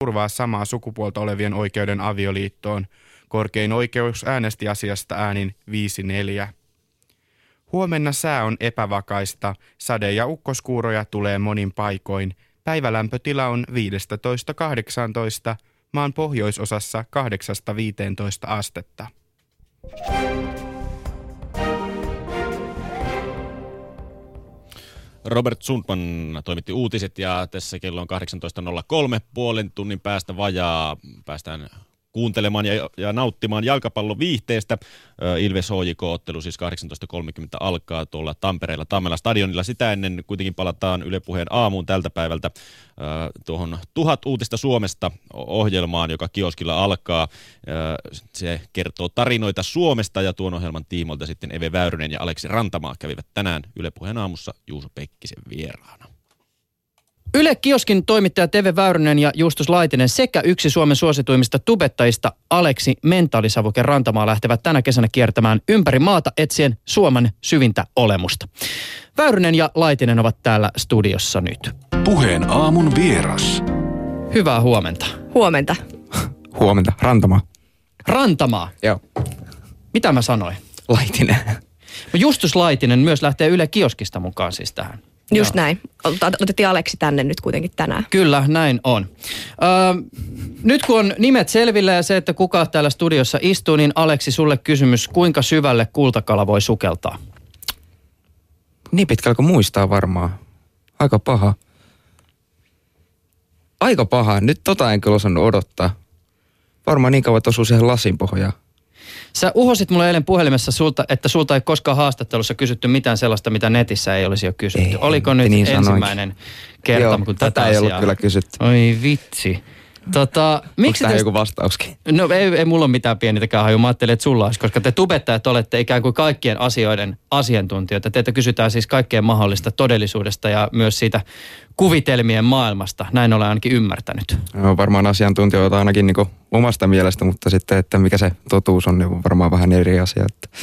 turvaa samaa sukupuolta olevien oikeuden avioliittoon. Korkein oikeus äänesti asiasta äänin 5-4. Huomenna sää on epävakaista, sade- ja ukkoskuuroja tulee monin paikoin. Päivälämpötila on 15-18, maan pohjoisosassa 8-15 astetta. Robert Sundman toimitti uutiset ja tässä kello on 18.03 puolen tunnin päästä vajaa. Päästään kuuntelemaan ja, ja nauttimaan jalkapallon viihteestä. Ilves HJK-ottelu siis 18.30 alkaa tuolla Tampereella Tammela stadionilla. Sitä ennen kuitenkin palataan Yle Puheen aamuun tältä päivältä tuohon Tuhat uutista Suomesta ohjelmaan, joka kioskilla alkaa. Se kertoo tarinoita Suomesta ja tuon ohjelman tiimolta sitten Eve Väyrynen ja Aleksi Rantamaa kävivät tänään Yle Puheen aamussa Juuso Pekkisen vieraana. Yle Kioskin toimittaja Teve Väyrynen ja Justus Laitinen sekä yksi Suomen suosituimmista tubettajista Aleksi Mentaalisavuken Rantamaa lähtevät tänä kesänä kiertämään ympäri maata etsien Suomen syvintä olemusta. Väyrynen ja Laitinen ovat täällä studiossa nyt. Puheen aamun vieras. Hyvää huomenta. Huomenta. Huomenta. Rantamaa. Rantamaa. Joo. Mitä mä sanoin? Laitinen. Justus Laitinen myös lähtee Yle Kioskista mukaan siis tähän. Just Joo. näin. Otettiin Aleksi tänne nyt kuitenkin tänään. Kyllä, näin on. Öö, nyt kun on nimet selvillä ja se, että kuka täällä studiossa istuu, niin Aleksi, sulle kysymys, kuinka syvälle kultakala voi sukeltaa? Niin pitkällä kuin muistaa varmaan. Aika paha. Aika paha. Nyt tota en kyllä osannut odottaa. Varmaan niin kauan, että osuu siihen lasin pohjaan. Sä uhosit mulle eilen puhelimessa, sulta, että sulta ei koskaan haastattelussa kysytty mitään sellaista, mitä netissä ei olisi jo kysytty. Ei, Oliko nyt niin ensimmäinen sanoinkin. kerta, Joo, kun tätä tätä ei ollut asiaa... kyllä kysytty. Oi vitsi. Tota, miksi Onko joku vastauskin? No ei, ei mulla ole mitään pienitäkään haju. Mä ajattelin, että sulla olisi, koska te tubettajat olette ikään kuin kaikkien asioiden asiantuntijoita. Teitä kysytään siis kaikkeen mahdollista todellisuudesta ja myös siitä kuvitelmien maailmasta. Näin olen ainakin ymmärtänyt. No, varmaan asiantuntijoita ainakin niin omasta mielestä, mutta sitten, että mikä se totuus on, niin on varmaan vähän eri asia. Että...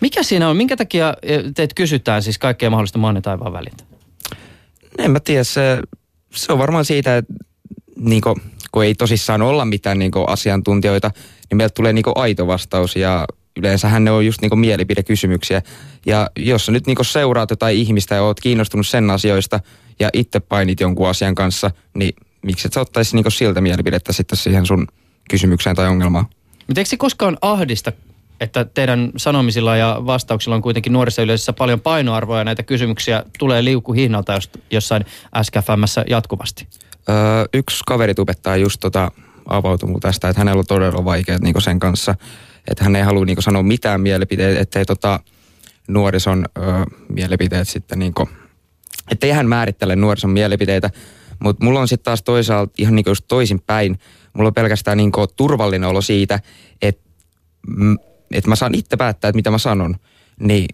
Mikä siinä on? Minkä takia eh, teitä kysytään siis kaikkea mahdollista maan ja taivaan väliltä? En mä tiedä, se, se on varmaan siitä, että niin kuin, kun ei tosissaan olla mitään niin asiantuntijoita, niin meiltä tulee niin aito vastaus ja yleensähän ne on just niin mielipidekysymyksiä. Ja jos sä nyt niin seuraat jotain ihmistä ja oot kiinnostunut sen asioista ja itse painit jonkun asian kanssa, niin miksi et sä ottaisi niin siltä mielipidettä sitten siihen sun kysymykseen tai ongelmaan? Mutta eikö se koskaan ahdista, että teidän sanomisilla ja vastauksilla on kuitenkin nuorissa yleisössä paljon painoarvoa ja näitä kysymyksiä tulee liukuhihnalta jossain SKFMssä jatkuvasti? Öö, yksi kaveri tubettaa just tota, avautui mulle tästä, että hänellä on todella vaikeat niin sen kanssa, että hän ei halua niin sanoa mitään mielipiteitä, ettei tota, nuorison öö, mielipiteet sitten niin kuin, ettei hän määrittele nuorison mielipiteitä, mutta mulla on sitten taas toisaalta ihan niin just toisin päin. Mulla on pelkästään niin turvallinen olo siitä, että, että mä saan itse päättää, että mitä mä sanon. Niin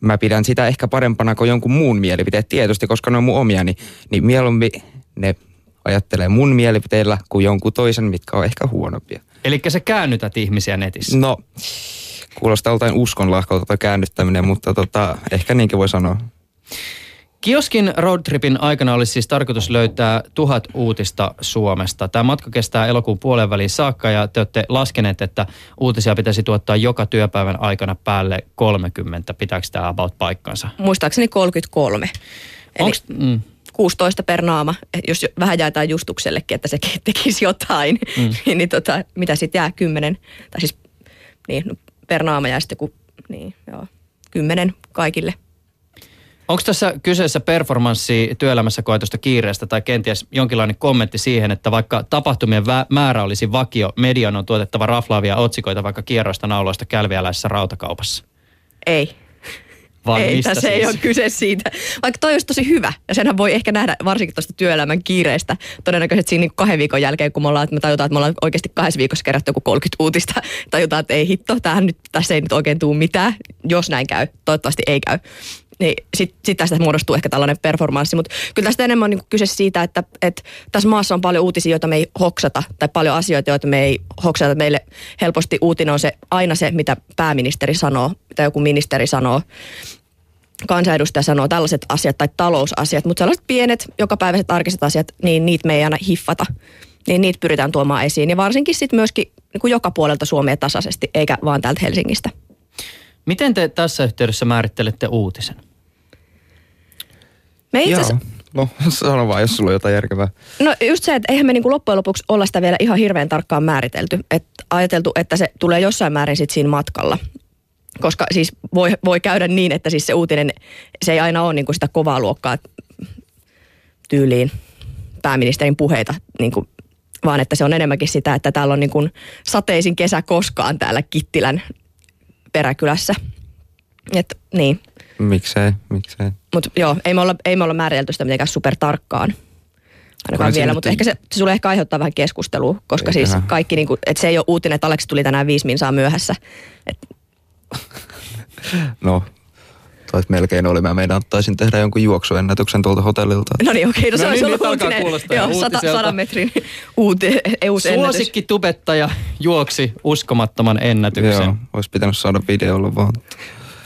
mä pidän sitä ehkä parempana kuin jonkun muun mielipiteet tietysti, koska ne on mun omia, niin, niin mieluummin ne ajattelee mun mielipiteillä kuin jonkun toisen, mitkä on ehkä huonompia. Eli sä käännytät ihmisiä netissä? No, kuulostaa joltain uskonlahkolta tai käännyttäminen, mutta tota, ehkä niinkin voi sanoa. Kioskin roadtripin aikana olisi siis tarkoitus löytää tuhat uutista Suomesta. Tämä matka kestää elokuun puolen väliin saakka ja te olette laskeneet, että uutisia pitäisi tuottaa joka työpäivän aikana päälle 30. Pitääkö tämä about paikkansa? Muistaakseni 33. Onks, mm. 16 per naama, jos vähän jaetaan justuksellekin, että se tekisi jotain, mm. niin tota, mitä sitten jää, 10, tai siis niin, no, per naama ja sitten kun, niin, joo, 10 kaikille. Onko tässä kyseessä performanssi työelämässä koetusta kiireestä tai kenties jonkinlainen kommentti siihen, että vaikka tapahtumien vä- määrä olisi vakio, median on tuotettava raflaavia otsikoita vaikka kierroista nauloista kälviäläisessä rautakaupassa? Ei. Vaan ei, mistä tässä siis? ei ole kyse siitä. Vaikka toi olisi tosi hyvä. Ja senhän voi ehkä nähdä varsinkin tuosta työelämän kiireestä. Todennäköisesti siinä niin kahden viikon jälkeen, kun me, ollaan, että me tajutaan, että me ollaan oikeasti kahdessa viikossa kerätty joku 30 uutista. Tajutaan, että ei hitto, tähän nyt, tässä ei nyt oikein tule mitään. Jos näin käy. Toivottavasti ei käy niin sitten sit tästä muodostuu ehkä tällainen performanssi. Mutta kyllä tästä enemmän on niin kyse siitä, että, että tässä maassa on paljon uutisia, joita me ei hoksata, tai paljon asioita, joita me ei hoksata. Meille helposti uutinen on se aina se, mitä pääministeri sanoo, mitä joku ministeri sanoo kansanedustaja sanoo tällaiset asiat tai talousasiat, mutta sellaiset pienet, jokapäiväiset arkiset asiat, niin niitä me ei aina hiffata. niin niitä pyritään tuomaan esiin. Ja varsinkin sitten myöskin niin kuin joka puolelta Suomea tasaisesti, eikä vaan täältä Helsingistä. Miten te tässä yhteydessä määrittelette uutisen? Me itse asiassa, Joo. No sano vaan, jos sulla on jotain järkevää. no just se, että eihän me niinku loppujen lopuksi olla sitä vielä ihan hirveän tarkkaan määritelty. Et ajateltu, että se tulee jossain määrin sit siinä matkalla. Koska siis voi, voi käydä niin, että siis se uutinen, se ei aina ole niinku sitä kovaa luokkaa tyyliin pääministerin puheita, niinku, vaan että se on enemmänkin sitä, että täällä on niinku sateisin kesä koskaan täällä Kittilän peräkylässä. Et, niin. Miksei, miksei. Mutta joo, ei me, olla, ei me olla määritelty sitä mitenkään super tarkkaan. Ainakaan vielä, mutta ehkä se, se sulle ehkä aiheuttaa vähän keskustelua, koska siis Eiköhän. kaikki, niinku, että se ei ole uutinen, että Aleksi tuli tänään viisi minsaa myöhässä. Et, No, toi melkein oli. Mä meidän taisin tehdä jonkun juoksuennätyksen tuolta hotellilta. no niin, okei, no, se No olisi niin, ollut uutinen. kuulostaa Joo, sata, sadan metrin uuti, uusi ennätys. Suosikki tubettaja juoksi uskomattoman ennätyksen. Joo, olisi pitänyt saada videolla vaan.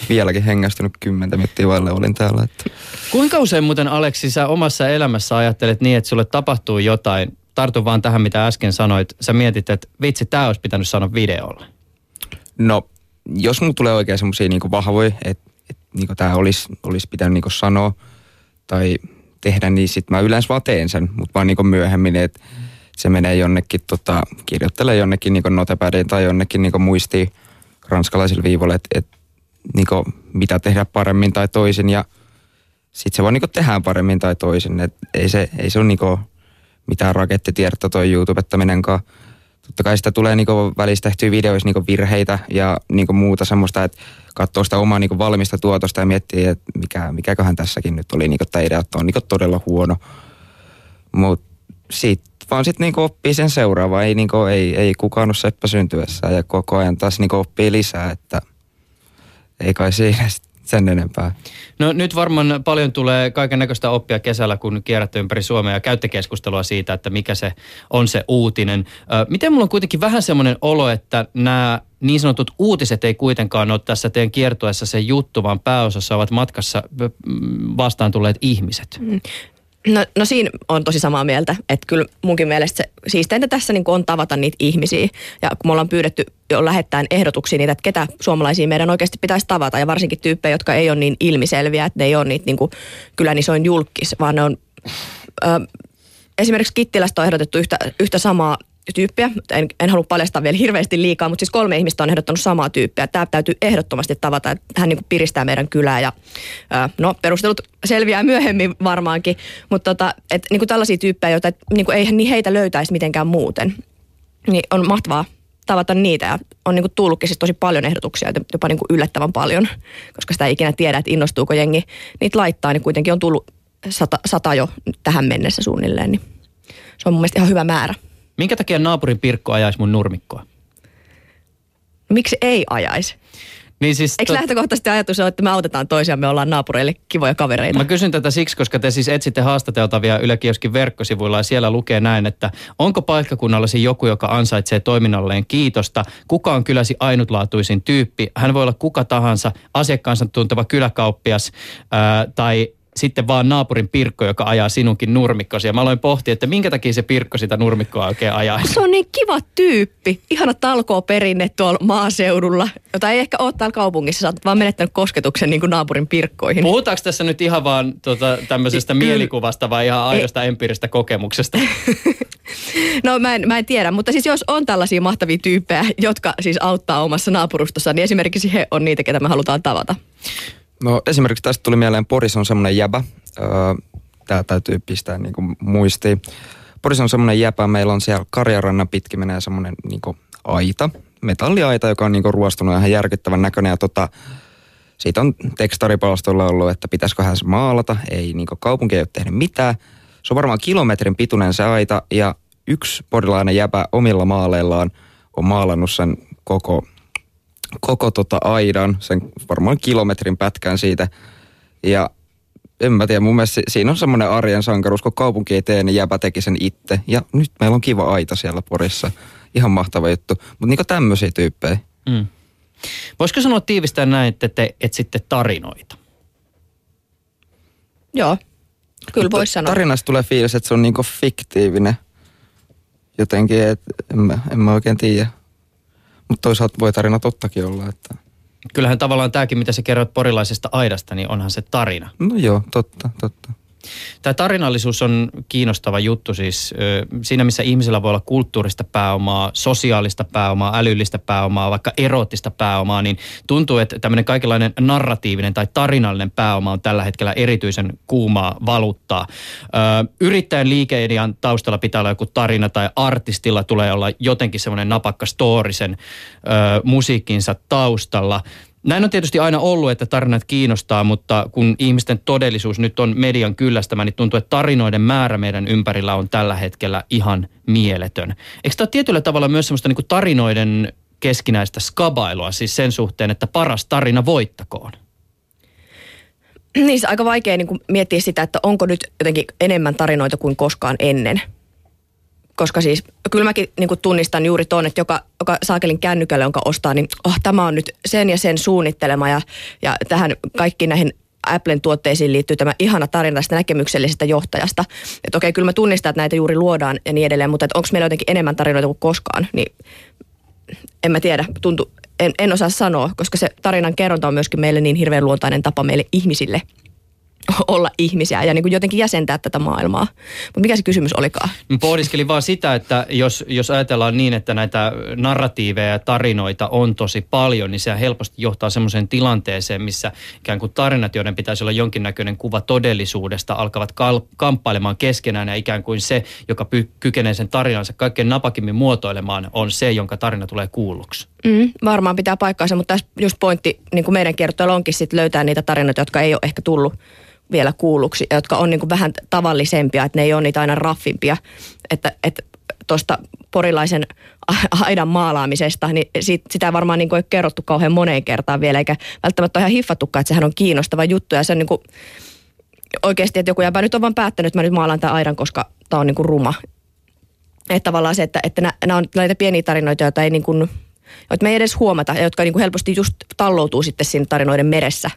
Vieläkin hengästynyt kymmentä minuuttia vaille olin täällä. Että. Kuinka usein muuten Aleksi sä omassa elämässä ajattelet niin, että sulle tapahtuu jotain, tartu vaan tähän mitä äsken sanoit, sä mietit, että vitsi, tää olisi pitänyt sanoa videolla. No, jos mulla tulee oikein semmoisia niinku vahvoja, että et, niinku tämä olisi, olisi pitänyt niinku sanoa tai tehdä, niin sitten mä yleensä vaan teen sen, mutta vaan niinku myöhemmin, että se menee jonnekin, tota, kirjoittelee jonnekin niinku notepädiin tai jonnekin niinku muistiin ranskalaisille viivoille, että et, niinku, mitä tehdä paremmin tai toisin ja sitten se vaan niinku tehdään paremmin tai toisin. Et ei, se, ei se ole niinku mitään rakettitiedettä toi YouTubettaminenkaan. Totta kai sitä tulee niinku välistä tehtyä videoissa niinku virheitä ja niinku muuta semmoista, että katsoo sitä omaa niinku valmista tuotosta ja miettii, että mikä, mikäköhän tässäkin nyt oli, niinku, tämä idea että on niinku todella huono. Mutta sitten vaan sitten niinku oppii sen seuraavaan. Ei, niinku, ei, ei kukaan ole seppä syntyessään ja koko ajan taas niinku oppii lisää, että ei kai siinä sit sen enempää. No nyt varmaan paljon tulee kaiken näköistä oppia kesällä, kun kierrätte ympäri Suomea ja käytte keskustelua siitä, että mikä se on se uutinen. Miten mulla on kuitenkin vähän semmoinen olo, että nämä niin sanotut uutiset ei kuitenkaan ole tässä teidän kiertueessa se juttu, vaan pääosassa ovat matkassa mm, vastaan tulleet ihmiset. No, no siinä on tosi samaa mieltä, että kyllä munkin mielestä se siisteintä tässä niin on tavata niitä ihmisiä. Ja kun me ollaan pyydetty jo lähettäen ehdotuksia niitä, että ketä suomalaisia meidän oikeasti pitäisi tavata. Ja varsinkin tyyppejä, jotka ei ole niin ilmiselviä, että ne ei ole niitä niin kuin, kyllä niin se on julkis, vaan ne on... Ö, esimerkiksi Kittilästä on ehdotettu yhtä, yhtä samaa tyyppiä. En, en halua paljastaa vielä hirveästi liikaa, mutta siis kolme ihmistä on ehdottanut samaa tyyppiä. Tämä täytyy ehdottomasti tavata, että hän niin piristää meidän kylää ja no perustelut selviää myöhemmin varmaankin, mutta tota, et, niin kuin tällaisia tyyppejä, joita et, niin kuin eihän heitä löytäisi mitenkään muuten, niin on mahtavaa tavata niitä ja on niin kuin tullutkin siis tosi paljon ehdotuksia, jopa niin kuin yllättävän paljon, koska sitä ei ikinä tiedä, että innostuuko jengi niitä laittaa, niin kuitenkin on tullut sata, sata jo tähän mennessä suunnilleen, niin se on mun mielestä ihan hyvä määrä. Minkä takia naapurin Pirkko ajaisi mun nurmikkoa? Miksi ei ajaisi? Niin siis Eikö tot- lähtökohtaisesti ajatus ole, että me autetaan toisiamme, me ollaan naapureille kivoja kavereita? Mä kysyn tätä siksi, koska te siis etsitte haastateltavia Yle Kioskin verkkosivuilla ja siellä lukee näin, että onko paikkakunnallasi joku, joka ansaitsee toiminnalleen kiitosta? Kuka on kyläsi ainutlaatuisin tyyppi? Hän voi olla kuka tahansa, asiakkaansa tunteva kyläkauppias ää, tai sitten vaan naapurin Pirkko, joka ajaa sinunkin nurmikkosi. Ja mä aloin pohtia, että minkä takia se Pirkko sitä nurmikkoa oikein ajaisi. Se on niin kiva tyyppi. Ihana talkoo perinne tuolla maaseudulla, jota ei ehkä ole täällä kaupungissa. Sä oot vaan menettänyt kosketuksen niin kuin naapurin pirkkoihin. Puhutaanko tässä nyt ihan vaan tota, tämmöisestä mielikuvasta vai ihan aidosta empiiristä kokemuksesta? No mä en, mä en tiedä, mutta siis jos on tällaisia mahtavia tyyppejä, jotka siis auttaa omassa naapurustossa, niin esimerkiksi he on niitä, ketä me halutaan tavata. No esimerkiksi tästä tuli mieleen, Poris on semmoinen jäbä. Öö, Tämä täytyy pistää niin kuin muistiin. Poris on semmoinen jäpä, meillä on siellä Karjarannan pitkin menee semmoinen niin kuin aita, metalliaita, joka on niin kuin ruostunut ihan järkyttävän näköinen. Ja tota, siitä on tekstaripalstoilla ollut, että pitäisiköhän se maalata. Ei, niin kuin kaupunki ei ole tehnyt mitään. Se on varmaan kilometrin pituinen se aita ja yksi porilainen jäpä omilla maaleillaan on maalannut sen koko koko tota aidan, sen varmaan kilometrin pätkän siitä. Ja en mä tiedä, mun mielestä si- siinä on semmoinen arjen sankaruus, kun kaupunki ei tee, niin jäbä teki sen itse. Ja nyt meillä on kiva aita siellä Porissa. Ihan mahtava juttu. Mutta niinku tämmöisiä tyyppejä. Mm. Voisiko sanoa tiivistää näin, että te etsitte tarinoita? Joo, kyllä voisi sanoa. Tarinasta tulee fiilis, että se on niinku fiktiivinen. jotenkin, että en mä, en mä oikein tiedä. Mutta toisaalta voi tarina tottakin olla, että Kyllähän tavallaan tämäkin, mitä sä kerroit porilaisesta aidasta, niin onhan se tarina. no joo, totta, totta. Tämä tarinallisuus on kiinnostava juttu siis siinä, missä ihmisillä voi olla kulttuurista pääomaa, sosiaalista pääomaa, älyllistä pääomaa, vaikka eroottista pääomaa, niin tuntuu, että tämmöinen kaikenlainen narratiivinen tai tarinallinen pääoma on tällä hetkellä erityisen kuumaa valuuttaa. Yrittäjän liikeidean taustalla pitää olla joku tarina tai artistilla tulee olla jotenkin semmoinen napakka story sen musiikkinsa taustalla. Näin on tietysti aina ollut, että tarinat kiinnostaa, mutta kun ihmisten todellisuus nyt on median kyllästämä, niin tuntuu, että tarinoiden määrä meidän ympärillä on tällä hetkellä ihan mieletön. Eikö tämä ole tietyllä tavalla myös semmoista niin tarinoiden keskinäistä skabailua, siis sen suhteen, että paras tarina voittakoon? Niin aika vaikea niin miettiä sitä, että onko nyt jotenkin enemmän tarinoita kuin koskaan ennen. Koska siis kyllä mäkin niin kuin tunnistan juuri tuon, että joka, joka saakelin kännykälle, jonka ostaa, niin oh, tämä on nyt sen ja sen suunnittelema ja, ja tähän kaikkiin näihin Applen tuotteisiin liittyy tämä ihana tarina tästä näkemyksellisestä johtajasta. Että okei, kyllä mä tunnistan, että näitä juuri luodaan ja niin edelleen, mutta onko meillä jotenkin enemmän tarinoita kuin koskaan, niin en mä tiedä, tuntu, en, en osaa sanoa, koska se tarinan kerronta on myöskin meille niin hirveän luontainen tapa meille ihmisille olla ihmisiä ja niin kuin jotenkin jäsentää tätä maailmaa. Mutta mikä se kysymys olikaan? Mä Pohdiskelin vaan sitä, että jos, jos ajatellaan niin, että näitä narratiiveja ja tarinoita on tosi paljon, niin se helposti johtaa semmoiseen tilanteeseen, missä ikään kuin tarinat, joiden pitäisi olla jonkinnäköinen kuva todellisuudesta, alkavat kal- kamppailemaan keskenään ja ikään kuin se, joka py- kykenee sen tarinansa kaikkein napakimmin muotoilemaan, on se, jonka tarina tulee kuulluksi. Mm, varmaan pitää paikkaansa, mutta tässä just pointti niin kuin meidän kertojalla onkin sit löytää niitä tarinoita, jotka ei ole ehkä tullut vielä kuulluksi, jotka on niin kuin vähän tavallisempia, että ne ei ole niitä aina raffimpia. Että, että tuosta porilaisen aidan maalaamisesta, niin sit, sitä ei varmaan niin kuin ole kerrottu kauhean moneen kertaan vielä, eikä välttämättä ole ihan hiffattukaan, että sehän on kiinnostava juttu, ja se on niin kuin oikeasti, että joku jäbä nyt on vaan päättänyt, että mä nyt maalaan tämän aidan, koska tämä on niin kuin ruma. Että tavallaan se, että, että nämä on näitä pieniä tarinoita, joita ei niin kuin, joita me ei edes huomata, ja jotka niin kuin helposti just talloutuu sitten siinä tarinoiden meressä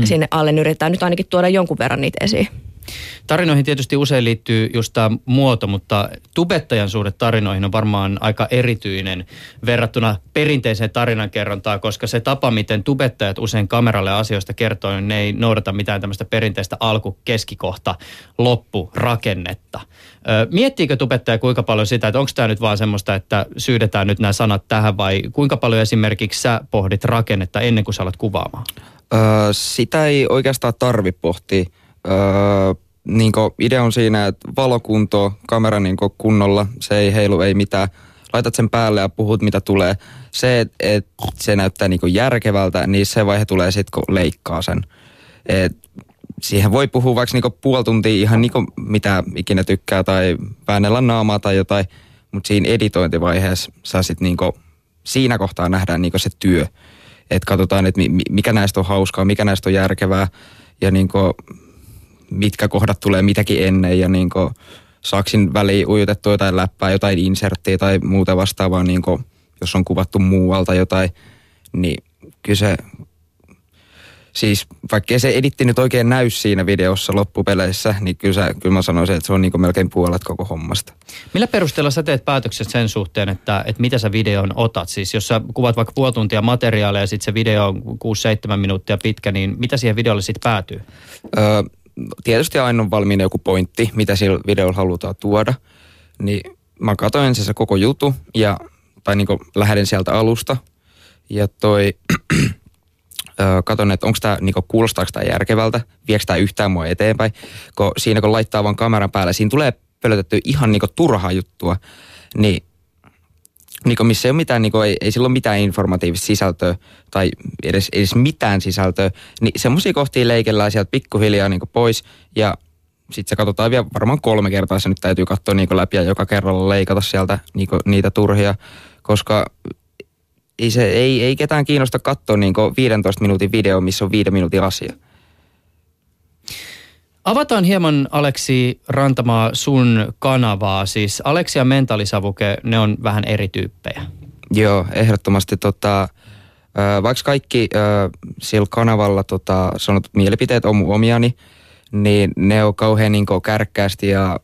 mm. sinne alle, niin yritetään nyt ainakin tuoda jonkun verran niitä esiin. Tarinoihin tietysti usein liittyy just tämä muoto, mutta tubettajan suhde tarinoihin on varmaan aika erityinen verrattuna perinteiseen tarinankerrontaan, koska se tapa, miten tubettajat usein kameralle asioista kertoo, niin ne ei noudata mitään tämmöistä perinteistä alku, keskikohta, loppu, rakennetta. Miettiikö tubettaja kuinka paljon sitä, että onko tämä nyt vaan semmoista, että syydetään nyt nämä sanat tähän vai kuinka paljon esimerkiksi sä pohdit rakennetta ennen kuin sä alat kuvaamaan? Öö, sitä ei oikeastaan tarvi pohtia. Öö, niin idea on siinä, että valokunto, kamera niin kunnolla, se ei heilu, ei mitään. Laitat sen päälle ja puhut mitä tulee. Se, että et se näyttää niin järkevältä, niin se vaihe tulee sitten, kun leikkaa sen. Et siihen voi puhua vaikka niin puoli tuntia ihan niin mitä ikinä tykkää tai väännellä naamaa tai jotain, mutta siinä editointivaiheessa sä sit niin siinä kohtaa nähdään niin se työ. Että katsotaan, että mikä näistä on hauskaa, mikä näistä on järkevää ja niin mitkä kohdat tulee mitäkin ennen ja niin kuin saksin väliin ujutettu jotain läppää, jotain inserttiä tai muuta vastaavaa, niin kuin, jos on kuvattu muualta jotain, niin kyllä se, siis vaikka se editti nyt oikein näy siinä videossa loppupeleissä, niin kyllä, se, kyllä mä sanoisin, että se on niin kuin melkein puolet koko hommasta. Millä perusteella sä teet päätökset sen suhteen, että, että mitä sä videon otat? Siis jos sä kuvat vaikka puoli tuntia materiaalia ja sitten se video on 6-7 minuuttia pitkä, niin mitä siihen videolle sitten päätyy? Öö, tietysti aina on valmiina joku pointti, mitä sillä videolla halutaan tuoda. Niin mä katsoin ensin se koko jutu ja, tai niin lähden sieltä alusta. Ja toi, katon, että onko tämä, niin kuulostaako tämä järkevältä, viekö tämä yhtään mua eteenpäin. Kun siinä kun laittaa vaan kameran päälle, siinä tulee pölötetty ihan niin turhaa juttua. Niin niin kuin missä ei ole mitään, niin kuin, ei, ei sillä mitään informatiivista sisältöä tai edes, edes mitään sisältöä, niin semmoisia kohtia leikellään sieltä pikkuhiljaa niin kuin pois ja sitten se katsotaan vielä varmaan kolme kertaa, se nyt täytyy katsoa niin läpi ja joka kerralla leikata sieltä niin kuin, niitä turhia, koska ei, se, ei, ei ketään kiinnosta katsoa niin 15 minuutin video, missä on viiden minuutin asia. Avataan hieman Aleksi Rantamaa sun kanavaa. Siis Aleksi ja Mentalisavuke, ne on vähän eri tyyppejä. Joo, ehdottomasti tota, vaikka kaikki sillä kanavalla tota, sanotut mielipiteet on omiani, niin ne on kauhean niin kärkkäästi ja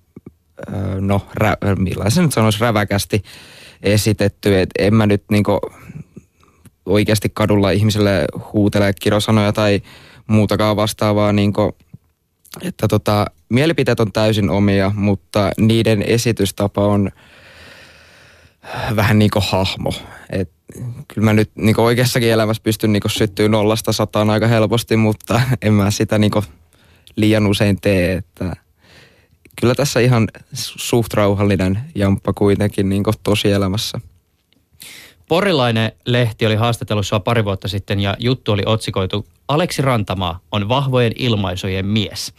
öö, no rä, millaisen nyt sanoisi räväkästi esitetty. Et en mä nyt niinku oikeasti kadulla ihmisille huutele kirosanoja tai muutakaan vastaavaa, niinku, että tota, mielipiteet on täysin omia, mutta niiden esitystapa on vähän niin kuin hahmo. Et kyllä mä nyt niin oikeassakin elämässä pystyn niin syttyä nollasta sataan aika helposti, mutta en mä sitä niin liian usein tee. Että kyllä tässä ihan suht rauhallinen jamppa kuitenkin niin tosielämässä. Porilainen lehti oli haastatellut sua pari vuotta sitten ja juttu oli otsikoitu Aleksi Rantamaa on vahvojen ilmaisujen mies.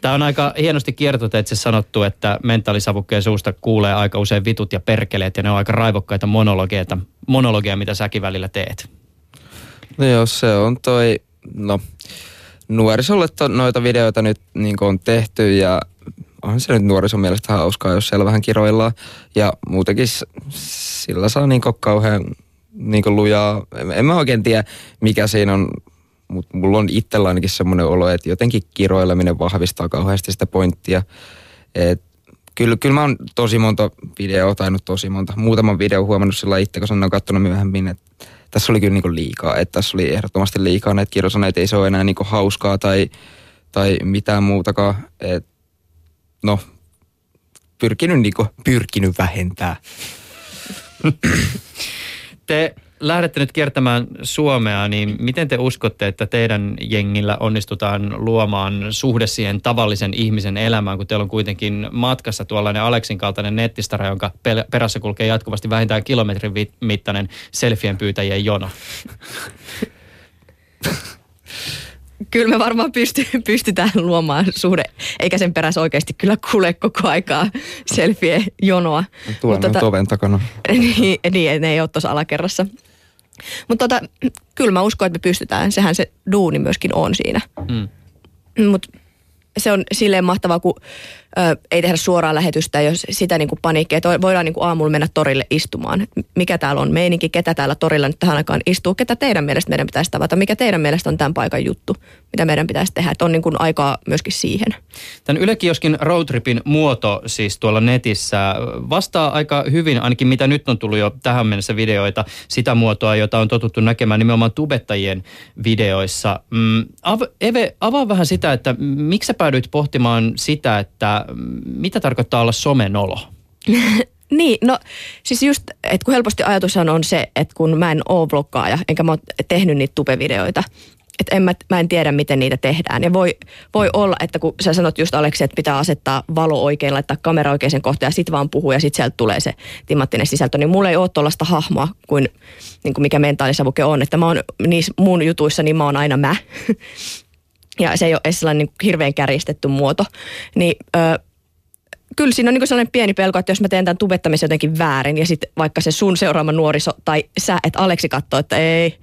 Tämä on aika hienosti kiertoteitse sanottu, että mentaalisavukkeen suusta kuulee aika usein vitut ja perkeleet ja ne on aika raivokkaita monologeita, monologia, mitä säkin välillä teet. No joo, se on toi, no nuorisolle to, noita videoita nyt niin on tehty ja on se nyt nuorison mielestä hauskaa, jos siellä vähän kiroillaan. Ja muutenkin sillä saa niin kauhean niin lujaa. En mä oikein tiedä, mikä siinä on, mutta mulla on itsellä ainakin semmoinen olo, että jotenkin kiroileminen vahvistaa kauheasti sitä pointtia. Et kyllä, kyllä mä oon tosi monta videoa, tai nyt tosi monta, muutaman video huomannut sillä itse, kun on katsonut myöhemmin, että tässä oli kyllä niin liikaa. Että tässä oli ehdottomasti liikaa näitä kirjosaneita, ei se ole enää niin hauskaa tai, tai mitään muutakaan. Et no, pyrkinyt, niin kuin, pyrkinyt vähentää. Te lähdette nyt kiertämään Suomea, niin miten te uskotte, että teidän jengillä onnistutaan luomaan suhde siihen tavallisen ihmisen elämään, kun teillä on kuitenkin matkassa tuollainen Aleksin kaltainen nettistara, jonka perässä kulkee jatkuvasti vähintään kilometrin mittainen selfien pyytäjien jono? kyllä me varmaan pysty, pystytään luomaan suhde, eikä sen perässä oikeasti kyllä kuule koko aikaa selfie jonoa Tuolla tota, oven takana. Niin, niin, ne ei ole tuossa alakerrassa. Mutta tota, kyllä mä uskon, että me pystytään. Sehän se duuni myöskin on siinä. Mm. Mutta se on silleen mahtavaa, kun ö, ei tehdä suoraa lähetystä, jos sitä niin kuin paniikkia, että voidaan niin kuin aamulla mennä torille istumaan. Mikä täällä on meininki, ketä täällä torilla nyt tähän aikaan istuu, ketä teidän mielestä meidän pitäisi tavata, mikä teidän mielestä on tämän paikan juttu, mitä meidän pitäisi tehdä, että on niin kuin aikaa myöskin siihen. Tämän Ylekioskin roadtripin muoto siis tuolla netissä vastaa aika hyvin, ainakin mitä nyt on tullut jo tähän mennessä videoita, sitä muotoa, jota on totuttu näkemään nimenomaan tubettajien videoissa. Mm, Eve, avaa vähän sitä, että miksi sä päädyit pohtimaan sitä, että mitä tarkoittaa olla somenolo? Niin, no siis just, että kun helposti ajatus on se, että kun mä en oo blokkaaja, enkä mä oon tehnyt niitä tupevideoita, että en mä, mä en tiedä, miten niitä tehdään. Ja voi, voi olla, että kun sä sanot just Aleksi, että pitää asettaa valo oikein, laittaa kamera oikein kohtaan ja sit vaan puhuu ja sit sieltä tulee se timattinen sisältö, niin mulla ei ole tuollaista hahmoa kuin, niin kuin mikä mentaalisavuke on. Että mä oon niissä mun jutuissa, niin mä oon aina mä. ja se ei ole edes sellainen niin hirveän kärjistetty muoto. Niin ö, kyllä siinä on niin sellainen pieni pelko, että jos mä teen tämän tubettamisen jotenkin väärin ja sitten vaikka se sun seuraama nuoriso tai sä, että Aleksi katsoo, että ei,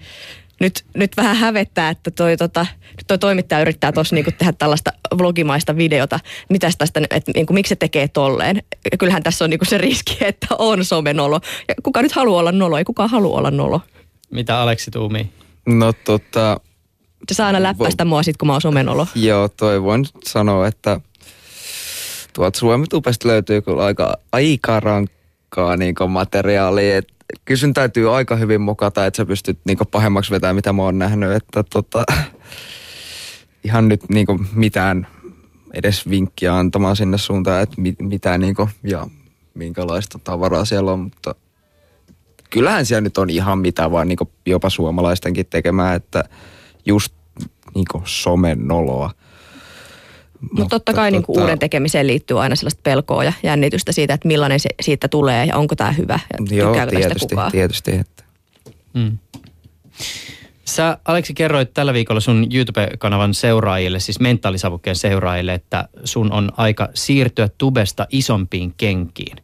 nyt, nyt vähän hävettää, että toi, tota, toi toimittaja yrittää tuossa niinku tehdä tällaista vlogimaista videota. Mitäs tästä, että niinku, miksi se tekee tolleen? Ja kyllähän tässä on niinku se riski, että on somenolo. Ja kuka nyt haluaa olla nolo? Ei kukaan halua olla nolo. Mitä Aleksi tuumii? No tota... Saa aina läppäistä vo... mua sit, kun mä oon somenolo. Joo, toi voin sanoa, että tuolta Suomitupesta löytyy kyllä aika, aika rankkaa niin materiaalia. Et kysyn täytyy aika hyvin mokata, että sä pystyt niin pahemmaksi vetämään, mitä mä oon nähnyt. Että tota, ihan nyt niin mitään edes vinkkiä antamaan sinne suuntaan, että mit, mitä niin kuin, ja minkälaista tavaraa siellä on, mutta kyllähän siellä nyt on ihan mitä vaan niin jopa suomalaistenkin tekemään, että just niin somen noloa. Mutta totta kai niin tota... uuden tekemiseen liittyy aina sellaista pelkoa ja jännitystä siitä, että millainen se siitä tulee ja onko tämä hyvä ja Joo, tietysti, tästä kukaan. tietysti. Että. Mm. Sä Aleksi kerroit tällä viikolla sun YouTube-kanavan seuraajille, siis mentaalisavukkeen seuraajille, että sun on aika siirtyä tubesta isompiin kenkiin.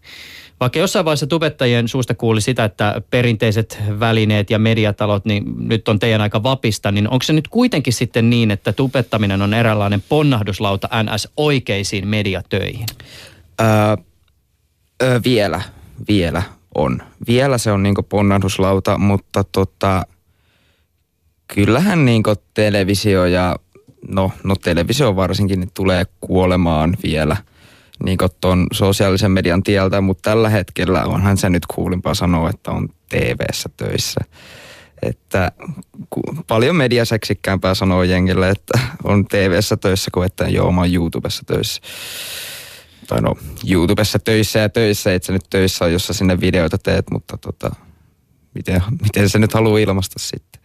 Vaikka jossain vaiheessa tubettajien suusta kuuli sitä, että perinteiset välineet ja mediatalot, niin nyt on teidän aika vapista, niin onko se nyt kuitenkin sitten niin, että tubettaminen on eräänlainen ponnahduslauta NS oikeisiin mediatöihin? Öö, öö, vielä, vielä on. Vielä se on niinku ponnahduslauta, mutta tota, kyllähän niinku televisio ja no, no televisio varsinkin niin tulee kuolemaan vielä – niin ton sosiaalisen median tieltä, mutta tällä hetkellä onhan se nyt kuulimpaa sanoa, että on TV-ssä töissä. Että paljon mediaseksikkäämpää sanoa jengille, että on TV-ssä töissä kuin että joo, mä oon YouTubessa töissä. Tai no, YouTubessa töissä ja töissä, et sä nyt töissä on, jos sä sinne videoita teet, mutta tota, miten, miten se nyt haluaa ilmaista sitten.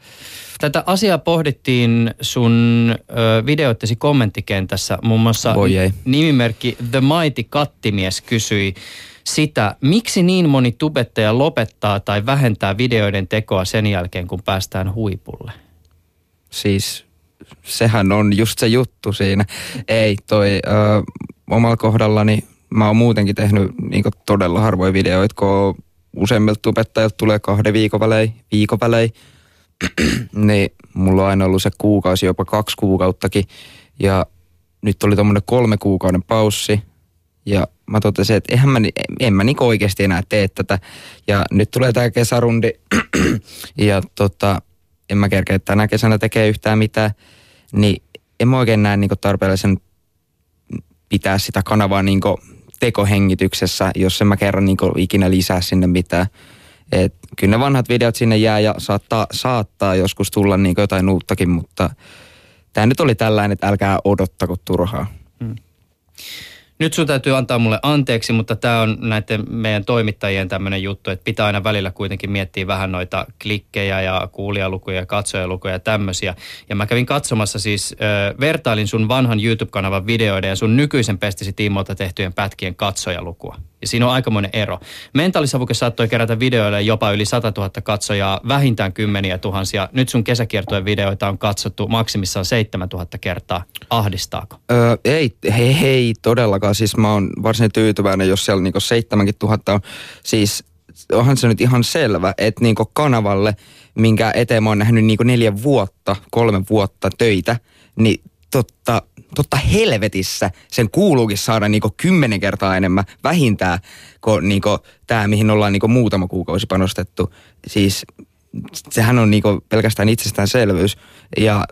Tätä asiaa pohdittiin sun ö, videoittesi kommenttikentässä. Muun muassa nimimerkki The Mighty Kattimies kysyi sitä, miksi niin moni tubettaja lopettaa tai vähentää videoiden tekoa sen jälkeen, kun päästään huipulle? Siis sehän on just se juttu siinä. Ei, toi ö, omalla kohdallani mä oon muutenkin tehnyt niin todella harvoja videoita, kun useimmilta tubettajilta tulee kahden viikon välein, viikon välein niin mulla on aina ollut se kuukausi, jopa kaksi kuukauttakin. Ja nyt oli tommonen kolme kuukauden paussi. Ja mä totesin, että eihän mä, en mä niinku oikeasti enää tee tätä. Ja nyt tulee tää kesärundi. ja tota, en mä kerkeä tänä kesänä tekee yhtään mitään. Niin en mä oikein näe niinku tarpeellisen pitää sitä kanavaa niinku tekohengityksessä, jos en mä kerran niinku ikinä lisää sinne mitään. Et kyllä ne vanhat videot sinne jää ja saattaa, saattaa joskus tulla niin jotain uuttakin, mutta tämä nyt oli tällainen, että älkää odottako turhaa. Hmm. Nyt sun täytyy antaa mulle anteeksi, mutta tämä on näiden meidän toimittajien tämmöinen juttu, että pitää aina välillä kuitenkin miettiä vähän noita klikkejä ja kuulijalukuja ja katsojalukuja ja tämmöisiä. Ja mä kävin katsomassa siis, äh, vertailin sun vanhan YouTube-kanavan videoiden ja sun nykyisen pestisi tiimoilta tehtyjen pätkien katsojalukua. Ja siinä on aikamoinen ero. Mentaalisavuke saattoi kerätä videoille jopa yli 100 000 katsojaa, vähintään kymmeniä tuhansia. Nyt sun kesäkiertojen videoita on katsottu maksimissaan 7 000 kertaa. Ahdistaako? Öö, ei, hei, hei, todellakaan. Siis mä oon varsin tyytyväinen, jos siellä niinku 7 000 on. Siis onhan se nyt ihan selvä, että niinku kanavalle, minkä eteen mä oon nähnyt niinku neljä vuotta, kolme vuotta töitä, niin totta, totta helvetissä sen kuuluukin saada niinku kymmenen kertaa enemmän vähintään kuin niinku tämä, mihin ollaan niinku muutama kuukausi panostettu. Siis sehän on niinku pelkästään itsestäänselvyys. Ja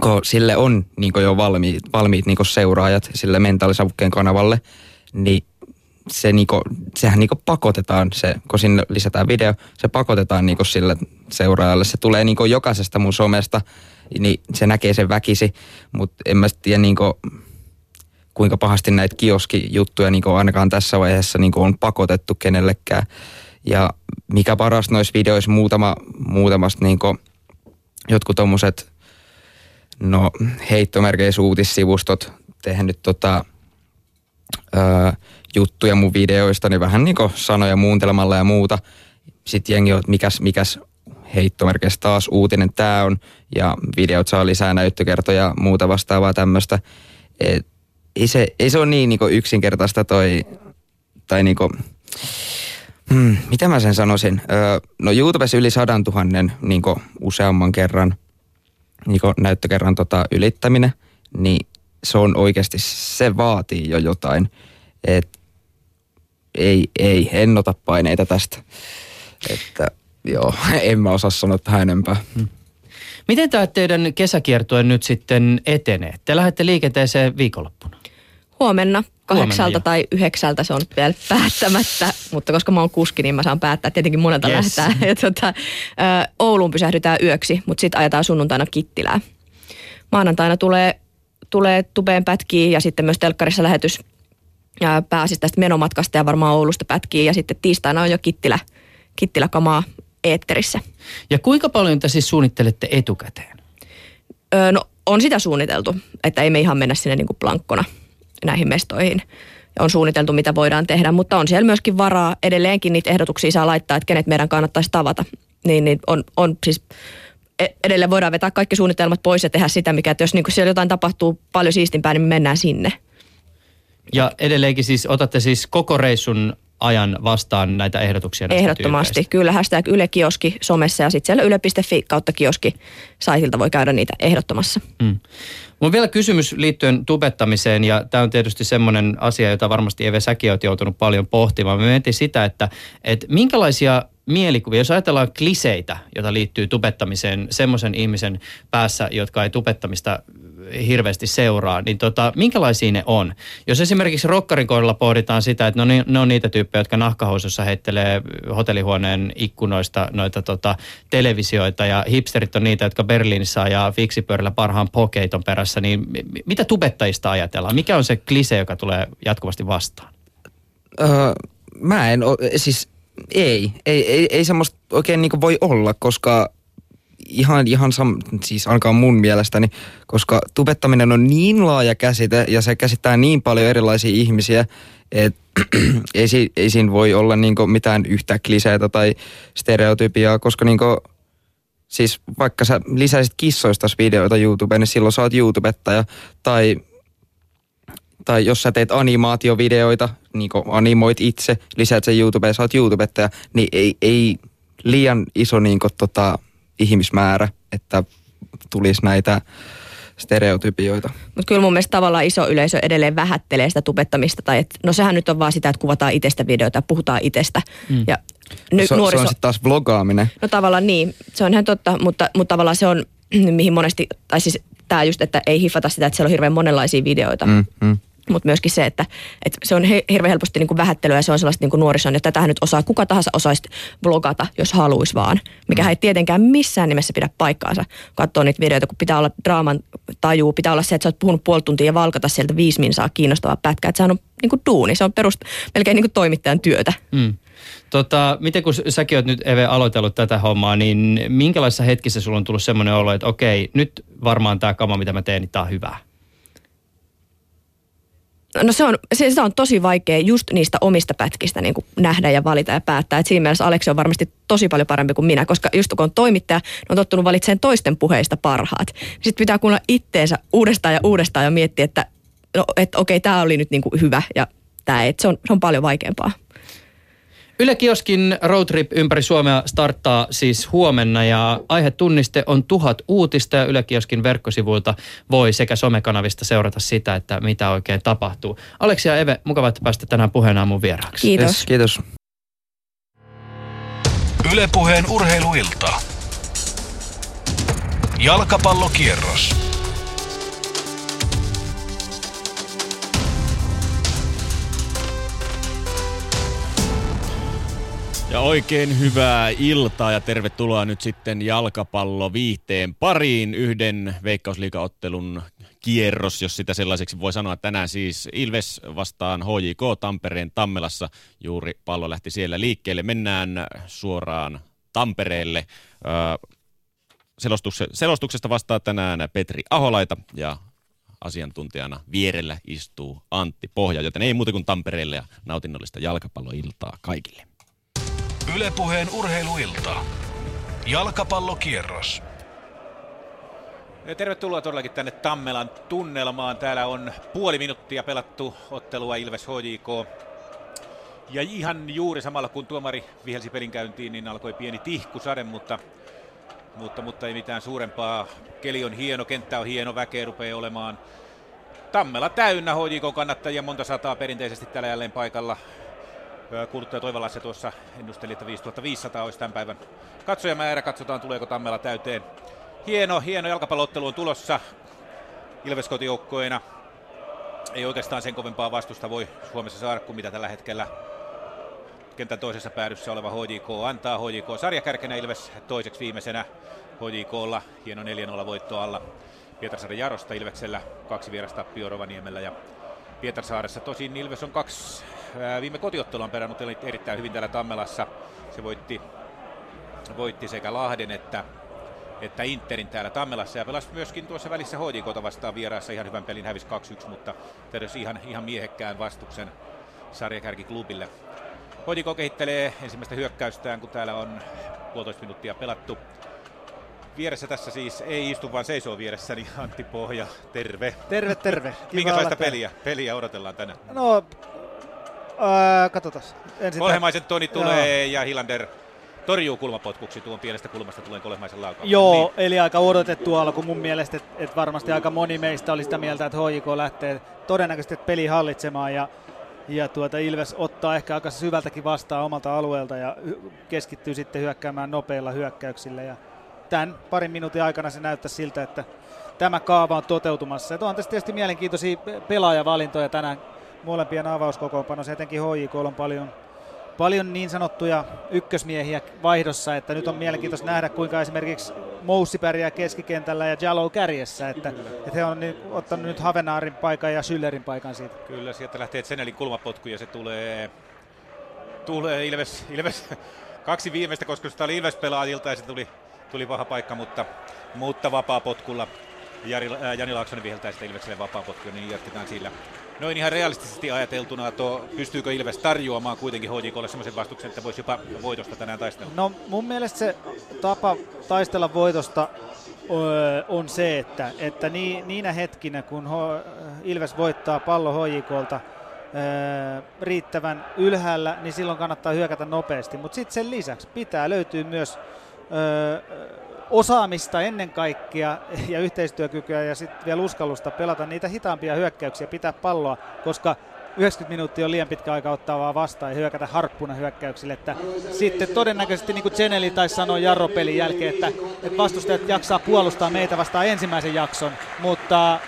kun sille on niinku jo valmiit, valmiit niinku seuraajat sille mentaalisavukkeen kanavalle, niin se niinku, sehän niinku pakotetaan, se, kun sinne lisätään video, se pakotetaan niinku sille seuraajalle. Se tulee niinku jokaisesta mun somesta niin se näkee sen väkisi, mutta en mä tiedä niin kuin, kuinka pahasti näitä kioskijuttuja niin ainakaan tässä vaiheessa niin on pakotettu kenellekään. Ja mikä paras noissa videoissa muutama, muutamasta niin jotkut tommoset no heittomerkeissä uutissivustot tehnyt tota, ää, juttuja mun videoista, niin vähän niin sanoja muuntelemalla ja muuta. Sitten jengi on, mikäs, mikäs heittomerkeissä taas uutinen tämä on, ja videot saa lisää näyttökertoja ja muuta vastaavaa tämmöistä. Ei se, ei se ole niin niinku yksinkertaista toi, tai niinku, hmm, mitä mä sen sanoisin? Öö, no YouTubessa yli sadan tuhannen niinku useamman kerran niinku näyttökerran tota ylittäminen, niin se on oikeasti, se vaatii jo jotain. Et ei, ei, en ota paineita tästä. Että joo, en mä osaa sanoa tähän enempää. Hmm. Miten tämä teidän kesäkiertue nyt sitten etenee? Te lähdette liikenteeseen viikonloppuna. Huomenna kahdeksalta Huomenna, tai yhdeksältä se on vielä päättämättä, mutta koska mä oon kuski, niin mä saan päättää. Tietenkin monelta yes. lähtää. Ja tuota, Ouluun pysähdytään yöksi, mutta sitten ajetaan sunnuntaina Kittilää. Maanantaina tulee, tulee tubeen pätkiä ja sitten myös telkkarissa lähetys pääsisi tästä menomatkasta ja varmaan Oulusta pätkiä. Ja sitten tiistaina on jo Kittilä, Kittilä-kamaa eetterissä. Ja kuinka paljon te siis suunnittelette etukäteen? Öö, no on sitä suunniteltu, että ei me ihan mennä sinne niin kuin plankkona näihin mestoihin. On suunniteltu, mitä voidaan tehdä, mutta on siellä myöskin varaa. Edelleenkin niitä ehdotuksia saa laittaa, että kenet meidän kannattaisi tavata. Niin, niin on, on siis e, edelleen voidaan vetää kaikki suunnitelmat pois ja tehdä sitä, mikä, että jos niin siellä jotain tapahtuu paljon siistimpää, niin me mennään sinne. Ja edelleenkin siis otatte siis koko reissun ajan vastaan näitä ehdotuksia näistä Ehdottomasti. Tyypeistä. Kyllä, hashtag Yle Kioski somessa ja sitten siellä yle.fi kautta kioski saitilta voi käydä niitä ehdottomassa. Mm. Mun vielä kysymys liittyen tubettamiseen ja tämä on tietysti semmoinen asia, jota varmasti Eve säkin olet joutunut paljon pohtimaan. Me mietin sitä, että, että minkälaisia mielikuvia, jos ajatellaan kliseitä, joita liittyy tubettamiseen semmoisen ihmisen päässä, jotka ei tubettamista hirveästi seuraa, niin tota, minkälaisia ne on? Jos esimerkiksi rokkarin kohdalla pohditaan sitä, että no niin, ne on niitä tyyppejä, jotka nahkahousussa heittelee hotellihuoneen ikkunoista noita tota, televisioita ja hipsterit on niitä, jotka Berliinissä ajaa fiksipyörällä parhaan pokeiton perässä, niin mitä tubettajista ajatellaan? Mikä on se klise, joka tulee jatkuvasti vastaan? Öö, mä en, o, siis ei, ei, ei, ei semmoista oikein niin voi olla, koska ihan, ihan sam, siis ainakaan mun mielestäni, koska tubettaminen on niin laaja käsite ja se käsittää niin paljon erilaisia ihmisiä, että ei, si, ei siinä voi olla niinku mitään yhtä kliseitä tai stereotypiaa, koska niinku, siis vaikka sä lisäisit kissoista videoita YouTubeen, niin silloin sä oot YouTubettaja. Tai, tai jos sä teet animaatiovideoita, niin animoit itse, lisäät sen YouTubeen, sä oot YouTubettaja, niin ei, ei liian iso niin kuin, tota, ihmismäärä, että tulisi näitä stereotypioita. Mutta kyllä mun mielestä tavallaan iso yleisö edelleen vähättelee sitä tubettamista. Tai et, no sehän nyt on vaan sitä, että kuvataan itsestä videoita ja puhutaan itsestä. Mm. Ja ny, se, nuoriso... se on sitten taas vlogaaminen. No tavallaan niin, se on ihan totta, mutta, mutta tavallaan se on, mihin monesti, tai siis tämä just, että ei hiffata sitä, että siellä on hirveän monenlaisia videoita. Mm, mm mutta myöskin se, että, että se on hirveän helposti niin kuin vähättelyä ja se on sellaista niin kuin nuorison, että tätähän nyt osaa, kuka tahansa osaisi vlogata, jos haluaisi vaan. Mikä mm. ei tietenkään missään nimessä pidä paikkaansa, katsoa niitä videoita, kun pitää olla draaman taju, pitää olla se, että sä oot puhunut puoli tuntia ja valkata sieltä viisi minsaa kiinnostavaa pätkää, että sehän on niin kuin duuni, se on perust, melkein niin kuin toimittajan työtä. Mm. Tota, miten kun säkin oot nyt Eve aloitellut tätä hommaa, niin minkälaisessa hetkessä sulla on tullut semmoinen olo, että okei, nyt varmaan tämä kama, mitä mä teen, niin tämä on hyvää? No se on, se, se on tosi vaikea just niistä omista pätkistä niin kuin nähdä ja valita ja päättää. Et siinä mielessä Aleksi on varmasti tosi paljon parempi kuin minä, koska just kun on toimittaja, on tottunut valitsemaan toisten puheista parhaat. Sitten pitää kuulla itteensä uudestaan ja uudestaan ja miettiä, että no, et, okei, tämä oli nyt niin kuin hyvä ja tämä ei. Se on, se on paljon vaikeampaa. Yle Kioskin roadtrip ympäri Suomea starttaa siis huomenna ja aihetunniste on tuhat uutista ja Yle Kioskin verkkosivuilta voi sekä somekanavista seurata sitä, että mitä oikein tapahtuu. Aleksi ja Eve, mukava, että päästä tänään puheen mun vieraaksi. Kiitos. Yes, kiitos. Ylepuheen urheiluilta. Jalkapallokierros. Ja oikein hyvää iltaa ja tervetuloa nyt sitten jalkapallo viihteen pariin. Yhden veikkausliikaottelun kierros, jos sitä sellaiseksi voi sanoa. Tänään siis Ilves vastaan HJK Tampereen Tammelassa. Juuri pallo lähti siellä liikkeelle. Mennään suoraan Tampereelle. Selostuksesta vastaa tänään Petri Aholaita ja asiantuntijana vierellä istuu Antti Pohja, joten ei muuta kuin Tampereelle ja nautinnollista jalkapalloiltaa kaikille. Ylepuheen urheiluilta. Jalkapallokierros. Tervetuloa todellakin tänne Tammelan tunnelmaan. Täällä on puoli minuuttia pelattu ottelua Ilves HJK. Ja ihan juuri samalla kun tuomari vihelsi pelin käyntiin, niin alkoi pieni tihkusade, mutta, mutta, mutta ei mitään suurempaa. Keli on hieno, kenttä on hieno, väkeä rupeaa olemaan. Tammela täynnä HJK kannattajia, monta sataa perinteisesti täällä jälleen paikalla. Kuluttaja Toivalassa tuossa ennusteli, että 5500 olisi tämän päivän katsojamäärä. Katsotaan, tuleeko Tammella täyteen. Hieno, hieno jalkapallottelu on tulossa Ilves kotijoukkoina. Ei oikeastaan sen kovempaa vastusta voi Suomessa saada kuin mitä tällä hetkellä kentän toisessa päädyssä oleva HJK antaa. HJK sarjakärkenä Ilves toiseksi viimeisenä HJKlla. Hieno 4-0 voitto alla Pietarsaaren Jarosta Ilveksellä. Kaksi vierasta Rovaniemellä ja Pietarsaaressa. Tosin Ilves on kaksi viime kotiottelua on perannut erittäin hyvin täällä Tammelassa. Se voitti, voitti sekä Lahden että, että Interin täällä Tammelassa ja pelasi myöskin tuossa välissä HJKta vastaan vieraassa ihan hyvän pelin hävisi 2-1, mutta tarjosi ihan, ihan miehekkään vastuksen sarjakärkiklubille. HJK kehittelee ensimmäistä hyökkäystään, kun täällä on puolitoista minuuttia pelattu. Vieressä tässä siis ei istu, vaan seisoo vieressäni Antti Pohja. Terve. Terve, terve. Minkälaista peliä, peliä odotellaan tänään? No, Öö, katsotaan. Kolhemaisen Toni tulee Joo. ja Hilander torjuu kulmapotkuksi tuon pienestä kulmasta tulee Kolehmaisen laukaus. Joo, niin. eli aika odotettu alku mun mielestä, että et varmasti aika moni meistä oli sitä mieltä, että HJK lähtee todennäköisesti peli hallitsemaan ja, ja tuota Ilves ottaa ehkä aika syvältäkin vastaan omalta alueelta ja keskittyy sitten hyökkäämään nopeilla hyökkäyksillä ja tämän parin minuutin aikana se näyttää siltä, että tämä kaava on toteutumassa. Et on tässä tietysti mielenkiintoisia pelaajavalintoja tänään molempien avauskokoonpanossa, etenkin HJK on paljon, paljon niin sanottuja ykkösmiehiä vaihdossa, että nyt on mielenkiintoista nähdä, kuinka esimerkiksi Moussi pärjää keskikentällä ja Jalo kärjessä, että, että he on nyt, ottanut nyt Havenaarin paikan ja Schüllerin paikan siitä. Kyllä, sieltä lähtee Zenelin kulmapotku ja se tulee, tulee Ilves, Ilves kaksi viimeistä, koska sitä oli Ilves-pelaajilta ja se tuli, tuli paha paikka, mutta, mutta vapaa potkulla Jari, ää, Jani Laaksonen viheltää sitä Ilvekselle vapaa potkulla, niin jatketaan sillä. Noin ihan realistisesti ajateltuna, tuo, pystyykö Ilves tarjoamaan kuitenkin HJKlle sellaisen vastuksen, että voisi jopa voitosta tänään taistella? No mun mielestä se tapa taistella voitosta on se, että, että ni, niinä hetkinä, kun Ho, Ilves voittaa pallo HJKlta riittävän ylhäällä, niin silloin kannattaa hyökätä nopeasti. Mutta sitten sen lisäksi pitää löytyä myös osaamista ennen kaikkea ja yhteistyökykyä ja sitten vielä uskallusta pelata niitä hitaampia hyökkäyksiä, pitää palloa, koska 90 minuuttia on liian pitkä aika ottaa vaan vastaan ja hyökätä harppuna hyökkäyksille. Että sitten todennäköisesti, niin kuin Zeneli taisi sanoa Jarro-pelin jälkeen, että, että vastustajat jaksaa puolustaa meitä vastaan ensimmäisen jakson, mutta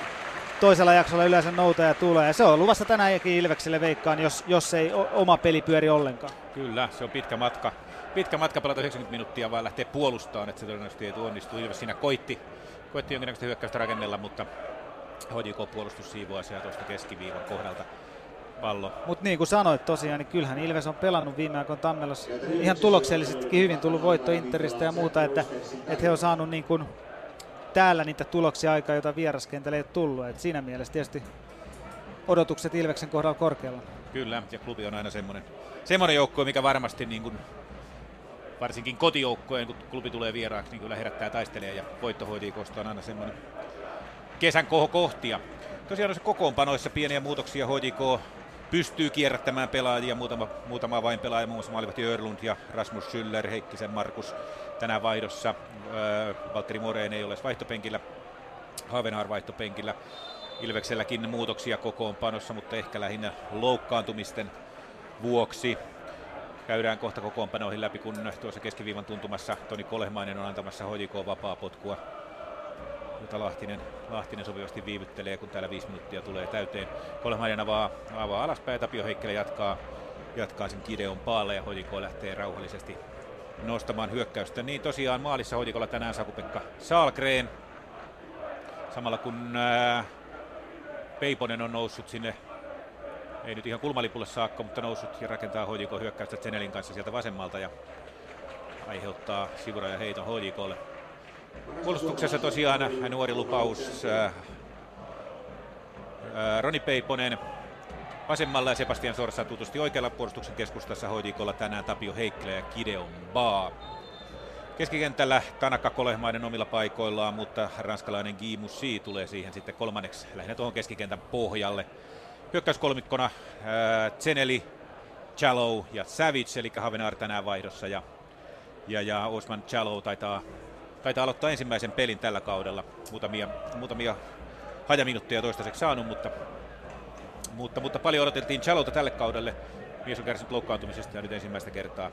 toisella jaksolla yleensä noutaja tulee. Ja se on luvassa tänäänkin Ilvekselle veikkaan, jos, jos ei oma peli pyöri ollenkaan. Kyllä, se on pitkä matka. Pitkä matka pelata 90 minuuttia vaan lähtee puolustamaan, että se todennäköisesti ei onnistu. Ilves siinä koitti, koitti jonkinnäköistä hyökkäystä rakennella, mutta HJK-puolustus siivoaa siellä tuosta keskiviivan kohdalta pallo. Mutta niin kuin sanoit tosiaan, niin kyllähän Ilves on pelannut viime aikoina Tammelossa ihan tuloksellisestikin hyvin tullut voitto Interistä ja muuta, että, että he on saanut niin kuin täällä niitä tuloksia aikaa, joita vieraskentällä ei ole tullut. Et siinä mielessä tietysti odotukset Ilveksen kohdalla korkealla. Kyllä, ja klubi on aina semmoinen, semmoinen joukkue, mikä varmasti niin kuin, varsinkin kotijoukkojen, kun klubi tulee vieraaksi, niin kyllä herättää taistelee ja voitto HJKsta on aina semmoinen kesän kohokohtia. Tosiaan noissa kokoonpanoissa pieniä muutoksia HJK pystyy kierrättämään pelaajia, muutama, muutama vain pelaaja, muun muassa Maalivati Örlund ja Rasmus Schüller, Heikkisen Markus tänään vaihdossa. Öö, Valtteri Moreen ei ole vaihtopenkillä, Havenhar vaihtopenkillä. Ilvekselläkin muutoksia kokoonpanossa, mutta ehkä lähinnä loukkaantumisten vuoksi. Käydään kohta kokoonpanoihin läpi, kun tuossa keskiviivan tuntumassa Toni Kolehmainen on antamassa HJK vapaa potkua jota Lahtinen, Lahtinen sopivasti viivyttelee, kun täällä viisi minuuttia tulee täyteen. Kolmannen avaa, avaa alaspäin, Tapio Heikkilä jatkaa, jatkaa sen Kideon paalle ja Hodiko lähtee rauhallisesti nostamaan hyökkäystä. Niin tosiaan maalissa Hodikolla tänään Saku-Pekka Saalgren. Samalla kun ää, Peiponen on noussut sinne, ei nyt ihan kulmalipulle saakka, mutta noussut ja rakentaa Hodiko hyökkäystä Zenelin kanssa sieltä vasemmalta ja aiheuttaa sivuraja heiton Hodikolle. Puolustuksessa tosiaan nuori lupaus äh, Roni Peiponen vasemmalla ja Sebastian Sorsa tutusti oikealla puolustuksen keskustassa hoidikolla tänään Tapio Heikkilä ja Kideon Baa. Keskikentällä Tanaka Kolehmainen omilla paikoillaan, mutta ranskalainen Guy Moussi tulee siihen sitten kolmanneksi lähinnä tuohon keskikentän pohjalle. Hyökkäyskolmikkona äh, Zeneli, Chalou ja Savage, eli Havenar tänään vaihdossa ja, ja, ja Osman Chalou taitaa taitaa aloittaa ensimmäisen pelin tällä kaudella. Muutamia, muutamia hajaminutteja toistaiseksi saanut, mutta, mutta, mutta paljon odoteltiin Chalota tälle kaudelle. Mies on kärsinyt loukkaantumisesta ja nyt ensimmäistä kertaa,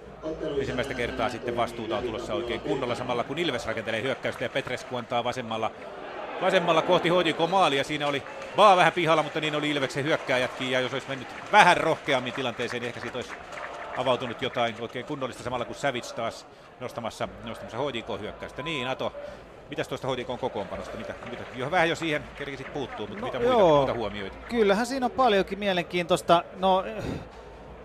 ensimmäistä kertaa sitten vastuuta on tulossa oikein kunnolla samalla kun Ilves rakentelee hyökkäystä ja Petresku antaa vasemmalla, vasemmalla kohti HJK maalia. Siinä oli vaan vähän pihalla, mutta niin oli Ilveksen hyökkääjätkin ja jos olisi mennyt vähän rohkeammin tilanteeseen, niin ehkä siitä olisi avautunut jotain oikein kunnollista samalla kuin Savage taas nostamassa, nostamassa HJK-hyökkäystä. Niin, Ato, mitäs tuosta HJK kokoonpanosta? Mitä, mitä, jo vähän jo siihen kerkisit puuttuu, mutta no, mitä muita, joo, muita huomioita? Kyllähän siinä on paljonkin mielenkiintoista. No,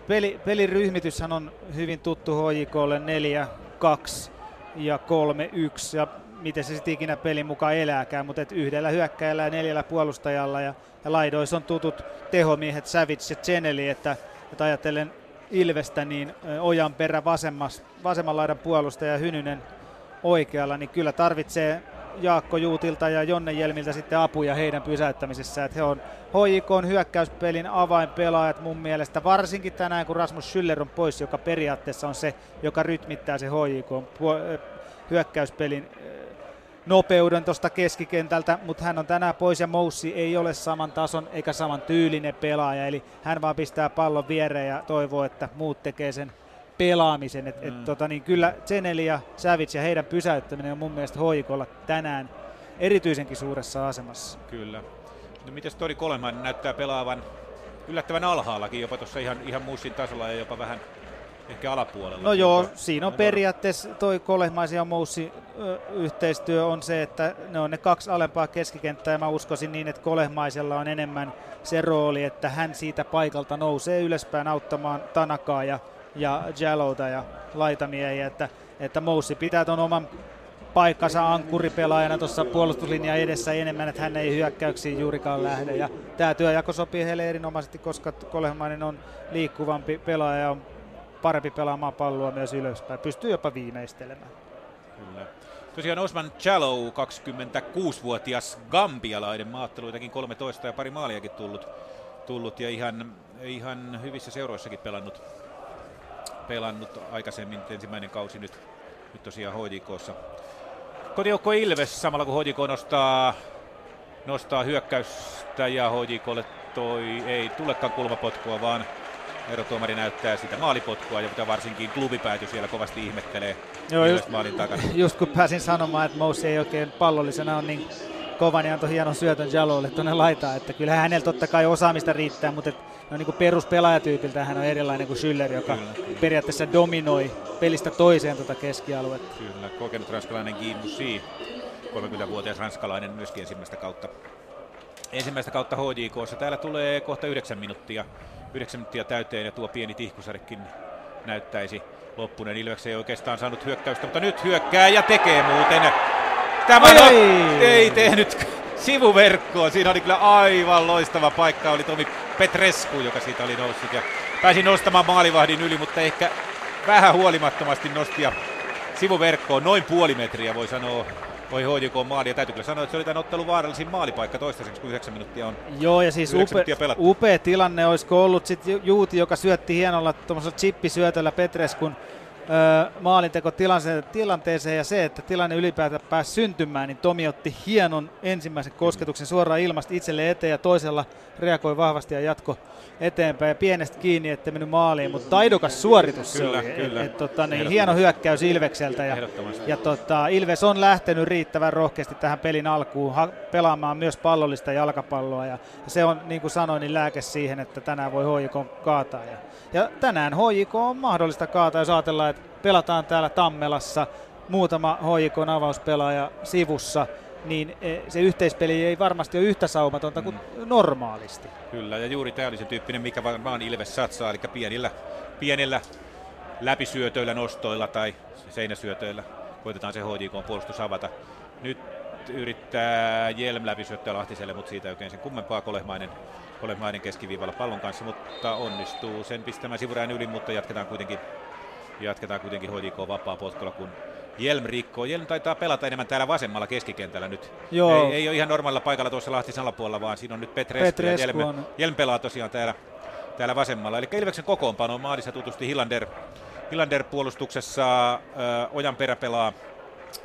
peli, pelin ryhmityshän on hyvin tuttu HJKlle 4, 2 ja 3, 1 ja miten se sitten ikinä pelin mukaan elääkään, mutta et yhdellä hyökkäjällä ja neljällä puolustajalla ja, ja laidoissa on tutut tehomiehet Savage ja Cheneli, että, että ajatellen Ilvestä, niin Ojan perä vasemmas, vasemman laidan puolustaja ja Hynynen oikealla, niin kyllä tarvitsee Jaakko Juutilta ja Jonne Jelmiltä sitten apuja heidän pysäyttämisessä. Että he on HJK on hyökkäyspelin avainpelaajat mun mielestä, varsinkin tänään kun Rasmus Schüller on pois, joka periaatteessa on se, joka rytmittää se HJK hyökkäyspelin nopeuden tuosta keskikentältä, mutta hän on tänään pois ja Moussi ei ole saman tason eikä saman tyylinen pelaaja, eli hän vaan pistää pallon viereen ja toivoo, että muut tekee sen pelaamisen. Et, mm. et, tota, niin kyllä Zeneli ja Savage ja heidän pysäyttäminen on mun mielestä hoikolla tänään erityisenkin suuressa asemassa. Kyllä. No mites Tori Koleman näyttää pelaavan yllättävän alhaallakin, jopa tuossa ihan, ihan muussin tasolla ja jopa vähän ehkä alapuolella. No joo, siinä on periaatteessa toi Kolehmaisen ja Moussi yhteistyö on se, että ne on ne kaksi alempaa keskikenttää ja mä uskoisin niin, että Kolehmaisella on enemmän se rooli, että hän siitä paikalta nousee ylöspäin auttamaan Tanakaa ja, ja Jalota ja laitamiehiä, että, että Moussi pitää ton oman paikkansa ankkuripelaajana tuossa puolustuslinja edessä enemmän, että hän ei hyökkäyksiin juurikaan lähde. Ja tämä työjako sopii heille erinomaisesti, koska Kolehmainen on liikkuvampi pelaaja ja on parempi pelaamaan palloa myös ylöspäin. Pystyy jopa viimeistelemään. Kyllä. Tosiaan Osman Jallow, 26-vuotias gambialainen, maatteluitakin 13 ja pari maaliakin tullut, tullut ja ihan, ihan hyvissä seuroissakin pelannut, pelannut aikaisemmin ensimmäinen kausi nyt, nyt tosiaan HJKssa. Kotijoukko Ilves samalla kun HJK nostaa, nostaa hyökkäystä ja HJKlle toi ei tulekaan kulmapotkua, vaan erotuomari näyttää sitä maalipotkua, ja varsinkin klubipääty siellä kovasti ihmettelee Joo, just, maalin takana. just kun pääsin sanomaan, että Moussi ei oikein pallollisena on niin kova, niin antoi hienon syötön Jalolle tuonne laitaan. Että kyllä hänellä totta kai osaamista riittää, mutta et, no niin kuin peruspelaajatyypiltä hän on erilainen kuin Schüller, joka Kyllä, kyllä. periaatteessa dominoi pelistä toiseen tuota keskialuetta. Kyllä, kokenut ranskalainen Guy Moussi, 30-vuotias ranskalainen myöskin ensimmäistä kautta. Ensimmäistä kautta HJKssa. Täällä tulee kohta 9 minuuttia, 9 minuuttia täyteen ja tuo pieni tihkusarekin näyttäisi loppuneen. Ilveksen ei oikeastaan saanut hyökkäystä, mutta nyt hyökkää ja tekee muuten. Tämä no, ai. ei tehnyt sivuverkkoa. Siinä oli kyllä aivan loistava paikka. Oli Tomi Petrescu, joka siitä oli noussut ja pääsi nostamaan maalivahdin yli, mutta ehkä vähän huolimattomasti nosti ja sivuverkkoon noin puoli metriä voi sanoa voi HJK maali. Ja täytyy kyllä sanoa, että se oli tämän ottelun vaarallisin maalipaikka toistaiseksi, kun 9 minuuttia on. Joo, ja siis upe, upea tilanne olisiko ollut sitten Juuti, joka syötti hienolla tuommoisella chippisyötöllä Petreskun öö, maalinteko tilanteeseen ja se, että tilanne ylipäätään pääsi syntymään, niin Tomi otti hienon ensimmäisen kosketuksen suoraan ilmasta itselle eteen ja toisella reagoi vahvasti ja jatko eteenpäin ja pienestä kiinni, ettei mennyt maaliin, mutta taidokas suoritus Kyllä, se oli. kyllä. Et, et, tota, niin, hieno hyökkäys Ilvekseltä ja, ja tota, Ilves on lähtenyt riittävän rohkeasti tähän pelin alkuun ha- pelaamaan myös pallollista jalkapalloa ja se on niin kuin sanoin niin lääke siihen, että tänään voi HJK kaataa. Ja, ja tänään HJK on mahdollista kaataa, jos ajatellaan, että pelataan täällä Tammelassa muutama HJK avauspelaaja sivussa, niin eh, se yhteispeli ei varmasti ole yhtä saumatonta kuin normaalisti. Kyllä, ja juuri tämä oli se tyyppinen, mikä varmaan Ilves satsaa, eli pienillä, pienillä läpisyötöillä, nostoilla tai seinäsyötöillä koitetaan se HJK puolustus avata. Nyt yrittää Jelm läpisyöttöä Lahtiselle, mutta siitä ei oikein sen kummempaa Kolehmainen, Kolehmainen keskiviivalla pallon kanssa, mutta onnistuu sen pistämään sivurajan yli, mutta jatketaan kuitenkin, jatketaan kuitenkin HJK vapaa potkolla, kun Jelm rikkoo. Jelm taitaa pelata enemmän täällä vasemmalla keskikentällä nyt. Joo. Ei, ei ole ihan normaalilla paikalla tuossa Lahtisen alapuolella, vaan siinä on nyt Petrescu, Petrescu ja Jelm, on- Jelm pelaa tosiaan täällä, täällä vasemmalla. Eli Ilveksen kokoonpano maalissa tutusti Hillander, Hillander puolustuksessa, äh, Ojan perä pelaa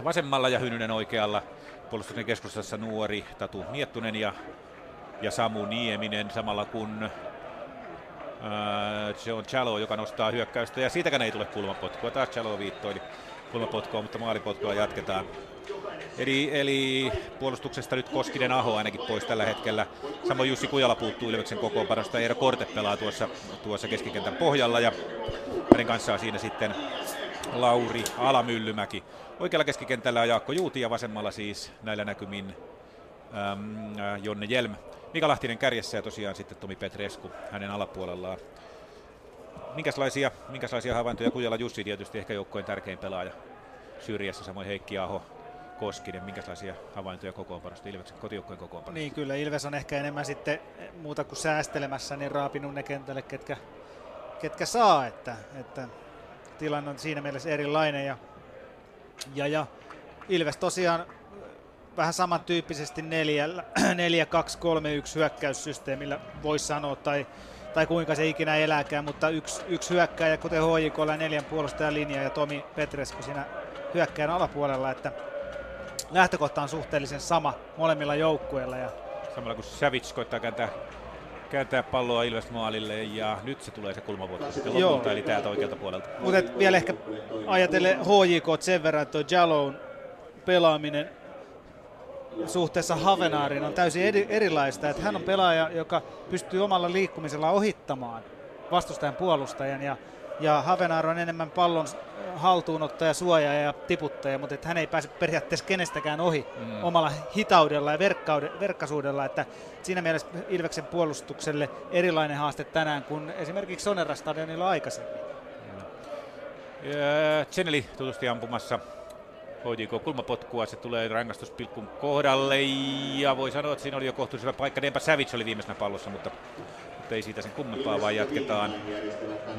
vasemmalla ja Hynynen oikealla. Puolustuksen keskustassa nuori Tatu Miettunen ja, ja Samu Nieminen samalla kun äh, se on Chalo, joka nostaa hyökkäystä ja siitäkään ei tule kulmapotkua. Taas Chalo viittoili kulmapotkua, mutta maalipotkua jatketaan. Eli, eli puolustuksesta nyt Koskinen Aho ainakin pois tällä hetkellä. Samoin Jussi Kujala puuttuu Ilveksen kokoonpanosta. Eero Korte pelaa tuossa, tuossa keskikentän pohjalla ja hänen kanssaan siinä sitten Lauri Alamyllymäki. Oikealla keskikentällä on Jaakko Juuti ja vasemmalla siis näillä näkymin äm, Jonne Jelm. Mika Lahtinen kärjessä ja tosiaan sitten Tomi Petrescu hänen alapuolellaan. Minkälaisia, minkälaisia havaintoja Kujala Jussi tietysti ehkä joukkojen tärkein pelaaja syrjässä, samoin Heikki Aho, Koskinen, minkälaisia havaintoja kokoonpanosta, Ilveksen kotijoukkojen kokoonpanosta? Niin kyllä, Ilves on ehkä enemmän sitten muuta kuin säästelemässä, niin raapinut ne kentälle, ketkä, ketkä saa, että, että tilanne on siinä mielessä erilainen ja, ja, ja Ilves tosiaan vähän samantyyppisesti 4-2-3-1 hyökkäyssysteemillä voisi sanoa, tai, tai kuinka se ikinä elääkään, mutta yksi, yksi hyökkääjä, kuten HJKlla neljän puolustajan linja ja Tomi Petrescu siinä hyökkäjän alapuolella, että lähtökohta on suhteellisen sama molemmilla joukkueilla. Ja Samalla kun Savic koittaa kääntää, kääntää palloa Ilves maalille ja nyt se tulee se kulmavuoto sitten Joo. lopulta, eli täältä oikealta puolelta. Mutta et vielä ehkä ajatellen HJK sen verran, että tuo Jallown pelaaminen suhteessa Havenaariin on täysin eri, erilaista. Että hän on pelaaja, joka pystyy omalla liikkumisella ohittamaan vastustajan puolustajan ja, ja Havenaar on enemmän pallon haltuunottaja, suojaaja ja tiputtaja, mutta että hän ei pääse periaatteessa kenestäkään ohi mm. omalla hitaudella ja verkkaisuudella, että siinä mielessä Ilveksen puolustukselle erilainen haaste tänään kuin esimerkiksi Sonera stadionilla aikaisemmin. Cheneli tutusti ampumassa HJK kulmapotkua, se tulee rangaistuspilkun kohdalle ja voi sanoa, että siinä oli jo kohtuullisen paikka. Dempa Savage oli viimeisenä pallossa, mutta mutta ei siitä sen kummempaa, vaan jatketaan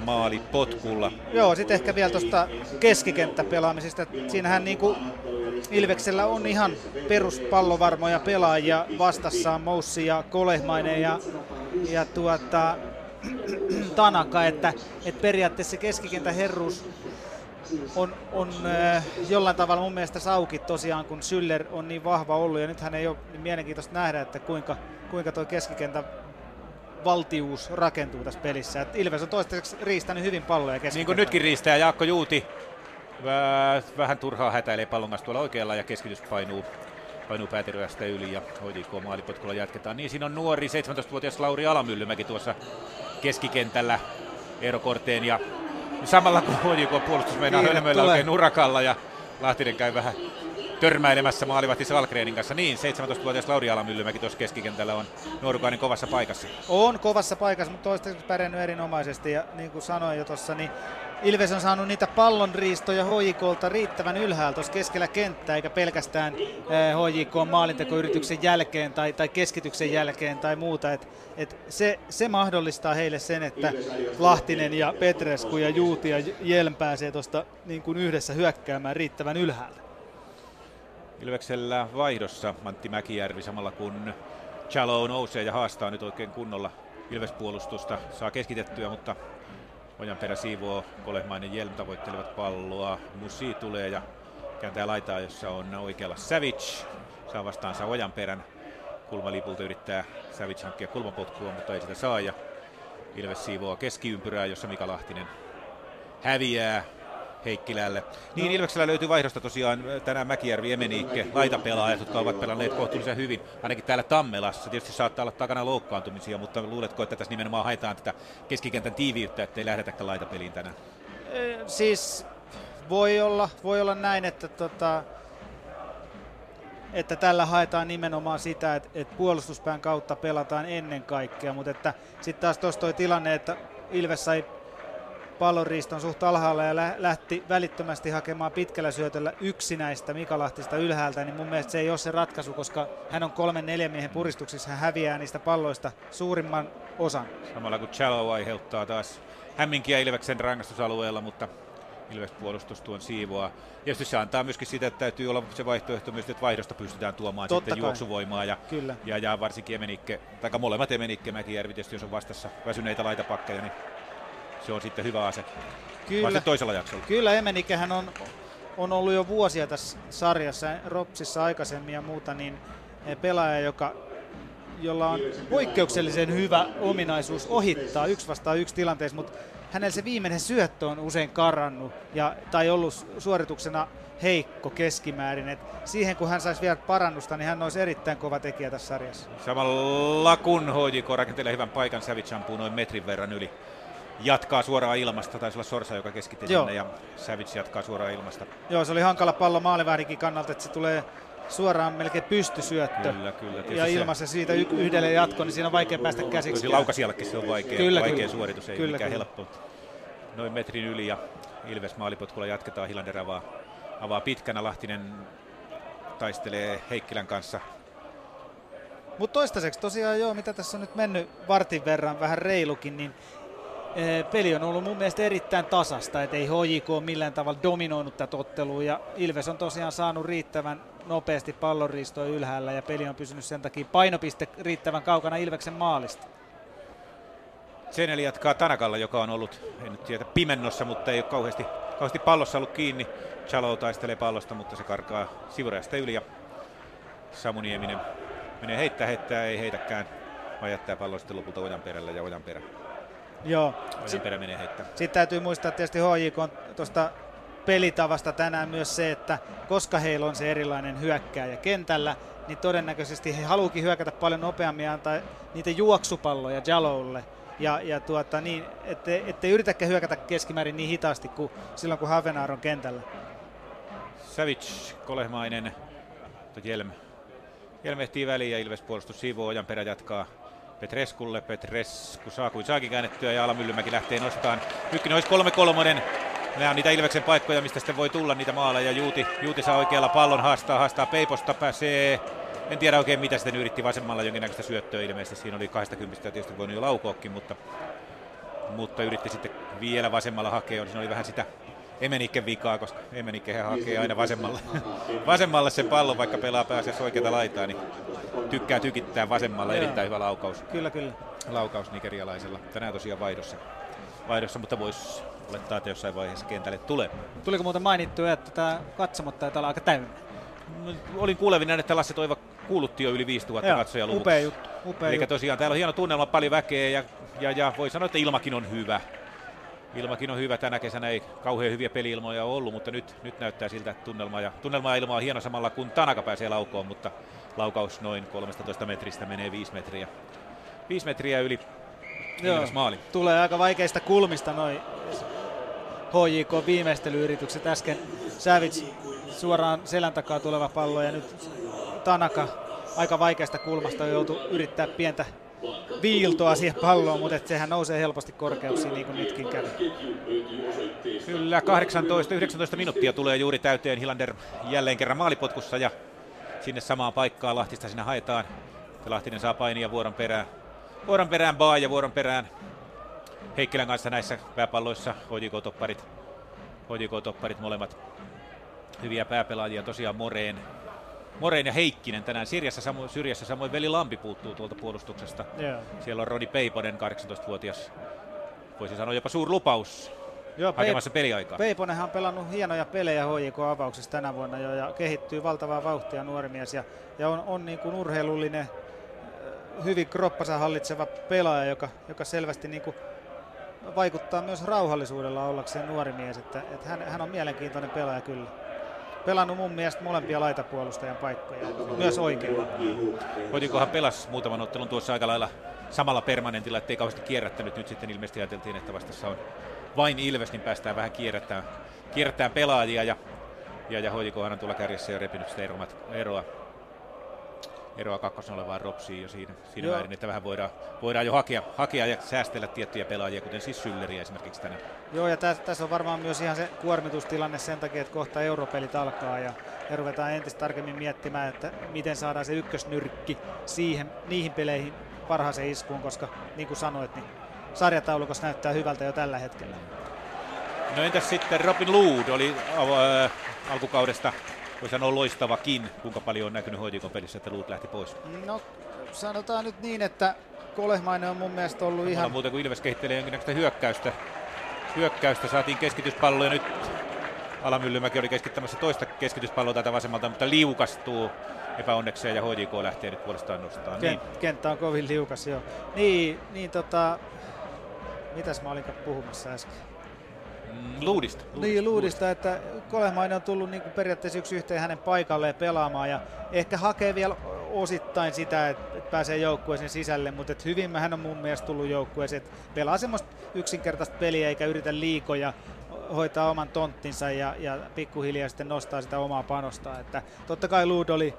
maalipotkulla. Joo, sitten ehkä vielä tuosta keskikenttäpelaamisesta. Siinähän niinku Ilveksellä on ihan peruspallovarmoja pelaajia vastassaan, Moussi ja Kolehmainen ja, ja tuota, Tanaka, että, että periaatteessa keskikentän herruus on, on äh, jollain tavalla mun mielestä sauki tosiaan, kun Syller on niin vahva ollut ja nythän ei ole niin mielenkiintoista nähdä, että kuinka, kuinka tuo keskikentän valtius rakentuu tässä pelissä. Et Ilves on toistaiseksi riistänyt hyvin palloja keskikentän. Niin kuin nytkin riistää Jaakko Juuti. Vähän turhaa hätäilee pallon kanssa tuolla oikealla ja keskitys painuu painuu pääteryästä yli ja HJK maalipotkulla jatketaan. Niin siinä on nuori 17-vuotias Lauri Alamyllymäki tuossa keskikentällä Eero Korteen ja samalla kun HJK puolustus meinaa hölmöillä oikein urakalla ja Lahtinen käy vähän törmäilemässä maalivahti Salkreenin kanssa. Niin, 17-vuotias Lauri Alamyllymäki tuossa keskikentällä on nuorukainen kovassa paikassa. On kovassa paikassa, mutta toistaiseksi pärjännyt erinomaisesti. Ja niin kuin sanoin jo tuossa, niin Ilves on saanut niitä pallonriistoja HJKlta riittävän ylhäältä tuossa keskellä kenttää, eikä pelkästään HJK eh, maalintekoyrityksen jälkeen tai, tai keskityksen jälkeen tai muuta. Et, et se, se mahdollistaa heille sen, että Lahtinen ja Petresku ja Juuti ja Jelm pääsee tuosta niin kuin yhdessä hyökkäämään riittävän ylhäältä. Ilveksellä vaihdossa Mantti Mäkijärvi samalla kun Chalo nousee ja haastaa nyt oikein kunnolla Ilvespuolustusta. Saa keskitettyä, mutta perä siivoo Kolehmainen Jelm tavoittelevat palloa. Musi tulee ja kääntää laitaa, jossa on oikealla Savage. Saa vastaansa perän Kulmalipulta yrittää Savage hankkia kulmapotkua, mutta ei sitä saa. Ja Ilves siivoo keskiympyrää, jossa Mika Lahtinen häviää Heikkilälle. Niin no. Ilveksellä löytyy vaihdosta tosiaan tänään Mäkijärvi, Emeniikke, laitapelaajat, jotka ovat pelanneet kohtuullisen hyvin, ainakin täällä Tammelassa. Tietysti saattaa olla takana loukkaantumisia, mutta luuletko, että tässä nimenomaan haetaan tätä keskikentän tiiviyttä, ettei lähdetäkään laitapeliin tänään? E, siis voi olla, voi olla näin, että tota, että tällä haetaan nimenomaan sitä, että, että puolustuspään kautta pelataan ennen kaikkea, mutta että sitten taas tuossa toi tilanne, että Ilves sai pallonriiston suht alhaalla ja lähti välittömästi hakemaan pitkällä syötöllä yksinäistä Mika Lahtista ylhäältä, niin mun mielestä se ei ole se ratkaisu, koska hän on kolmen neljän miehen puristuksissa, hän häviää niistä palloista suurimman osan. Samalla kun Chalo aiheuttaa taas hämminkiä Ilveksen rangaistusalueella, mutta Ilves puolustus tuon siivoa. Tietysti se antaa myöskin sitä, että täytyy olla se vaihtoehto myös, että vaihdosta pystytään tuomaan Totta sitten kai. juoksuvoimaa. Ja, Kyllä. ja, ja varsinkin Emenikke, tai molemmat Emenikke, Mäkijärvi tietysti, jos on vastassa väsyneitä laitapakkeja, niin se on sitten hyvä ase. Kyllä, toisella jaksolla. Kyllä Emenikähän on, on ollut jo vuosia tässä sarjassa, Ropsissa aikaisemmin ja muuta, niin pelaaja, joka, jolla on poikkeuksellisen hyvä ominaisuus ohittaa yksi vastaan yksi tilanteessa, mutta hänellä se viimeinen syöttö on usein karannut ja, tai ollut suorituksena heikko keskimäärin. Et siihen kun hän saisi vielä parannusta, niin hän olisi erittäin kova tekijä tässä sarjassa. Samalla kun HJK rakentelee hyvän paikan, Savage ampuu noin metrin verran yli jatkaa suoraan ilmasta, taisi olla Sorsa, joka keskitti sinne ja Savage jatkaa suoraan ilmasta. Joo, se oli hankala pallo maaliväärinkin kannalta, että se tulee suoraan melkein pystysyöttö. Kyllä, kyllä. Ja ilmassa se... siitä y- yhdelle jatko, niin siinä on vaikea päästä käsiksi. Laukasijallekin se on vaikea, kyllä, vaikea kyllä. suoritus, ei kyllä, mikään kyllä. helppo. Noin metrin yli ja Ilves maalipotkulla jatketaan. Hilander avaa, avaa pitkänä, Lahtinen taistelee Heikkilän kanssa mutta toistaiseksi tosiaan joo, mitä tässä on nyt mennyt vartin verran, vähän reilukin, niin peli on ollut mun mielestä erittäin tasasta, että ei HJK millään tavalla dominoinut tätä ottelua ja Ilves on tosiaan saanut riittävän nopeasti pallonriistoa ylhäällä ja peli on pysynyt sen takia painopiste riittävän kaukana Ilveksen maalista. Seneli jatkaa Tanakalla, joka on ollut, en nyt tiedä, pimennossa, mutta ei ole kauheasti, kauheasti pallossa ollut kiinni. Chalo taistelee pallosta, mutta se karkaa sivurajasta yli ja Samu Nieminen menee heittää, heittää, ei heitäkään, vaan jättää pallon lopulta ojan perällä ja ojan perä Joo. Sitten menee heittää. Sitten täytyy muistaa tietysti HJK on tuosta pelitavasta tänään myös se, että koska heillä on se erilainen hyökkääjä kentällä, niin todennäköisesti he haluukin hyökätä paljon nopeammin ja antaa niitä juoksupalloja Jaloulle. Ja, ja tuota, niin, ettei, ettei yritäkään hyökätä keskimäärin niin hitaasti kuin silloin, kun Havenaar on kentällä. Savic, kolehmainen, Jelm. Jelm ehtii väliin ja Ilves puolustus siivoo, Ojan perä jatkaa Petreskulle. Petresku saa kuin saakin käännettyä ja Alamyllymäki lähtee nostaan. Ykkönen olisi kolme kolmonen. Nämä on niitä Ilveksen paikkoja, mistä sitten voi tulla niitä maaleja. Juuti, Juuti saa oikealla pallon, haastaa, haastaa Peiposta, pääsee en tiedä oikein mitä sitten yritti vasemmalla jonkinnäköistä syöttöä ilmeisesti. Siinä oli 20 tietysti voinut jo laukoakin, mutta, mutta yritti sitten vielä vasemmalla hakea. Siinä oli vähän sitä Emenikken vikaa, koska Emenikke hakee aina vasemmalla, vasemmalle sen pallon, vaikka pelaa pääasiassa oikeata laitaa, niin tykkää tykittää vasemmalla. Erittäin hyvä laukaus. Kyllä, kyllä. Laukaus nigerialaisella. Tänään tosiaan vaihdossa, vaihdossa mutta voisi olettaa, että jossain vaiheessa kentälle tulee. Tuliko muuten mainittua, että tämä katsomot taitaa olla aika täynnä? Olin kuulevina, että Lasse Toiva kuulutti jo yli 5000 katsojaa luvuksi. Upea juttu. Upea Eli juttu. tosiaan täällä on hieno tunnelma, paljon väkeä ja, ja, ja voi sanoa, että ilmakin on hyvä. Ilmakin on hyvä. Tänä kesänä ei kauhean hyviä peliilmoja ollut, mutta nyt, nyt näyttää siltä, tunnelma ja, tunnelma ja ilma on hieno samalla, kun Tanaka pääsee laukoon, mutta laukaus noin 13 metristä menee 5 metriä. 5 metriä yli Ilves maali. Tulee aika vaikeista kulmista noin HJK viimeistelyyritykset äsken. Savage suoraan selän takaa tuleva pallo ja nyt Tanaka aika vaikeasta kulmasta joutui yrittää pientä viiltoa siihen palloon, mutta et sehän nousee helposti korkeuksiin niin kuin nytkin kävi. Kyllä, 18-19 minuuttia tulee juuri täyteen Hilander jälleen kerran maalipotkussa ja sinne samaan paikkaan Lahtista sinne haetaan. Lahtinen saa painia vuoron perään. Vuoron perään Baa ja vuoron perään Heikkilän kanssa näissä pääpalloissa HJK-topparit. HJK-topparit molemmat hyviä pääpelaajia, tosiaan Moreen, Moreen ja Heikkinen tänään syrjässä, samoin, syrjässä, samoin Veli Lampi puuttuu tuolta puolustuksesta. Joo. Siellä on Rodi Peiponen, 18-vuotias, voisi sanoa jopa suurlupaus Joo, hakemassa peliaikaa. Peiponenhan on pelannut hienoja pelejä HJK-avauksessa tänä vuonna jo ja kehittyy valtavaa vauhtia nuori mies ja, ja on, on niin kuin urheilullinen, hyvin kroppansa hallitseva pelaaja, joka, joka selvästi niin kuin vaikuttaa myös rauhallisuudella ollakseen nuori mies, että, että hän, hän on mielenkiintoinen pelaaja kyllä. Pelannut mun mielestä molempia laitapuolustajan paikkoja, myös oikealla. Kotikohan pelasi muutaman ottelun tuossa aika lailla samalla permanentilla, ettei kauheasti kierrättänyt. Nyt sitten ilmeisesti ajateltiin, että vastassa on vain Ilves, niin päästään vähän kierrättämään, kierrättämään pelaajia. Ja, ja, ja Hoitikohan on tuolla kärjessä jo repinyt sitä eroa, eroa, kakkosen olevaan Ropsiin jo siinä, siinä Joo. määrin, että vähän voidaan, voidaan jo hakea, hakea ja säästellä tiettyjä pelaajia, kuten siis Sylleriä esimerkiksi tänään. Joo, ja tässä, tässä on varmaan myös ihan se kuormitustilanne sen takia, että kohta europelit alkaa ja, ja ruvetaan entistä tarkemmin miettimään, että miten saadaan se ykkösnyrkki siihen, niihin peleihin parhaaseen iskuun, koska niin kuin sanoit, niin sarjataulukossa näyttää hyvältä jo tällä hetkellä. No entäs sitten Robin Lood oli äh, alkukaudesta, voi sanoa loistavakin, kuinka paljon on näkynyt hoitikon pelissä, että Lood lähti pois. No sanotaan nyt niin, että Kolehmainen on mun mielestä ollut Ihan... ihan... muuten kuin Ilves kehittelee jonkinnäköistä hyökkäystä. Hyökkäystä saatiin keskityspallo ja nyt Alamyllymäki oli keskittämässä toista keskityspalloa tätä vasemmalta, mutta liukastuu epäonnekseen ja HJK lähtee nyt puolestaan nostaa. Niin. Kent, kenttä on kovin liukas, joo. Niin, niin tota... Mitäs mä olinkaan puhumassa äsken? Mm, Luudista. Niin, Luudista, että Kolehmainen on tullut niin kuin periaatteessa yksi yhteen hänen paikalleen pelaamaan ja ehkä hakee vielä osittain sitä, että pääsee joukkueeseen sisälle, mutta että hyvin hän on mun mielestä tullut joukkueeseen, että pelaa semmoista yksinkertaista peliä eikä yritä liikoja, hoitaa oman tonttinsa ja, ja pikkuhiljaa sitten nostaa sitä omaa panostaa. Että totta kai Luud oli,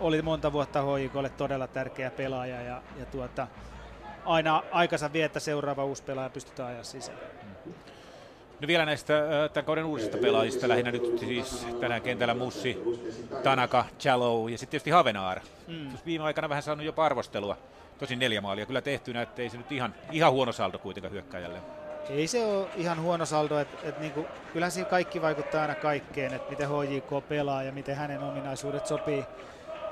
oli monta vuotta HJKlle todella tärkeä pelaaja ja, ja tuota, aina aikansa vie, että seuraava uusi pelaaja pystytään ajaa sisään. No vielä näistä tämän kauden uusista pelaajista, lähinnä nyt siis tänään kentällä Mussi, Tanaka, Jallow ja sitten tietysti Havenaar. Mm. Viime aikana vähän saanut jopa arvostelua. Tosin neljä maalia kyllä tehtynä, että ei se nyt ihan, ihan huono saldo kuitenkaan hyökkäjälle. Ei se ole ihan huono saldo, että et niinku, kyllähän siinä kaikki vaikuttaa aina kaikkeen, että miten HJK pelaa ja miten hänen ominaisuudet sopii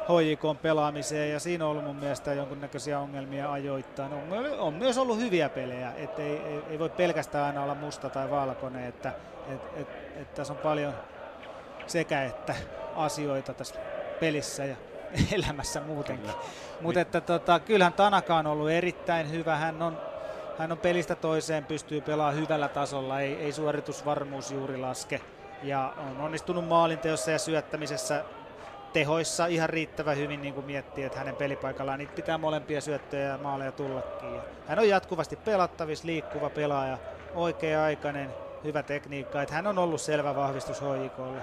HJK pelaamiseen ja siinä on ollut mun mielestä jonkunnäköisiä ongelmia ajoittain. On, on myös ollut hyviä pelejä, että ei, ei, ei, voi pelkästään aina olla musta tai valkoinen, että et, et, et tässä on paljon sekä että asioita tässä pelissä ja elämässä muutenkin. Mutta että tota, kyllähän Tanaka on ollut erittäin hyvä, hän on hän on pelistä toiseen, pystyy pelaamaan hyvällä tasolla, ei, ei suoritusvarmuus juuri laske. ja on onnistunut maalinteossa ja syöttämisessä tehoissa ihan riittävän hyvin niin kuin miettii, että hänen pelipaikallaan niitä pitää molempia syöttöjä ja maaleja tullakin. Ja hän on jatkuvasti pelattavissa, liikkuva pelaaja, oikea-aikainen, hyvä tekniikka. Että hän on ollut selvä vahvistus HJKlle.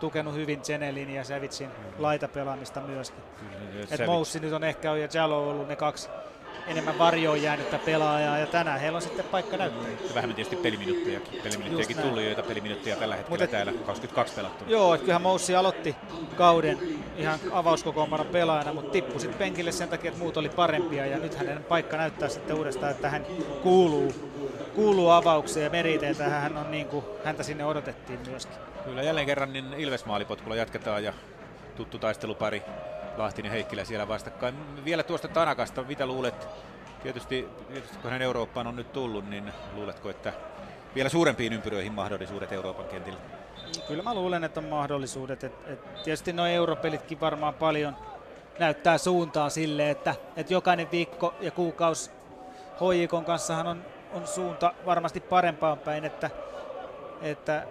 Tukenut hyvin Jenelin ja Savitsin laitapelaamista myöskin. Et Moussi nyt on ehkä ja Jalo ollut ne kaksi enemmän varjoon jäänyttä pelaajaa ja tänään heillä on sitten paikka näyttää. Vähemmän tietysti peliminuuttejakin. Peliminuuttejakin tullut, joita peliminuutteja tällä hetkellä Mut täällä 22 pelattu. Joo, että kyllähän Moussi aloitti kauden ihan avauskokoonpanon pelaajana, mutta tippui sitten penkille sen takia, että muut oli parempia ja nyt hänen paikka näyttää sitten uudestaan, että hän kuuluu, kuuluu avaukseen ja meriteiltä hän on niin kuin häntä sinne odotettiin myöskin. Kyllä jälleen kerran niin Ilves maalipotkulla jatketaan ja tuttu taistelupari Lahtinen Heikkilä siellä vastakkain. Vielä tuosta Tanakasta, mitä luulet? Tietysti, tietysti kun hän Eurooppaan on nyt tullut, niin luuletko, että vielä suurempiin ympyröihin mahdollisuudet Euroopan kentillä? Kyllä mä luulen, että on mahdollisuudet. Et, et tietysti nuo europelitkin varmaan paljon näyttää suuntaa sille, että, että jokainen viikko ja kuukausi HJKn kanssahan on, on suunta varmasti parempaan päin, että, että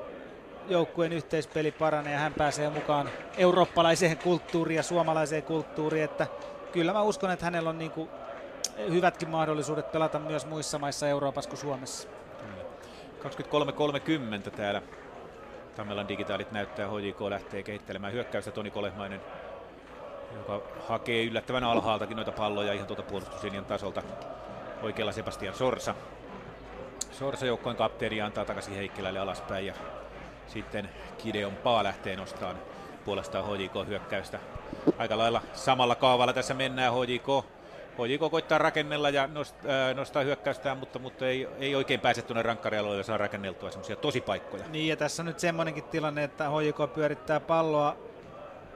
joukkueen yhteispeli paranee ja hän pääsee mukaan eurooppalaiseen kulttuuriin ja suomalaiseen kulttuuriin, että kyllä mä uskon, että hänellä on niin kuin hyvätkin mahdollisuudet pelata myös muissa maissa Euroopassa kuin Suomessa. 23.30 täällä Tammelan digitaalit näyttää, HJK lähtee kehittelemään hyökkäystä Toni Kolehmainen, joka hakee yllättävän alhaaltakin noita palloja ihan tuolta puolustuslinjan tasolta. Oikealla Sebastian Sorsa. Sorsa joukkojen kapteeni antaa takaisin Heikkilälle alaspäin ja sitten Kideon Paa lähtee nostamaan puolestaan HJK hyökkäystä. Aika lailla samalla kaavalla tässä mennään HJK. HJK koittaa rakennella ja nost, äh, nostaa hyökkäystään, mutta, mutta ei, ei oikein pääse tuonne rankkarealueelle saa rakenneltua semmoisia tosipaikkoja. Niin ja tässä on nyt semmoinenkin tilanne, että HJK pyörittää palloa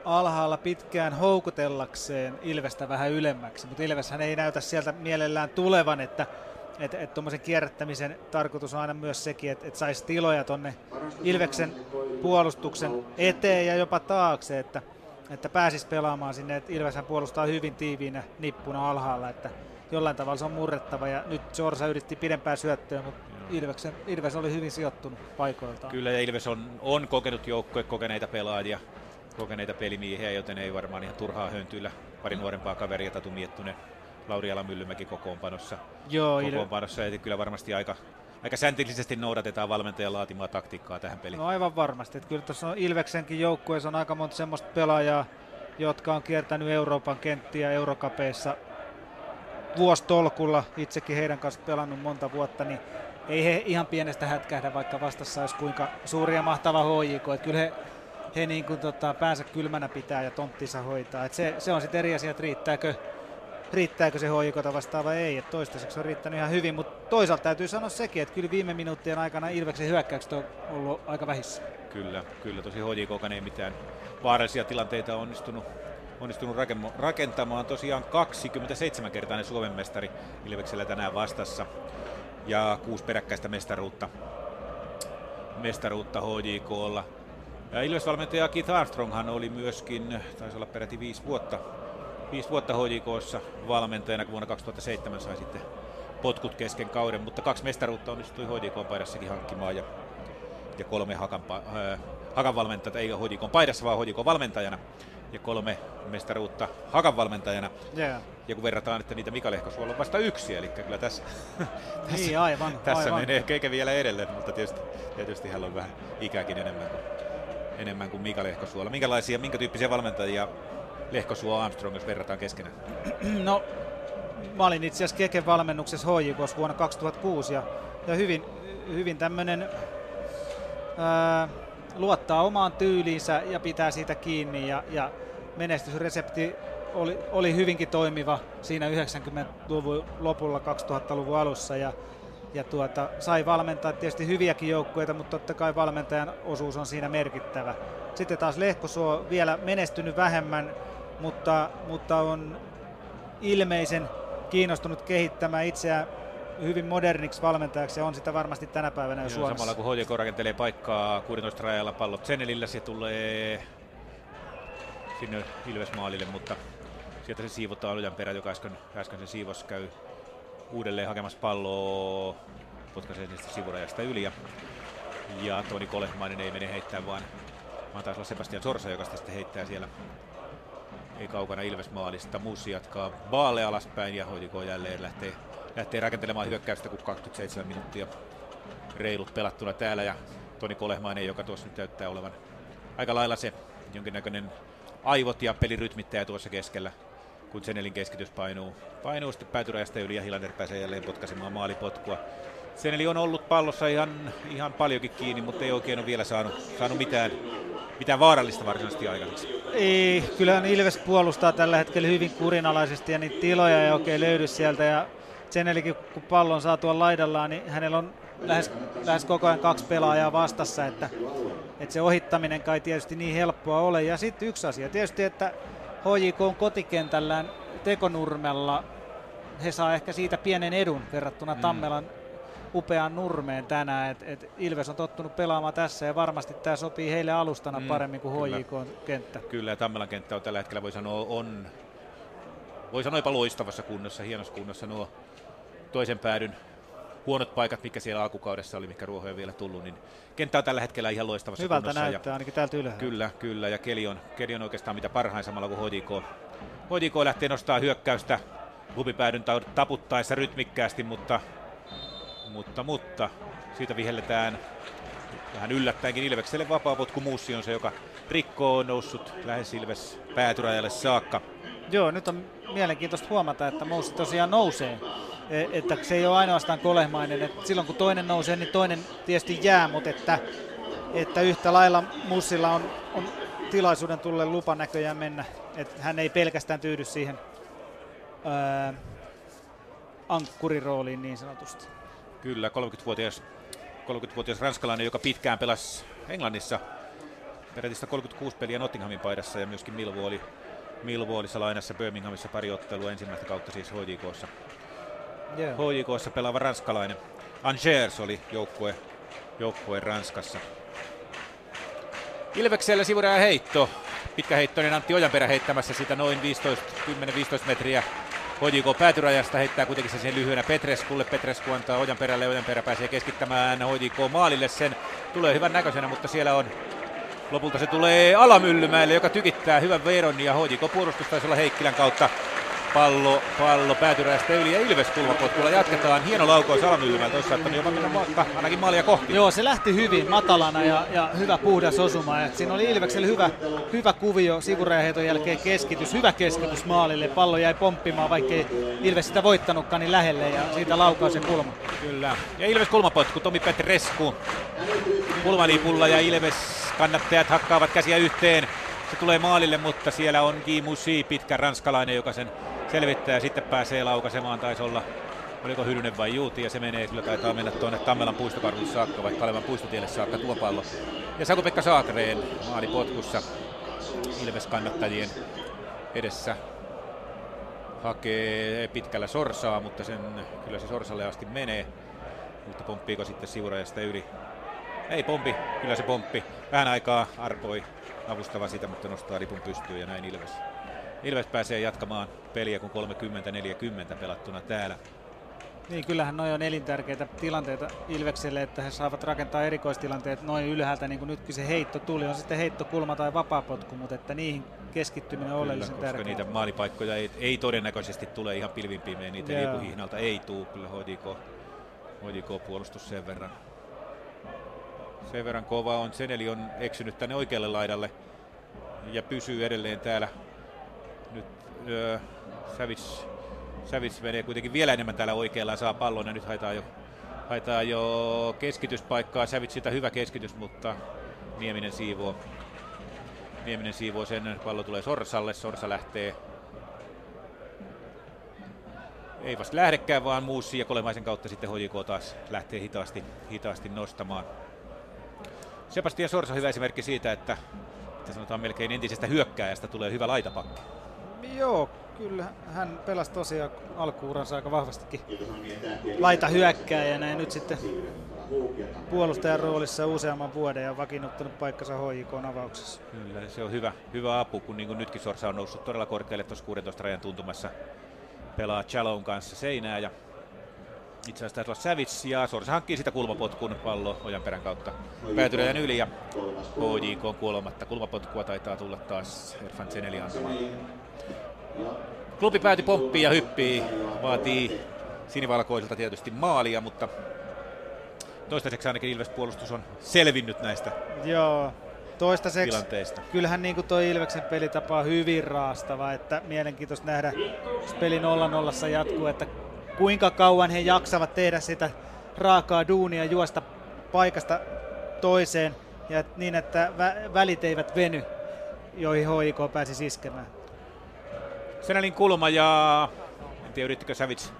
alhaalla pitkään houkutellakseen Ilvestä vähän ylemmäksi, mutta Ilveshän ei näytä sieltä mielellään tulevan, että että et tuommoisen kierrättämisen tarkoitus on aina myös sekin, että et saisi tiloja tonne Ilveksen puolustuksen eteen ja jopa taakse, että, että pääsisi pelaamaan sinne, että Ilveshän puolustaa hyvin tiiviinä nippuna alhaalla, että jollain tavalla se on murrettava. Ja nyt Sorsa yritti pidempää syöttöä, mutta Ilveksen, Ilves oli hyvin sijoittunut paikoiltaan. Kyllä ja Ilves on, on kokenut joukkue, kokeneita pelaajia, kokeneita pelimiehiä, joten ei varmaan ihan turhaa höyntyillä pari nuorempaa kaveria, Tatu Miettunen, Lauri Alamyllymäki kokoonpanossa. Joo, kokoonpanossa ja kyllä varmasti aika, aika säntillisesti noudatetaan valmentajan laatimaa taktiikkaa tähän peliin. No aivan varmasti. Että kyllä tuossa on Ilveksenkin joukkueessa on aika monta semmoista pelaajaa, jotka on kiertänyt Euroopan kenttiä Eurokapeissa vuostolkulla. Itsekin heidän kanssa pelannut monta vuotta, niin ei he ihan pienestä hätkähdä, vaikka vastassa olisi kuinka suuri ja mahtava HJK. Että kyllä he, he niin kuin tota, päänsä kylmänä pitää ja tonttinsa hoitaa. Et se, se on sitten eri asia, että riittääkö, riittääkö se HJKta vastaan vai ei. Et toistaiseksi on riittänyt ihan hyvin, mutta toisaalta täytyy sanoa sekin, että kyllä viime minuuttien aikana Ilveksen hyökkäykset on ollut aika vähissä. Kyllä, kyllä tosi HJK ei mitään vaarallisia tilanteita onnistunut, onnistunut rakentamaan. Tosiaan 27-kertainen Suomen mestari Ilveksellä tänään vastassa ja kuusi peräkkäistä mestaruutta, mestaruutta HJKlla. Ja Ilves-valmentaja Keith Armstronghan oli myöskin, taisi olla peräti viisi vuotta, viisi vuotta HJKssa valmentajana, kun vuonna 2007 sai sitten potkut kesken kauden, mutta kaksi mestaruutta onnistui HJK paidassakin hankkimaan ja, ja kolme hakan, äh, hakan valmentajaa, ei HJK paidassa, vaan HJK valmentajana ja kolme mestaruutta hakan valmentajana. Yeah. Ja kun verrataan, että niitä Mika Lehkosuolla on vasta yksi, eli kyllä tässä, Niin, aivan. tässä aivan. menee keke vielä edelle, mutta tietysti, tietysti hän on vähän ikäkin enemmän kuin, enemmän kuin Mika Lehkosuola. Minkälaisia, minkä tyyppisiä valmentajia Lehkosuo Armstrong, jos verrataan keskenään? No, mä olin itse asiassa Keken valmennuksessa HJKs vuonna 2006 ja, ja hyvin, hyvin tämmöinen luottaa omaan tyyliinsä ja pitää siitä kiinni ja, ja menestysresepti oli, oli hyvinkin toimiva siinä 90-luvun lopulla 2000-luvun alussa ja, ja tuota, sai valmentaa tietysti hyviäkin joukkueita, mutta totta kai valmentajan osuus on siinä merkittävä. Sitten taas Lehkosuo vielä menestynyt vähemmän, mutta, mutta on ilmeisen kiinnostunut kehittämään itseään hyvin moderniksi valmentajaksi ja on sitä varmasti tänä päivänä jo Joo, Suomessa. Samalla kun HJK rakentelee paikkaa 16 rajalla pallot Senelillä, se tulee sinne Ilvesmaalille, mutta sieltä se siivotaan Ojan perä, joka äsken, äsken se siivos käy uudelleen hakemassa palloa, potkaisee niistä sivurajasta yli ja Ja Toni Kolehmainen ei mene heittämään, vaan, vaan taisi olla Sebastian Sorsa, joka sitä sitten heittää siellä ei kaukana Ilves maalista. Mussi jatkaa Baalle alaspäin ja hoitiko jälleen lähtee, lähtee rakentelemaan hyökkäystä, kun 27 minuuttia reilut pelattuna täällä. Ja Toni Kolehmainen, joka tuossa nyt näyttää olevan aika lailla se jonkinnäköinen aivot ja pelirytmittäjä tuossa keskellä, kun Senelin keskitys painuu, painuu sitten päätyrajasta yli ja Hilander pääsee jälleen potkaisemaan maalipotkua. Seneli on ollut pallossa ihan, ihan paljonkin kiinni, mutta ei oikein ole vielä saanut, saanut mitään, mitään vaarallista varsinaisesti aikaiseksi. Ei, kyllähän Ilves puolustaa tällä hetkellä hyvin kurinalaisesti ja niitä tiloja ei oikein löydy sieltä. Ja Senelikin, kun pallon saa tuolla laidallaan, niin hänellä on lähes, lähes koko ajan kaksi pelaajaa vastassa, että, että se ohittaminen kai tietysti niin helppoa ole. Ja sitten yksi asia, tietysti, että HJK on kotikentällään tekonurmella, he saa ehkä siitä pienen edun verrattuna mm. Upeaan nurmeen tänään. Et, et Ilves on tottunut pelaamaan tässä ja varmasti tämä sopii heille alustana mm, paremmin kuin HJK-kenttä. Kyllä, ja Tammelan kenttä on tällä hetkellä, voi sanoa, on voi sanoa jopa loistavassa kunnossa, hienossa kunnossa nuo toisen päädyn huonot paikat, mikä siellä alkukaudessa oli, mikä ruohoja vielä tullut, niin kenttä on tällä hetkellä ihan loistavassa Hyvältä kunnossa. näyttää ja ainakin täältä ylhäällä. Kyllä, kyllä, ja keli on, keli on oikeastaan mitä parhain samalla kuin HDK. HDK lähtee nostaa hyökkäystä hupipäädyn taputtaessa rytmikkäästi, mutta, mutta, mutta siitä vihelletään vähän yllättäenkin Ilvekselle vapaapotku Muussi on se, joka rikkoo noussut lähes Ilves päätyrajalle saakka. Joo, nyt on mielenkiintoista huomata, että Moussi tosiaan nousee. E, että se ei ole ainoastaan kolehmainen. Että silloin kun toinen nousee, niin toinen tietysti jää, mutta että, että yhtä lailla Mussilla on, on tilaisuuden tulle lupa näköjään mennä. Että hän ei pelkästään tyydy siihen ää, ankkurirooliin niin sanotusti. Kyllä, 30-vuotias, 30-vuotias ranskalainen, joka pitkään pelasi Englannissa peräti 36 peliä Nottinghamin paidassa ja myöskin Millwall, Millwallissa lainassa Birminghamissa pari ottelua ensimmäistä kautta siis HJKssa. Yeah. HJKssa pelaava ranskalainen. Angers oli joukkue, joukkue Ranskassa. Ilveksellä sivuraja heitto. Pitkäheittoinen Antti Ojanperä heittämässä sitä noin 10-15 metriä HJK päätyrajasta heittää kuitenkin se sen lyhyenä Petreskulle. Petresku antaa Ojanperälle. Ojanperä pääsee keskittämään HJK maalille sen. Tulee hyvän näköisenä, mutta siellä on Lopulta se tulee Alamyllymäelle, joka tykittää hyvän veron ja HJK puolustus taisi olla Heikkilän kautta pallo, pallo päätyräistä yli ja Ilves kulmapotkulla jatketaan. Hieno laukaus Alamyllymäeltä, olisi saattanut jopa mennä vaikka ainakin maalia kohti. Joo, se lähti hyvin matalana ja, ja hyvä puhdas osuma. Et siinä oli Ilveksellä hyvä, hyvä kuvio sivurajaheiton jälkeen keskitys, hyvä keskitys maalille. Pallo jäi pomppimaan, vaikkei Ilves sitä voittanutkaan niin lähelle ja siitä laukaus se kulma. Kyllä. Ja Ilves kulmapotku, Tomi Petresku. Kulmalipulla ja Ilves kannattajat hakkaavat käsiä yhteen. Se tulee maalille, mutta siellä on Guy Musi, pitkä ranskalainen, joka sen selvittää ja sitten pääsee laukaisemaan. Taisi olla, oliko Hyrynen vai Juuti, ja se menee, kyllä taitaa mennä tuonne Tammelan puistokarvulle saakka, vai Kalevan puistotielle saakka tuo pallo. Ja Saku-Pekka Saakreen maalipotkussa Ilves kannattajien edessä hakee pitkällä sorsaa, mutta sen kyllä se sorsalle asti menee. Mutta pomppiiko sitten sivurajasta yli? Ei pompi, kyllä se pomppi. Vähän aikaa arpoi avustava sitä, mutta nostaa lipun pystyyn ja näin Ilves. Ilves pääsee jatkamaan peliä, kun 30-40 pelattuna täällä. Niin, kyllähän noin on elintärkeitä tilanteita Ilvekselle, että he saavat rakentaa erikoistilanteet noin ylhäältä, niin kuin nytkin se heitto tuli. On sitten heittokulma tai vapaapotku, mutta että niihin keskittyminen on oleellisen koska tärkeää. niitä maalipaikkoja ei, ei, todennäköisesti tule ihan pilvin niitä liipuhihnalta ei tule kyllä HJK, HJK puolustus sen verran. Sen verran kova on. Seneli on eksynyt tänne oikealle laidalle ja pysyy edelleen täällä. Sävis, Sävis menee kuitenkin vielä enemmän täällä oikealla saa pallon ja nyt haetaan jo, haetaan jo keskityspaikkaa. Sävis sitä hyvä keskitys, mutta Nieminen siivoo. Nieminen siivoo sen, pallo tulee Sorsalle, Sorsa lähtee ei vasta lähdekään, vaan Muussi ja Kolemaisen kautta sitten HJK taas lähtee hitaasti, hitaasti nostamaan. Sebastian Sorsa hyvä esimerkki siitä, että, että sanotaan melkein entisestä hyökkääjästä tulee hyvä laitapakki. Joo, kyllä hän pelasi tosiaan alkuuransa aika vahvastikin laita hyökkääjänä ja nyt sitten puolustajan roolissa useamman vuoden ja vakiinnuttanut paikkansa HJK avauksessa. Kyllä, se on hyvä, hyvä apu, kun niin kuin nytkin Sorsa on noussut todella korkealle tuossa 16 rajan tuntumassa. Pelaa Chalon kanssa seinää ja Itse asiassa taisi olla Savits ja Sorsa hankkii sitä kulmapotkun pallo Ojanperän kautta. Päätyneen yli ja HJK on kuolematta. Kulmapotkua taitaa tulla taas Erfan Zeneli antamaan. Klubi pääti pomppii ja hyppii, vaatii sinivalkoisilta tietysti maalia, mutta toistaiseksi ainakin Ilves puolustus on selvinnyt näistä Joo, toistaiseksi tilanteista. kyllähän niin tuo Ilveksen pelitapa on hyvin raastava, että mielenkiintoista nähdä, jos peli 0-0 jatkuu, että kuinka kauan he jaksavat tehdä sitä raakaa duunia, juosta paikasta toiseen ja niin, että vä- välit eivät veny, joihin HIK pääsi iskemään. Senelin kulma ja en tiedä yrittikö Savits,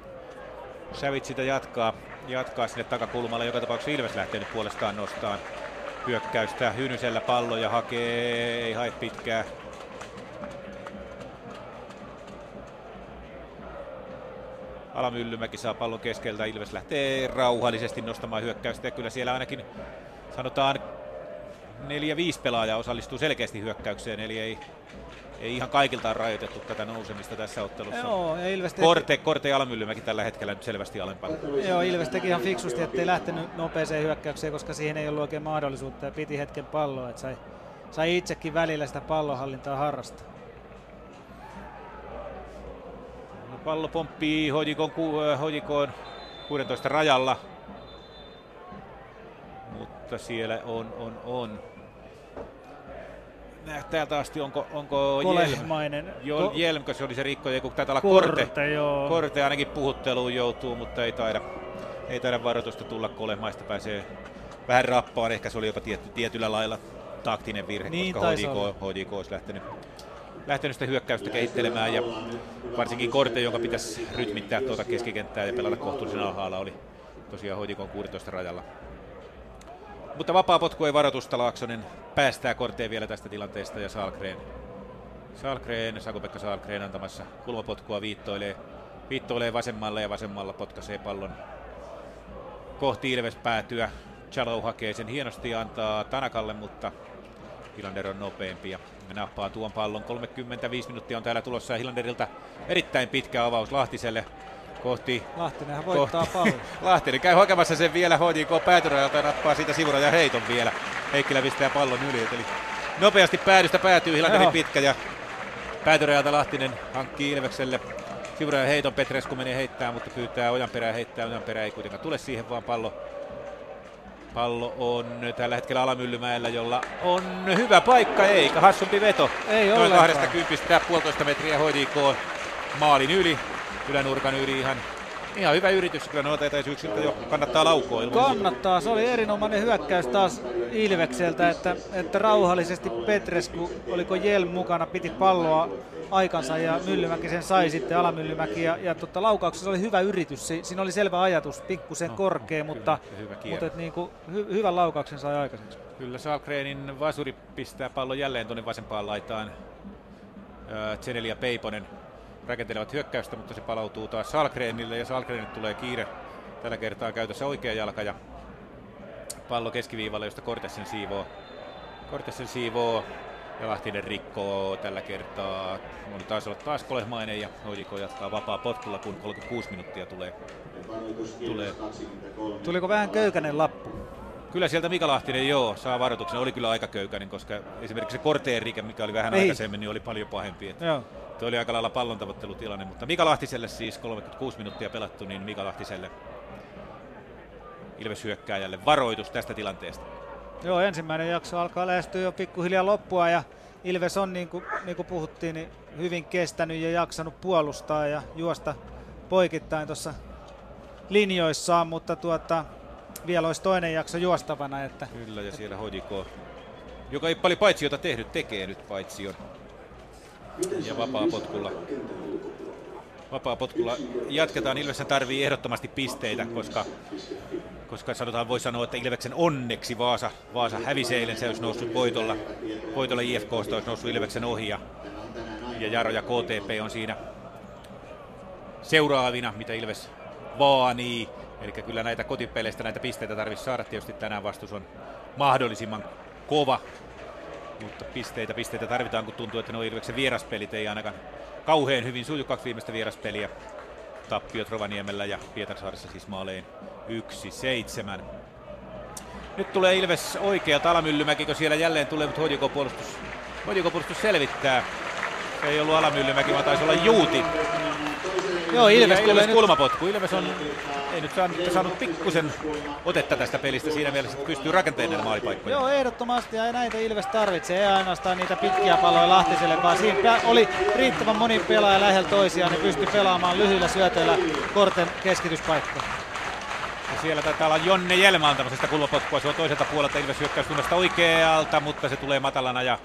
Savits sitä jatkaa, jatkaa sinne takakulmalle. Joka tapauksessa Ilves lähtee nyt puolestaan nostaan hyökkäystä. Hynysellä pallo ja hakee, ei hae pitkää. Alamyllymäki saa pallon keskeltä. Ilves lähtee rauhallisesti nostamaan hyökkäystä ja kyllä siellä ainakin sanotaan neljä viisi pelaajaa osallistuu selkeästi hyökkäykseen, eli ei, ei ihan kaikilta on rajoitettu tätä nousemista tässä ottelussa. Joo, ja Ilves teki, Korte, Korte ja Alamyllymäki tällä hetkellä nyt selvästi alempana. joo, Ilves teki ihan fiksusti, ettei lähtenyt nopeeseen hyökkäykseen, koska siihen ei ollut oikein mahdollisuutta ja piti hetken palloa, että sai, sai itsekin välillä sitä pallonhallintaa harrastaa. Pallo pomppii Hojikon, ku, äh, Hojikon 16 rajalla. Mutta siellä on, on, on. Täältä asti onko, onko Jelm? Kolehmainen. Jo, Ko- Jelmkö se oli se rikkoja, kun taitaa olla Korte. Korte, joo. Korte ainakin puhutteluun joutuu, mutta ei taida, ei taida varoitusta tulla Kolehmaista. Pääsee vähän rappaan, ehkä se oli jopa tietty, tietyllä lailla taktinen virhe, Niin koska HJK. HJK olisi lähtenyt, lähtenyt sitä hyökkäystä kehittelemään ja varsinkin Korte, jonka pitäisi rytmittää tuota keskikenttää ja pelata kohtuullisen alhaalla, oli tosiaan HJK 16 rajalla. Mutta vapaa potku ei varoitusta Laaksonen päästää Korteen vielä tästä tilanteesta ja Salgren Salgren, Saku-Pekka Salgren antamassa kulmapotkua viittoilee, viittoilee vasemmalle ja vasemmalla potkaisee pallon kohti Ilves päätyä. Chalou hakee sen hienosti ja antaa Tanakalle, mutta Hilander on nopeampi ja nappaa tuon pallon. 35 minuuttia on täällä tulossa ja Hilanderilta erittäin pitkä avaus Lahtiselle kohti Lahtinenhan voittaa pallon. Lahtinen käy hakemassa sen vielä HJK päätyrajalta ja nappaa siitä sivurajan heiton vielä. Heikkilä pistää pallon yli. Eli nopeasti päädystä päätyy Hilanderin Joo. pitkä ja päätyrajalta Lahtinen hankkii Ilvekselle sivurajan heiton. Petresku menee heittää, mutta pyytää Ojanperää heittää. Ojanperä ei kuitenkaan tule siihen, vaan pallo Pallo on tällä hetkellä Alamyllymäellä, jolla on hyvä paikka, eikä hassumpi veto. Ei Noin ollenkaan. kahdesta kympistä puolitoista metriä HJK maalin yli, ylänurkan yli ihan, ihan hyvä yritys. Kyllä noita etäisyyksiltä jo kannattaa laukoa ilman. Kannattaa, se oli erinomainen hyökkäys taas Ilvekseltä, että, että rauhallisesti Petresku, oliko Jelm mukana, piti palloa aikansa ja Myllymäki sen sai sitten Alamyllymäki ja, ja tota, laukauksessa oli hyvä yritys, si, siinä oli selvä ajatus, pikkusen No, no, korkea, kyllä, mutta, ja hyvä mutta et niinku, hy, hyvän laukauksen sai aikaiseksi. Kyllä Salkreinin vasuri pistää pallon jälleen tuonne vasempaan laitaan. Zeneli ja Peiponen rakentelevat hyökkäystä, mutta se palautuu taas Salkreenille ja Salkreenille tulee kiire. Tällä kertaa käytössä oikea jalka ja pallo keskiviivalle, josta Kortessen siivoo. Kortessen siivoo ja Lahtinen rikkoo tällä kertaa. On taas olla taas kolehmainen ja HJK jatkaa vapaa potkulla, kun 36 minuuttia tulee. tulee. Tuliko vähän köykäinen lappu? Kyllä sieltä Mika Lahtinen joo, saa varoituksen. Oli kyllä aika köykäinen, koska esimerkiksi se korteen rike, mikä oli vähän Niin. aikaisemmin, niin oli paljon pahempi. Että Joo. Tuo oli aika lailla pallon tavoittelutilanne, mutta Mika Lahtiselle siis 36 minuuttia pelattu, niin Mika Lahtiselle Ilves hyökkääjälle varoitus tästä tilanteesta. Joo, ensimmäinen jakso alkaa lähestyä jo pikkuhiljaa loppua ja Ilves on, niin kuin, niin kuin puhuttiin, niin hyvin kestänyt ja jaksanut puolustaa ja juosta poikittain tuossa linjoissaan, mutta tuota, vielä olisi toinen jakso juostavana, että Kyllä, ja siellä HJK, joka ei paljon paitsiota tehnyt, tekee nyt paitsion. Ja vapaa potkulla. Vapaa potkulla jatketaan. Ilveksen tarvii ehdottomasti pisteitä, koska, koska sanotaan, voi sanoa, että Ilveksen onneksi Vaasa, Vaasa hävisi eilen, se olisi noussut voitolla. Voitolla IFKsta olisi noussut Ilveksen ohi ja, ja Jaro ja KTP on siinä seuraavina, mitä Ilves vaanii. Eli kyllä näitä kotipeleistä näitä pisteitä tarvitsisi saada. Tietysti tänään vastus on mahdollisimman kova. Mutta pisteitä, pisteitä tarvitaan, kun tuntuu, että nuo Ilveksen vieraspelit ei ainakaan kauhean hyvin suju kaksi viimeistä vieraspeliä. tappiot Rovaniemellä ja Pietarsaaressa siis maalein 1-7. Nyt tulee Ilves oikealta Alamyllymäki, kun siellä jälleen tulee, mutta HJK-puolustus, HJK-puolustus selvittää. Se ei ollut Alamyllymäki, vaan taisi olla Juuti. Joo, Ilves Ja tulee Ilves nyt kulmapotku. Ilves on ei nyt saanut, saanut pikkusen otetta tästä pelistä siinä mielessä, että pystyy rakentamaan näitä maalipaikkoja. Joo, ehdottomasti ja näitä Ilves tarvitsee, ei ainoastaan niitä pitkiä palloja Lahtiselle, vaan siinä oli riittävän moni pelaaja lähellä toisiaan, niin pystyi pelaamaan lyhyillä syötöillä korten keskityspaikkaa. Ja siellä taitaa olla Jonne Jelma antamassa kulmapotkua. Se on toiselta puolelta Ilves hyökkäyssuunnasta oikealta, mutta se tulee matalana ja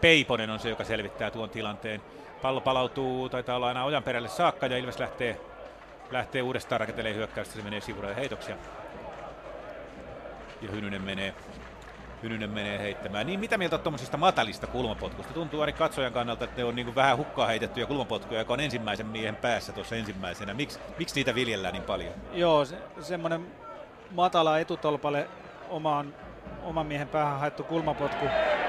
Peiponen on se, joka selvittää tuon tilanteen. Pallo palautuu, taitaa olla aina ojan perälle saakka ja Ilves lähtee, lähtee uudestaan rakentelemaan hyökkäystä. Se menee sivuralle heitoksia. Ja Hynynen menee, Hynynen menee heittämään. Niin mitä mieltä tuommoisista matalista kulmapotkusta? Tuntuu aina katsojan kannalta, että ne on niin vähän hukkaa heitettyjä kulmapotkuja, joka on ensimmäisen miehen päässä tuossa ensimmäisenä. Miks, miksi niitä viljellään niin paljon? Joo, se, semmoinen matala etutolpalle omaan, oman miehen päähän haettu kulmapotku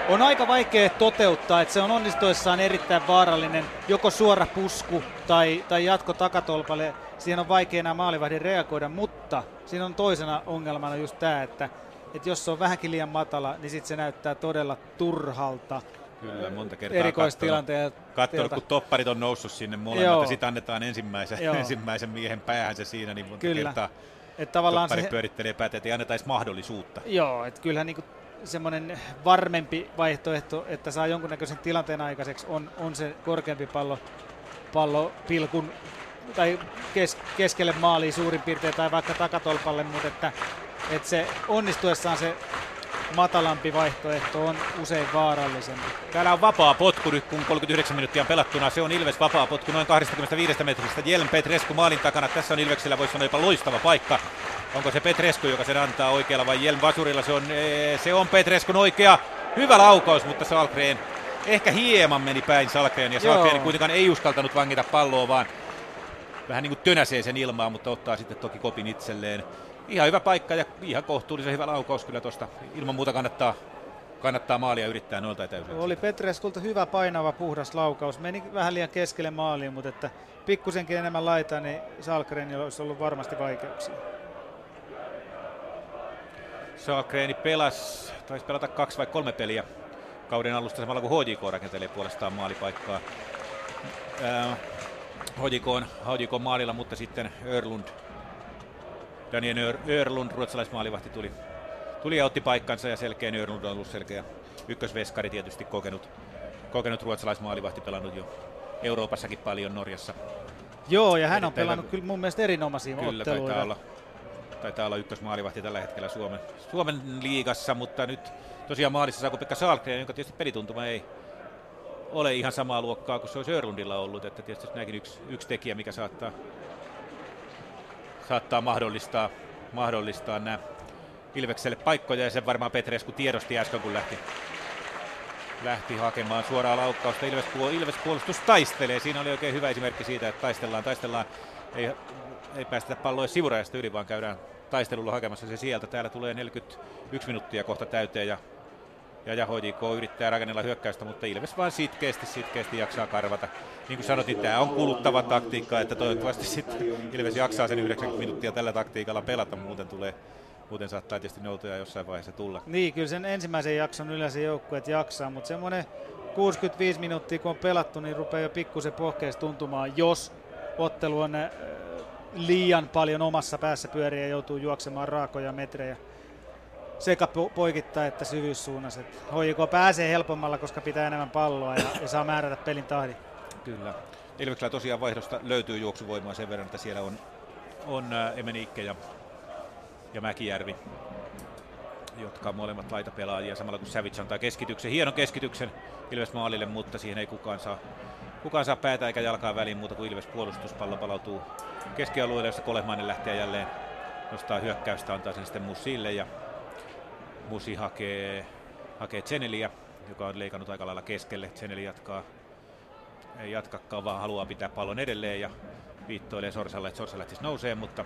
on aika vaikea toteuttaa, että se on onnistuessaan erittäin vaarallinen, joko suora pusku tai, tai jatko takatolpalle. Siihen on vaikea enää maalivahdin reagoida, mutta siinä on toisena ongelmana just tämä, että, että jos se on vähänkin liian matala, niin sitten se näyttää todella turhalta Kyllä, monta kertaa erikoistilanteelta. Katsonut, kun topparit on noussut sinne molemmat Joo. ja sitten annetaan ensimmäisen, Joo. ensimmäisen miehen päähän se siinä, niin monta Kyllä. kertaa Että tavallaan topparit se, pyörittelee päätä, että ei anneta edes mahdollisuutta. Joo, että kyllähän niinku semmoinen varmempi vaihtoehto, että saa jonkunnäköisen tilanteen aikaiseksi, on, on se korkeampi pallo, pallo pilkun tai kes, keskelle maaliin suurin piirtein tai vaikka takatolpalle, mutta että, että se onnistuessaan se matalampi vaihtoehto on usein vaarallisempi. Täällä on vapaa potku nyt, kun 39 minuuttia on pelattuna. Se on Ilves vapaa potku noin 25 metristä. Jelm Petresku maalin takana. Tässä on Ilveksellä, voisi sanoa jopa loistava paikka. Onko se Petresku, joka sen antaa oikealla vai Jelm Vasurilla? Se on, se on Petreskun oikea. Hyvä laukaus, mutta Salkreen ehkä hieman meni päin Salkreen. Ja Salkreen Joo. kuitenkaan ei uskaltanut vangita palloa, vaan vähän niin kuin tönäsee sen ilmaan, mutta ottaa sitten toki kopin itselleen. Ihan hyvä paikka ja ihan kohtuullisen hyvä laukaus kyllä tuosta. Ilman muuta kannattaa, kannattaa maalia yrittää noilta etäisyydeltä. Oli Petreskulta hyvä painava puhdas laukaus. Meni vähän liian keskelle maaliin, mutta että pikkusenkin enemmän laitaa, niin Salkrenilla olisi ollut varmasti vaikeuksia. Saalkreeni pelas, taisi pelata kaksi vai kolme peliä kauden alusta samalla kuin HJK rakentelee puolestaan maalipaikkaa. Ää, HJK HJK maalilla, mutta sitten Örlund, Daniel Ör- Örlund, ruotsalaismaalivahti tuli, tuli ja otti paikkansa ja selkeä Örlund on ollut selkeä ykkösveskari tietysti kokenut, kokenut ruotsalaismaalivahti pelannut jo Euroopassakin paljon Norjassa. Joo, ja hän on pelannut kyllä mun mielestä erinomaisia Kyllä, otteluita. taitaa olla, taitaa olla ykkösmaalivahti tällä hetkellä Suomen, Suomen liigassa, mutta nyt tosiaan maalissa saa kuin Pekka Salkren, jonka tietysti pelituntuma ei ole ihan samaa luokkaa kuin se olisi Örlundilla ollut, että tietysti nämäkin yksi, yksi tekijä, mikä saattaa, saattaa mahdollistaa, mahdollistaa nämä Ilvekselle paikkoja, ja sen varmaan Petresku tiedosti äsken, kun lähti, lähti hakemaan suoraa laukkausta. Ilves, Ilves puolustus taistelee. Siinä oli oikein hyvä esimerkki siitä, että taistellaan, taistellaan. Ei, ei päästetä palloa sivurajasta yli, vaan käydään taistelulla hakemassa se sieltä. Täällä tulee 41 minuuttia kohta täyteen ja, ja, ja HJK yrittää rakennella hyökkäystä, mutta Ilves vaan sitkeästi, sitkeästi jaksaa karvata. Niin kuin sanotin, tämä on kuluttava taktiikka, että toivottavasti sitten Ilves jaksaa sen 90 minuuttia tällä taktiikalla pelata, muuten tulee Muuten saattaa tietysti noutoja jossain vaiheessa tulla. Niin, kyllä sen ensimmäisen jakson yleensä joukkueet jaksaa, mutta semmoinen 65 minuuttia kun on pelattu, niin rupeaa jo pikkusen pohkeessa tuntumaan, jos ottelu on äh, liian paljon omassa päässä pyöriä ja joutuu juoksemaan raakoja metrejä sekä po- poikittaa että syvyyssuunnassa. HJK pääsee helpommalla, koska pitää enemmän palloa ja, ja saa määrätä pelin tahdin. Kyllä. Ilveksellä tosiaan vaihdosta löytyy juoksuvoimaa sen verran, että siellä on, on äh, Emenikke ja, ja Mäkijärvi, jotka molemmat laitapelaajia samalla kun Savage antaa keskityksen, hienon keskityksen Ilves maalille, mutta siihen ei kukaan saa, kukaan saa päätä eikä jalkaa väliin muuta kuin Ilves puolustuspallo palautuu keskialueelle, jossa Kolehmainen lähtee jälleen nostaa hyökkäystä, antaa sen sitten Musille ja Musi hakee, hakee Zeneliä, joka on leikannut aika lailla keskelle. Zeneli jatkaa ei jatkakaan, vaan haluaa pitää pallon edelleen ja viittoilee Sorsalle, että Sorsa lähtisi nousee, mutta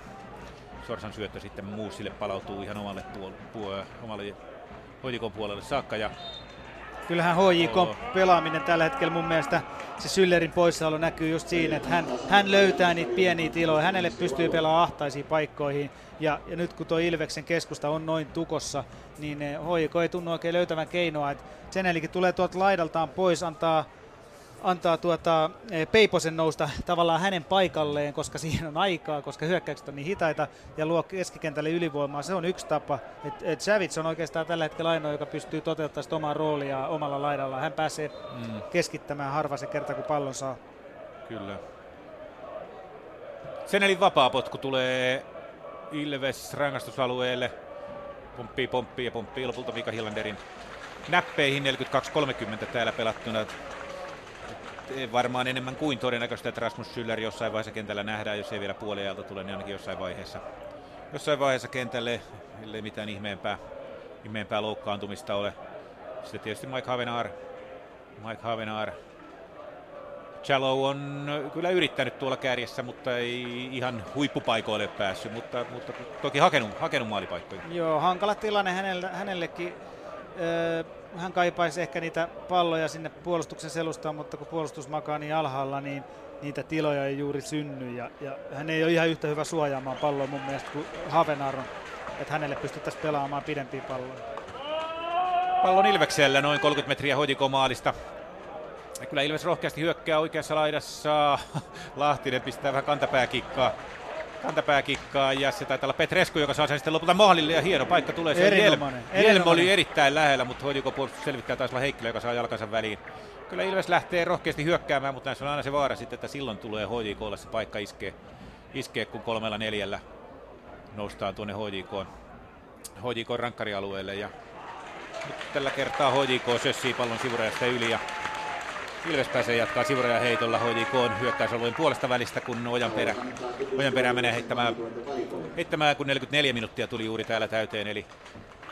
Sorsan syöttö sitten Muusille palautuu ihan omalle, puol- puol- omalle hoidikon puolelle saakka ja kyllähän HJK pelaaminen tällä hetkellä mun mielestä. Se Syllerin poissaolo näkyy just siinä, että hän, hän löytää niitä pieniä tiloja, hänelle pystyy pelaamaan ahtaisiin paikkoihin. Ja, ja nyt kun tuo Ilveksen keskusta on noin tukossa, niin HJK ei tunnu oikein löytävän keinoa, että sen tulee tuolta laidaltaan pois, antaa antaa tuota, eh, Peiposen nousta tavallaan hänen paikalleen, koska siihen on aikaa, koska hyökkäykset on niin hitaita ja luo keskikentälle ylivoimaa. Se on yksi tapa. Et, et Savits on oikeastaan tällä hetkellä ainoa, joka pystyy toteuttamaan omaa roolia omalla laidallaan. Hän pääsee mm. keskittämään harva se kerta, kun pallon saa. Kyllä. Sen eli vapaa potku tulee Ilves rangaistusalueelle. Pomppii, pomppii ja pomppii lopulta Mika Hillanderin näppeihin 42-30 täällä pelattuna varmaan enemmän kuin todennäköistä, että Rasmus Schüller jossain vaiheessa kentällä nähdään, jos ei vielä puoliajalta tule, niin ainakin jossain vaiheessa, jossain vaiheessa kentälle, ellei mitään ihmeempää, ihmeempää loukkaantumista ole. Sitten tietysti Mike Havenaar, Mike Havenaar. Chalo on kyllä yrittänyt tuolla kärjessä, mutta ei ihan huippupaikoille päässyt, mutta, mutta toki hakenut, hakenut maalipaikkoja. Joo, hankala tilanne hänelle, hänellekin. Öö, hän kaipaisi ehkä niitä palloja sinne puolustuksen selustaan, mutta kun puolustus makaa niin alhaalla, niin niitä tiloja ei juuri synny. Ja, ja hän ei ole ihan yhtä hyvä suojaamaan palloa mun mielestä kuin Havenar on. Että hänelle pystyttäisiin pelaamaan pidempiä palloja. Pallon Ilveksellä noin 30 metriä hoitikomaalista. Kyllä Ilves rohkeasti hyökkää oikeassa laidassa. Lahtinen pistää vähän kantapääkikkaa kantapääkikkaa ja se taitaa olla Petrescu, joka saa sen sitten lopulta maalille ja hieno paikka tulee. Se Jelm. Jelm oli erittäin lähellä, mutta hoidiko puolustus selvittää taas olla Heikkilä, joka saa jalkansa väliin. Kyllä Ilves lähtee rohkeasti hyökkäämään, mutta näissä on aina se vaara sitten, että silloin tulee HJKlle se paikka iskee, iskee kun kolmella neljällä noustaan tuonne HJK, HJK rankkarialueelle ja nyt tällä kertaa HJK sössii pallon sivurajasta yli ja Ilves pääsee jatkaa sivurajan heitolla HJK hyökkäysalueen puolesta välistä, kun Ojanperä, Ojanperä menee heittämään, heittämään, kun 44 minuuttia tuli juuri täällä täyteen, eli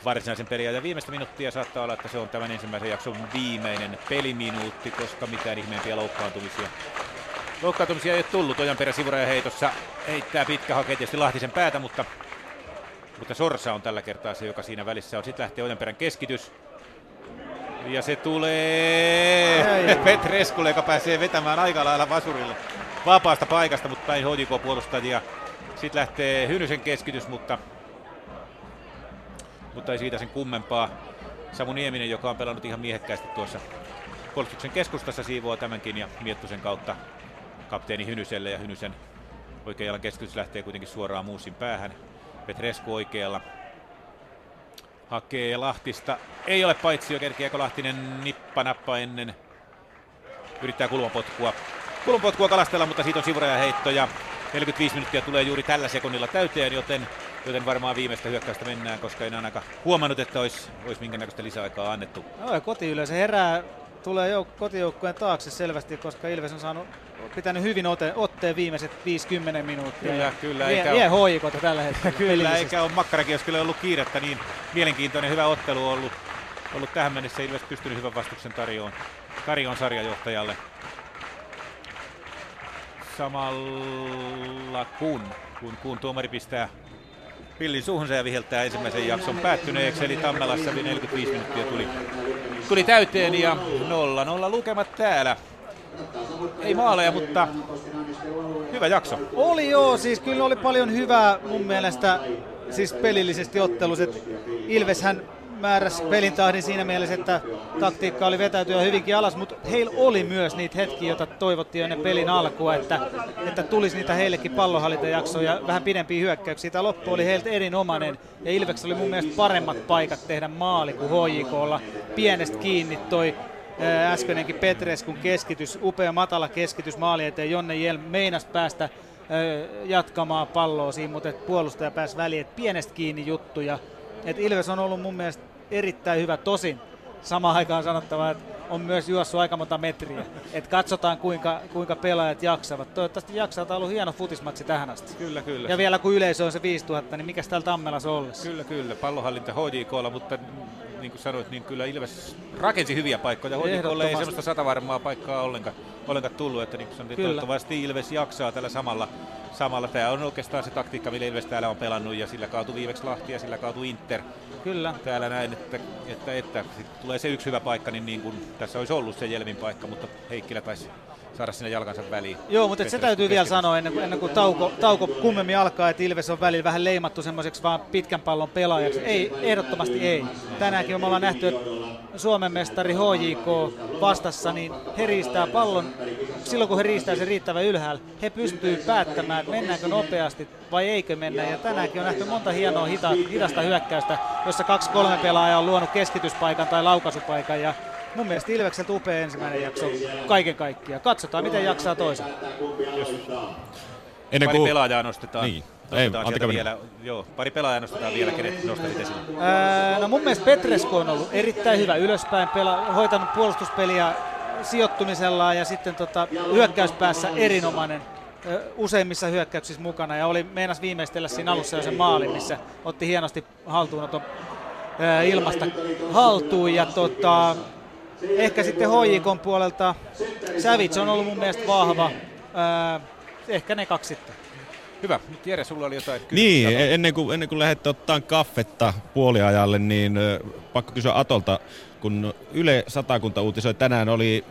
varsinaisen peliajan viimeistä minuuttia saattaa olla, että se on tämän ensimmäisen jakson viimeinen peliminuutti, koska mitään ihmeempiä loukkaantumisia Loukkaantumisia ei ole tullut. Ojanperä sivurajan heitossa heittää pitkä hakee tietysti Lahtisen päätä, mutta, mutta Sorsa on tällä kertaa se, joka siinä välissä on. Sitten lähtee Ojanperän keskitys. Ja se tulee Petreskulle, joka pääsee vetämään aika lailla vasurille vapaasta paikasta, mutta päin HJK-puolustajia. Sitten lähtee Hynysen keskitys, mutta, mutta ei siitä sen kummempaa. Samu Nieminen, joka on pelannut ihan miehekkäästi tuossa puolustuksen keskustassa, siivoaa tämänkin ja Miettusen kautta kapteeni Hynyselle ja Hynysen oikealla keskitys lähtee kuitenkin suoraan Muusin päähän. Petresku oikealla hakee Lahtista. Ei ole paitsi jo kerkiäkö Lahtinen nippanappa ennen. Yrittää kulmapotkua. Kulmapotkua kalastella, mutta siitä on sivuraja heitto ja 45 minuuttia tulee juuri tällä sekunnilla täyteen, joten, joten varmaan viimeistä hyökkäystä mennään, koska en ainakaan huomannut, että olisi, olisi minkä näköistä lisäaikaa annettu. No, kotiyleisö herää, tulee jouk- kotijoukkueen taakse selvästi, koska Ilves on saanut pitänyt hyvin ote, otteen viimeiset 50 minuuttia. Kyllä, kyllä. Vie, vie hoikota tällä hetkellä. kyllä, eikä ole makkarakin, jos kyllä ollut kiirettä, niin mielenkiintoinen hyvä ottelu on ollut, ollut tähän mennessä. Ilves pystynyt hyvän vastuksen tarjoon, tarjoon sarjajohtajalle. Samalla kun, kun, kun tuomari pistää pillin suuhunsa ja viheltää ensimmäisen jakson päättyneeksi, eli Tammelassa 45 minuuttia tuli, tuli täyteen ja 0-0 lukemat täällä. Ei maaleja, mutta hyvä jakso. Oli joo, siis kyllä oli paljon hyvää mun mielestä siis pelillisesti otteluset. Ilveshän määräsi pelin tahdin siinä mielessä, että taktiikka oli vetäytyä hyvinkin alas, mutta heillä oli myös niitä hetkiä, joita toivottiin ennen pelin alkua, että, että tulisi niitä heillekin pallonhallintajaksoja ja vähän pidempiä hyökkäyksiä. Tämä loppu oli heiltä erinomainen ja Ilveks oli mun mielestä paremmat paikat tehdä maali kuin HJKlla. Pienestä kiinni toi äskeinenkin Petreskun keskitys, upea matala keskitys maali eteen. Jonne Jelm meinas päästä jatkamaan palloa siinä, mutta puolustaja pääsi väliin. Et pienestä kiinni juttuja. Et Ilves on ollut mun mielestä erittäin hyvä. Tosin samaan aikaan sanottava, että on myös juossut aika monta metriä. Et katsotaan kuinka, kuinka pelaajat jaksavat. Toivottavasti jaksaa. Tämä on ollut hieno futismatsi tähän asti. Kyllä, kyllä. Ja vielä kun yleisö on se 5000, niin mikä täällä Tammelassa ollessa? Kyllä, kyllä. Pallohallinta HJKlla, mutta niin kuin sanoit, niin kyllä Ilves rakensi hyviä paikkoja. HJKlle ei sellaista satavarmaa paikkaa ollenkaan, ollenkaan tullut, että niin kuin sanoit, toivottavasti Ilves jaksaa tällä samalla. samalla. Tämä on oikeastaan se taktiikka, millä Ilves täällä on pelannut ja sillä kaatu viimeksi Lahti ja sillä kaatu Inter Kyllä. täällä näin, että, että, että tulee se yksi hyvä paikka, niin, niin kuin tässä olisi ollut se Jelmin paikka, mutta Heikkilä taisi saada sinne jalkansa väliin. Joo, mutta se täytyy vielä sanoa ennen kuin, ennen kuin tauko, tauko kummemmin alkaa, että Ilves on välillä vähän leimattu semmoiseksi vaan pitkän pallon pelaajaksi. Ei, ehdottomasti ei. Tänäänkin me ollaan nähty, että Suomen mestari HJK vastassa, niin he riistää pallon, silloin kun he riistää sen riittävän ylhäällä, he pystyy päättämään, että mennäänkö nopeasti vai eikö mennä. Ja tänäänkin on nähty monta hienoa hita, hidasta hyökkäystä, jossa kaksi-kolme pelaajaa on luonut keskityspaikan tai laukaisupaikan. Ja mun mielestä Ilvekseltä upea ensimmäinen jakso kaiken kaikkiaan. Katsotaan, miten jaksaa toisen. Ennen Pari kuin... pelaajaa nostetaan. Niin. nostetaan Ei, vielä, joo, pari pelaajaa nostetaan vielä, kenet nostaisit esille. Ää, no mun mielestä Petresku on ollut erittäin hyvä ylöspäin, pela, hoitanut puolustuspeliä sijoittumisellaan ja sitten tota, hyökkäyspäässä erinomainen ö, useimmissa hyökkäyksissä mukana ja oli meinas viimeistellä siinä alussa jo sen maalin, missä otti hienosti haltuunoton ilmasta haltuun ja tota, ehkä sitten HJKn puolelta Savits on ollut mun mielestä vahva, ehkä ne kaksi sitten. Hyvä. Nyt Jere, sulla oli jotain Niin, kysymyksiä. e- ennen kuin, ennen kuin lähdette ottaa kaffetta puoliajalle, niin pakko kysyä Atolta, kun Yle Satakunta uutisoi tänään oli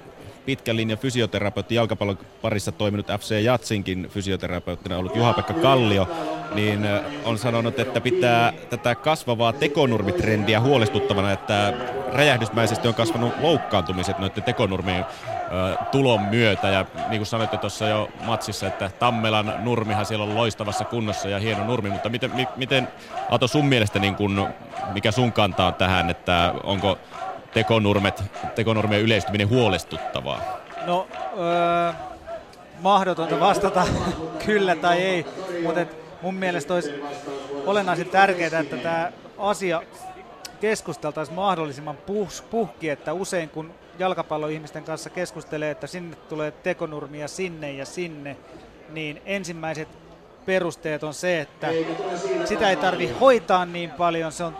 pitkän linjan fysioterapeutti jalkapallon parissa toiminut FC Jatsinkin fysioterapeuttina ollut Juha-Pekka Kallio, niin ö, on sanonut, että pitää tätä kasvavaa tekonurmitrendiä huolestuttavana, että räjähdysmäisesti on kasvanut loukkaantumiset noiden tekonurmien ö, tulon myötä. Ja niin kuin sanoitte tuossa jo matsissa, että Tammelan nurmihan siellä on loistavassa kunnossa ja hieno nurmi, mutta miten, mi, miten Ato sun mielestä, niin kun, mikä sun kanta on tähän, että onko tekonurmet, tekonurmien yleistyminen huolestuttavaa? No, öö, mahdotonta vastata kyllä tai ei, mutta mun mielestä olisi olennaisen tärkeää, että tämä asia keskusteltaisiin mahdollisimman puh- puhki, että usein kun jalkapalloihmisten kanssa keskustelee, että sinne tulee tekonurmia sinne ja sinne, niin ensimmäiset perusteet on se, että sitä ei tarvi hoitaa niin paljon, se on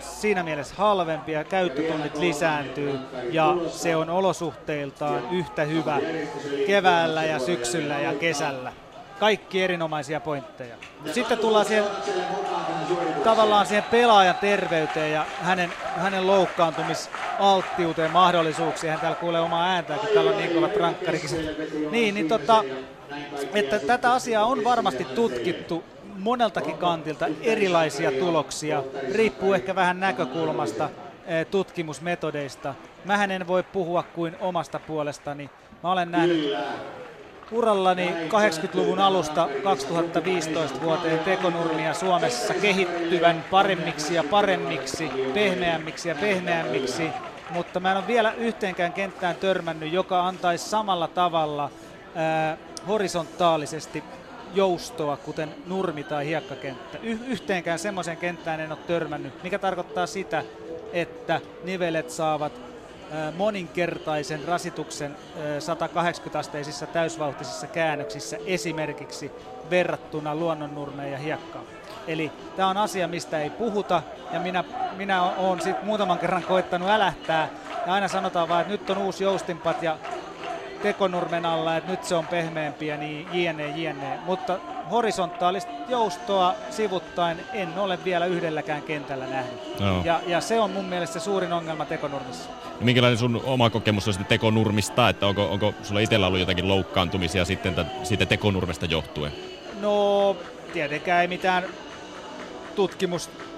siinä mielessä halvempi ja käyttötunnit lisääntyy ja se on olosuhteiltaan yhtä hyvä keväällä ja syksyllä ja kesällä. Kaikki erinomaisia pointteja. Sitten tullaan siihen tavallaan siihen pelaajan terveyteen ja hänen, hänen loukkaantumisalttiuteen, mahdollisuuksiin. Hän täällä kuulee omaa ääntään, kun täällä on niin kovat rankkarikin. Niin, niin tota, että tätä asiaa on varmasti tutkittu moneltakin kantilta erilaisia tuloksia. Riippuu ehkä vähän näkökulmasta, eh, tutkimusmetodeista. Mähän en voi puhua kuin omasta puolestani. Mä olen nähnyt urallani 80-luvun alusta 2015 vuoteen tekonurmia Suomessa kehittyvän paremmiksi ja paremmiksi, pehmeämmiksi ja pehmeämmiksi, mutta mä en ole vielä yhteenkään kenttään törmännyt, joka antaisi samalla tavalla ää, horisontaalisesti joustoa, kuten nurmi tai hiekkakenttä. Y- yhteenkään semmoiseen kenttään en ole törmännyt, mikä tarkoittaa sitä, että nivelet saavat moninkertaisen rasituksen ää, 180-asteisissa täysvauhtisissa käännöksissä esimerkiksi verrattuna luonnonnurmeen ja hiekkaan. Eli tämä on asia, mistä ei puhuta ja minä, minä olen sit muutaman kerran koittanut älähtää ja aina sanotaan vaan, että nyt on uusi joustinpat ja tekonurmen alla, että nyt se on pehmeämpi ja niin jne, jne. Mutta horisontaalista joustoa sivuttain en ole vielä yhdelläkään kentällä nähnyt. Joo. Ja, ja se on mun mielestä suurin ongelma tekonurmissa. No Minkälainen sun oma kokemus on sitten tekonurmista, että onko, onko sulla itsellä ollut jotakin loukkaantumisia sitten tä- siitä tekonurmesta johtuen? No, tietenkään ei mitään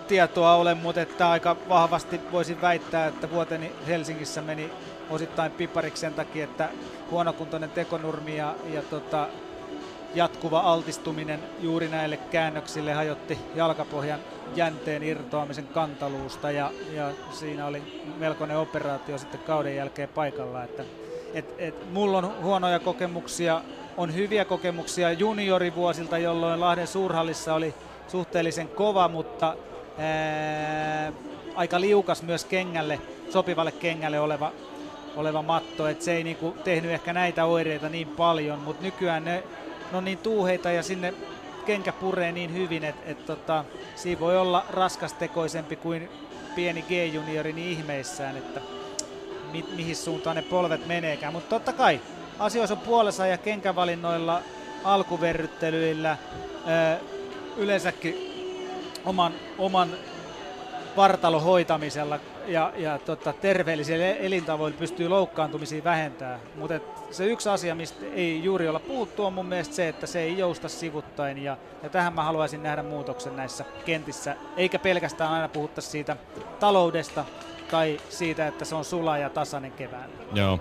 tutkimustietoa ole, mutta että aika vahvasti voisin väittää, että vuoteni Helsingissä meni osittain pipariksi sen takia, että huonokuntoinen tekonurmi ja, ja tota, jatkuva altistuminen juuri näille käännöksille hajotti jalkapohjan jänteen irtoamisen kantaluusta ja, ja siinä oli melkoinen operaatio sitten kauden jälkeen paikalla. Että, et, et, mulla on huonoja kokemuksia, on hyviä kokemuksia juniorivuosilta, jolloin Lahden suurhallissa oli suhteellisen kova, mutta aika liukas myös kengälle, sopivalle kengälle oleva, oleva matto, että se ei niinku tehnyt ehkä näitä oireita niin paljon, mutta nykyään ne, ne on niin tuuheita ja sinne kenkä puree niin hyvin, että et tota, siinä voi olla raskastekoisempi kuin pieni G-juniori niin ihmeissään, että mi, mihin suuntaan ne polvet meneekään. Mutta totta kai asioissa on puolensa ja kenkävalinnoilla, alkuverryttelyillä, ö, yleensäkin oman, oman vartalon hoitamisella ja, ja tota, terveellisillä elintavoilla pystyy loukkaantumisiin vähentämään. Mutta se yksi asia, mistä ei juuri olla puhuttu, on mun mielestä se, että se ei jousta sivuttain. Ja, ja tähän mä haluaisin nähdä muutoksen näissä kentissä, eikä pelkästään aina puhuttaisi siitä taloudesta, tai siitä, että se on sula ja tasainen kevään. Joo,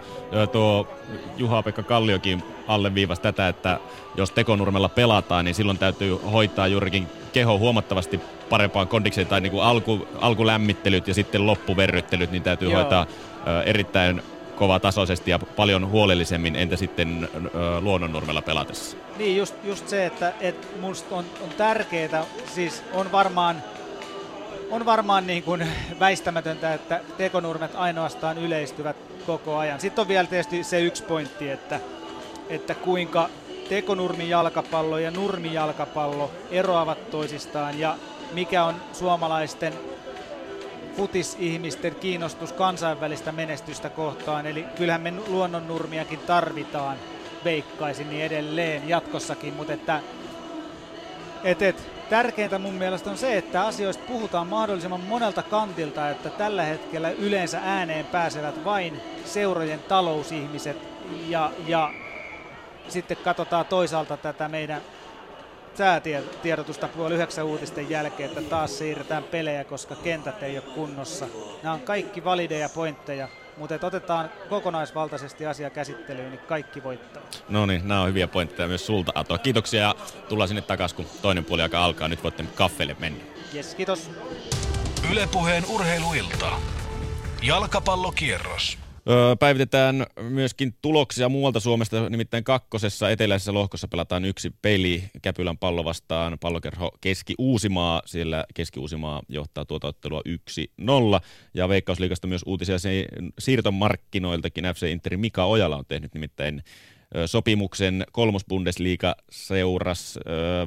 tuo Juha-Pekka Kalliokin alleviivasi tätä, että jos tekonurmella pelataan, niin silloin täytyy hoitaa juurikin keho huomattavasti parempaan kondikseen, tai niin kuin alku, alkulämmittelyt ja sitten loppuverryttelyt, niin täytyy Joo. hoitaa erittäin tasoisesti ja paljon huolellisemmin, entä sitten luonnonnurmella pelatessa? Niin, just, just se, että et musta on, on tärkeää, siis on varmaan on varmaan niin kuin väistämätöntä, että tekonurmet ainoastaan yleistyvät koko ajan. Sitten on vielä tietysti se yksi pointti, että, että kuinka tekonurmijalkapallo ja nurmijalkapallo eroavat toisistaan ja mikä on suomalaisten futisihmisten kiinnostus kansainvälistä menestystä kohtaan. Eli kyllähän me luonnonnurmiakin tarvitaan, veikkaisin niin edelleen jatkossakin, mutta että et, et, tärkeintä mun mielestä on se, että asioista puhutaan mahdollisimman monelta kantilta, että tällä hetkellä yleensä ääneen pääsevät vain seurojen talousihmiset ja, ja sitten katsotaan toisaalta tätä meidän säätiedotusta puoli yhdeksän uutisten jälkeen, että taas siirretään pelejä, koska kentät ei ole kunnossa. Nämä on kaikki valideja pointteja, mutta otetaan kokonaisvaltaisesti asia käsittelyyn, niin kaikki voittaa. No niin, nämä on hyviä pointteja myös sulta, Ato. Kiitoksia ja tullaan sinne takaisin, kun toinen puoli aika alkaa. Nyt voitte kaffeelle mennä. Yes, kiitos. Ylepuheen urheiluilta. Jalkapallokierros. Päivitetään myöskin tuloksia muualta Suomesta, nimittäin kakkosessa eteläisessä lohkossa pelataan yksi peli Käpylän pallo vastaan pallokerho Keski-Uusimaa. Siellä Keski-Uusimaa johtaa tuota ottelua 1-0. Ja Veikkausliikasta myös uutisia se, siirtomarkkinoiltakin FC Interi Mika Ojala on tehnyt nimittäin sopimuksen kolmosbundesliiga seuras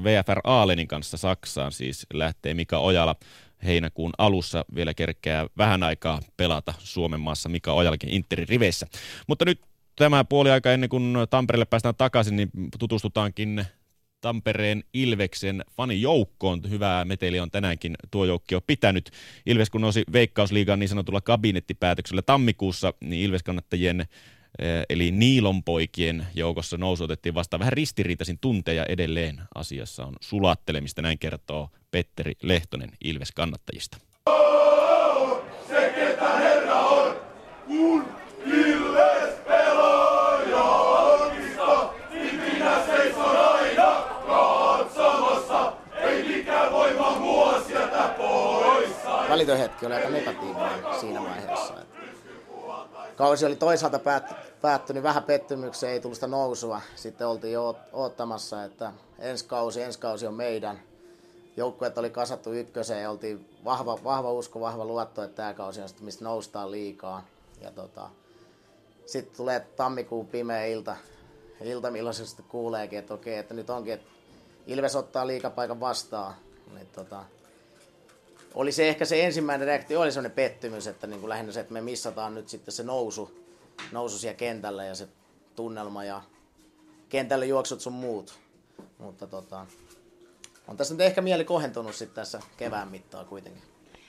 VFR Aalenin kanssa Saksaan, siis lähtee Mika Ojala heinäkuun alussa vielä kerkeää vähän aikaa pelata Suomen maassa Mika Ojalkin Interin riveissä. Mutta nyt tämä puoli aika ennen kuin Tampereelle päästään takaisin, niin tutustutaankin Tampereen Ilveksen fanijoukkoon. Hyvää meteli on tänäänkin tuo joukki jo pitänyt. Ilves kun nousi Veikkausliigaan niin sanotulla kabinettipäätöksellä tammikuussa, niin Ilves-kannattajien Eh, eli Niilonpoikien joukossa nousu otettiin vastaan vähän ristiriitaisin tunteja edelleen. Asiassa on sulattelemista, näin kertoo Petteri Lehtonen Ilves kannattajista. Se. Välitön hetki oli aika negatiivinen siinä vaiheessa. Kausi oli toisaalta päät, päättynyt vähän pettymykseen, ei tullut sitä nousua. Sitten oltiin jo odottamassa, että ensi kausi, ensi kausi on meidän. Joukkueet oli kasattu ykköseen ja oltiin vahva, vahva usko, vahva luotto, että tämä kausi on sitten, mistä noustaan liikaa. Ja tota, sitten tulee tammikuun pimeä ilta, ilta milloin se sitten kuuleekin, että okei, että nyt onkin, että Ilves ottaa liikapaikan vastaan. Niin tota, oli se ehkä se ensimmäinen reaktio, oli sellainen pettymys, että niin kuin lähinnä se, että me missataan nyt sitten se nousu, nousu siellä kentällä ja se tunnelma ja kentälle juoksut sun muut. Mutta tota, on tässä nyt ehkä mieli kohentunut sitten tässä kevään mittaan kuitenkin.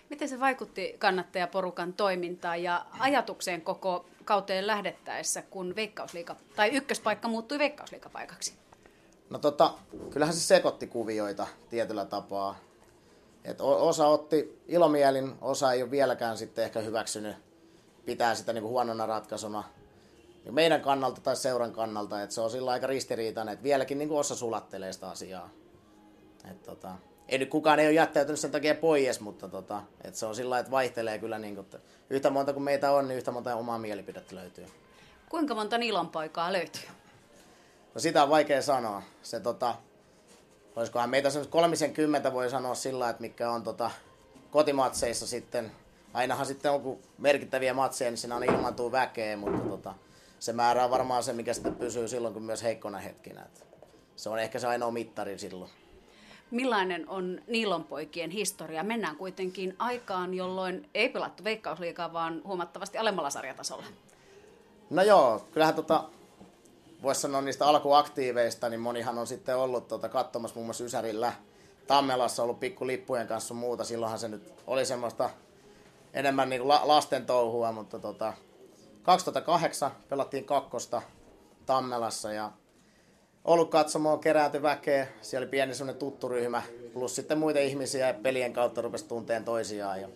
Miten se vaikutti kannattajaporukan toimintaan ja ajatukseen koko kauteen lähdettäessä, kun veikkausliika, tai ykköspaikka muuttui veikkausliikapaikaksi? No tota, kyllähän se sekoitti kuvioita tietyllä tapaa. Et osa otti ilomielin, osa ei ole vieläkään sitten ehkä hyväksynyt pitää sitä niin kuin huonona ratkaisuna niin meidän kannalta tai seuran kannalta, että se on sillä aika ristiriitainen, että vieläkin niin kuin osa sulattelee sitä asiaa. Et tota, ei nyt kukaan ei ole jättäytynyt sen takia pois, mutta tota, et se on sillä että vaihtelee kyllä niin kuin, että yhtä monta kuin meitä on, niin yhtä monta omaa mielipidettä löytyy. Kuinka monta nilonpoikaa löytyy? No sitä on vaikea sanoa. Se tota, olisikohan meitä kolmisen kymmentä voi sanoa sillä, että mikä on tota, kotimatseissa sitten, ainahan sitten on kun merkittäviä matseja, niin siinä on ilmantuu väkeä, mutta tota, se määrä on varmaan se, mikä sitten pysyy silloin, kun myös heikkona hetkinä. Et se on ehkä se ainoa mittari silloin. Millainen on Niilonpoikien historia? Mennään kuitenkin aikaan, jolloin ei pelattu veikkausliikaa, vaan huomattavasti alemmalla sarjatasolla. No joo, kyllähän tota, voisi sanoa niistä alkuaktiiveista, niin monihan on sitten ollut tuota, katsomassa muun muassa Ysärillä Tammelassa ollut pikku lippujen kanssa muuta. Silloinhan se nyt oli semmoista enemmän niin la, lasten touhua, mutta tota, 2008 pelattiin kakkosta Tammelassa ja ollut katsomaan kerääntyi väkeä. Siellä oli pieni semmoinen tuttu ryhmä, plus sitten muita ihmisiä ja pelien kautta rupesi tunteen toisiaan. Ja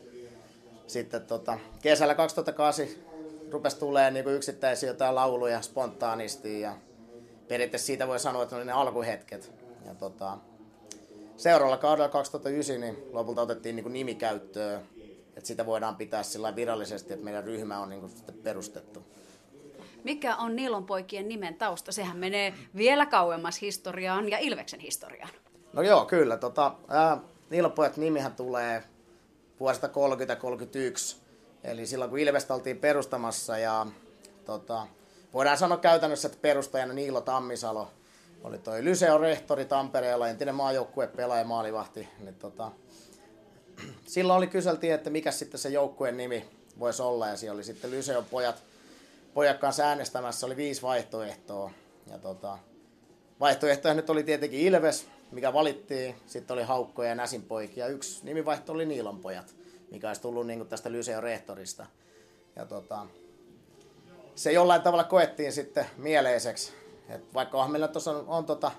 sitten tota, kesällä 2008 rupesi tulemaan niin yksittäisiä jotain lauluja spontaanisti ja periaatteessa siitä voi sanoa, että ne alkuhetket. Ja tota, seuraavalla kaudella 2009 niin lopulta otettiin niin nimi käyttöön, että sitä voidaan pitää sillä virallisesti, että meidän ryhmä on niin sitten perustettu. Mikä on Niilonpoikien nimen tausta? Sehän menee vielä kauemmas historiaan ja Ilveksen historiaan. No joo, kyllä. Tota, ää, Niilonpojat nimihän tulee vuodesta 30-31, eli silloin kun Ilvestä oltiin perustamassa ja tota, voidaan sanoa käytännössä, että perustajana Niilo Tammisalo oli toi Lyseon rehtori Tampereella, entinen maajoukkue pelaaja maalivahti. Niin tota, silloin oli kyseltiin, että mikä sitten se joukkueen nimi voisi olla ja siellä oli sitten Lyseon pojat, pojat kanssa äänestämässä, oli viisi vaihtoehtoa. Ja tota, vaihtoehtoja nyt oli tietenkin Ilves, mikä valittiin, sitten oli Haukkoja ja Näsin poikia. Yksi nimivaihto oli Niilonpojat, mikä olisi tullut niin tästä Lyseon rehtorista. Ja tota, se jollain tavalla koettiin sitten mieleiseksi. Et vaikka on meillä tuossa on, on, tota,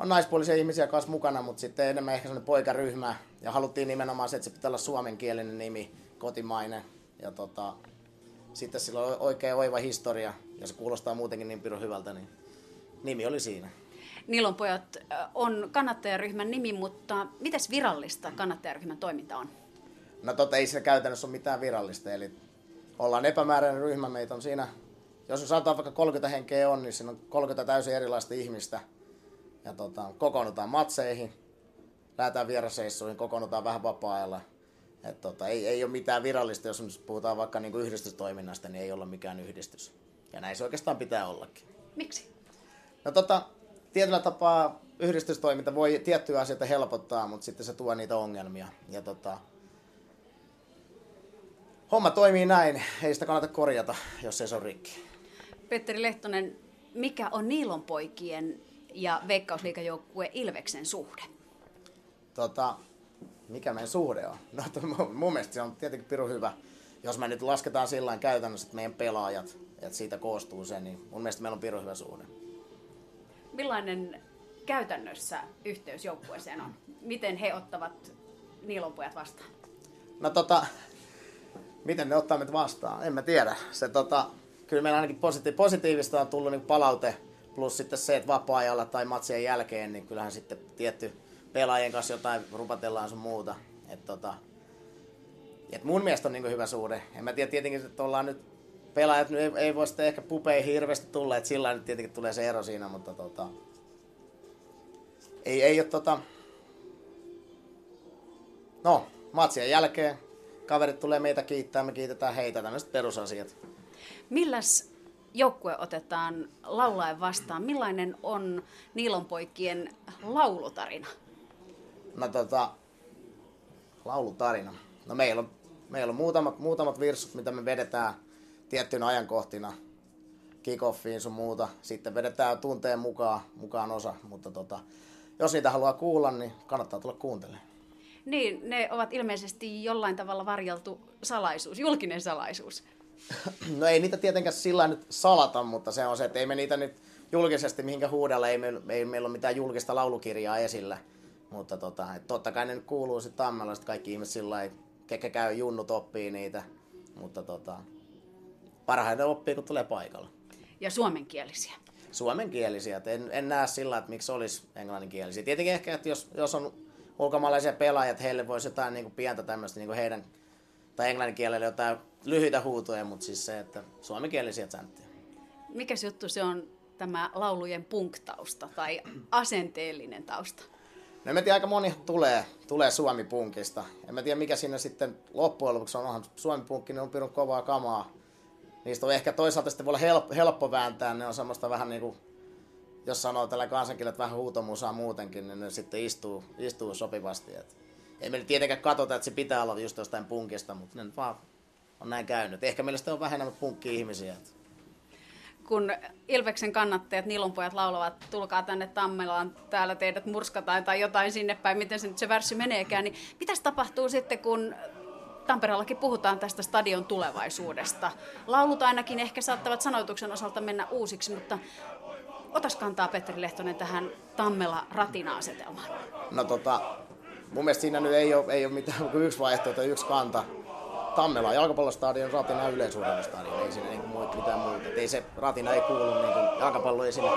on naispuolisia ihmisiä kanssa mukana, mutta sitten enemmän ehkä sellainen poikaryhmä. Ja haluttiin nimenomaan se, että se pitää olla suomenkielinen nimi, kotimainen. Ja tota, sitten sillä on oikein oiva historia, ja se kuulostaa muutenkin niin pirun hyvältä, niin nimi oli siinä. Nilonpojat on kannattajaryhmän nimi, mutta mitäs virallista kannattajaryhmän toiminta on? No tota, ei se käytännössä ole mitään virallista, eli ollaan epämääräinen ryhmä, meitä on siinä, jos sanotaan vaikka 30 henkeä on, niin siinä on 30 täysin erilaista ihmistä. Ja tota, kokoonnutaan matseihin, lähdetään vierasseissuihin, kokoonnutaan vähän vapaa-ajalla. Et tota, ei, ei ole mitään virallista, jos puhutaan vaikka niinku yhdistystoiminnasta, niin ei olla mikään yhdistys. Ja näin se oikeastaan pitää ollakin. Miksi? No tota, tietyllä tapaa yhdistystoiminta voi tiettyjä asioita helpottaa, mutta sitten se tuo niitä ongelmia. Ja tota, homma toimii näin, ei sitä kannata korjata, jos ei se ole rikki. Petteri Lehtonen, mikä on Niilonpoikien ja Veikkausliikajoukkue Ilveksen suhde? Tota, mikä meidän suhde on? No to, mun mielestä se on tietenkin pirun hyvä. Jos me nyt lasketaan sillä käytännössä, että meidän pelaajat, että siitä koostuu se, niin mun mielestä meillä on pirun hyvä suhde. Millainen käytännössä yhteys joukkueeseen on? Miten he ottavat Niilonpojat vastaan? No tota, miten ne ottaa meitä vastaan? En mä tiedä. Se, tota, kyllä meillä ainakin positi- positiivista on tullut niin palaute, plus sitten se, että vapaa-ajalla tai matsien jälkeen, niin kyllähän sitten tietty pelaajien kanssa jotain rupatellaan sun muuta. Et, tota, et mun mielestä on niin hyvä suhde. En mä tiedä tietenkin, että ollaan nyt pelaajat nyt ei, ei voi sitten ehkä pupeihin hirveästi tulla, että sillä nyt tietenkin tulee se ero siinä, mutta tota, ei, ei ole tota, no, matsien jälkeen kaverit tulee meitä kiittää, me kiitetään heitä, tämmöiset perusasiat. Milläs joukkue otetaan laulaen vastaan? Millainen on Niilonpoikien laulutarina? No tota, laulutarina. No meillä on, meillä on muutamat, muutamat virsut, mitä me vedetään tiettyinä ajankohtina kickoffiin sun muuta. Sitten vedetään tunteen mukaan, mukaan osa, mutta tota, jos niitä haluaa kuulla, niin kannattaa tulla kuuntelemaan. Niin, ne ovat ilmeisesti jollain tavalla varjeltu salaisuus, julkinen salaisuus. No ei niitä tietenkään sillä nyt salata, mutta se on se, että ei me niitä nyt julkisesti mihinkä huudella, ei, me, ei meillä ole mitään julkista laulukirjaa esillä. Mutta tota, et totta kai ne nyt kuuluu sitten Tammella, kaikki ihmiset sillä lailla, kekä käy junnut oppii niitä. Mutta tota, parhaiten oppii, kun tulee paikalla. Ja suomenkielisiä. Suomenkielisiä. En, en näe sillä että miksi olisi englanninkielisiä. Tietenkin ehkä, että jos, jos on ulkomaalaisia pelaajia, että heille voisi jotain niin kuin pientä tämmöistä niin kuin heidän, tai englannin kielellä jotain lyhyitä huutoja, mutta siis se, että suomenkielisiä sänttiä. Mikä juttu se on tämä laulujen punktausta tai asenteellinen tausta? No en tiedä, aika moni tulee, tulee Suomi-punkista. En mä tiedä, mikä siinä sitten loppujen lopuksi on. Onhan Suomi-punkki, ne on pirun kovaa kamaa. Niistä on ehkä toisaalta sitten voi olla helppo, helppo vääntää. Ne on semmoista vähän niin kuin jos sanoo tällä kansankielellä vähän huutomusaa muutenkin, niin ne sitten istuu, istuu sopivasti. Et ei meillä tietenkään katsota, että se pitää olla just jostain punkista, mutta ne vaan on näin käynyt. Ehkä meillä sitten on vähän enemmän punkki-ihmisiä. Kun Ilveksen kannattajat, Nilonpojat laulavat, tulkaa tänne Tammelaan, täällä teidät murskataan tai jotain sinne päin, miten se nyt se värssi meneekään, niin mitäs tapahtuu sitten, kun Tampereellakin puhutaan tästä stadion tulevaisuudesta. Laulut ainakin ehkä saattavat sanoituksen osalta mennä uusiksi, mutta otas kantaa Petteri Lehtonen tähän Tammela ratina-asetelmaan. No tota, mun mielestä siinä nyt ei ole, ei ole mitään kuin yksi vaihtoehto, yksi kanta. Tammela on jalkapallostadion, Ratina on yleisurheilustadion, ei siinä niin kuin mitään muuta. Ei se Ratina ei kuulu, niin kuin, jalkapallo ei sinne.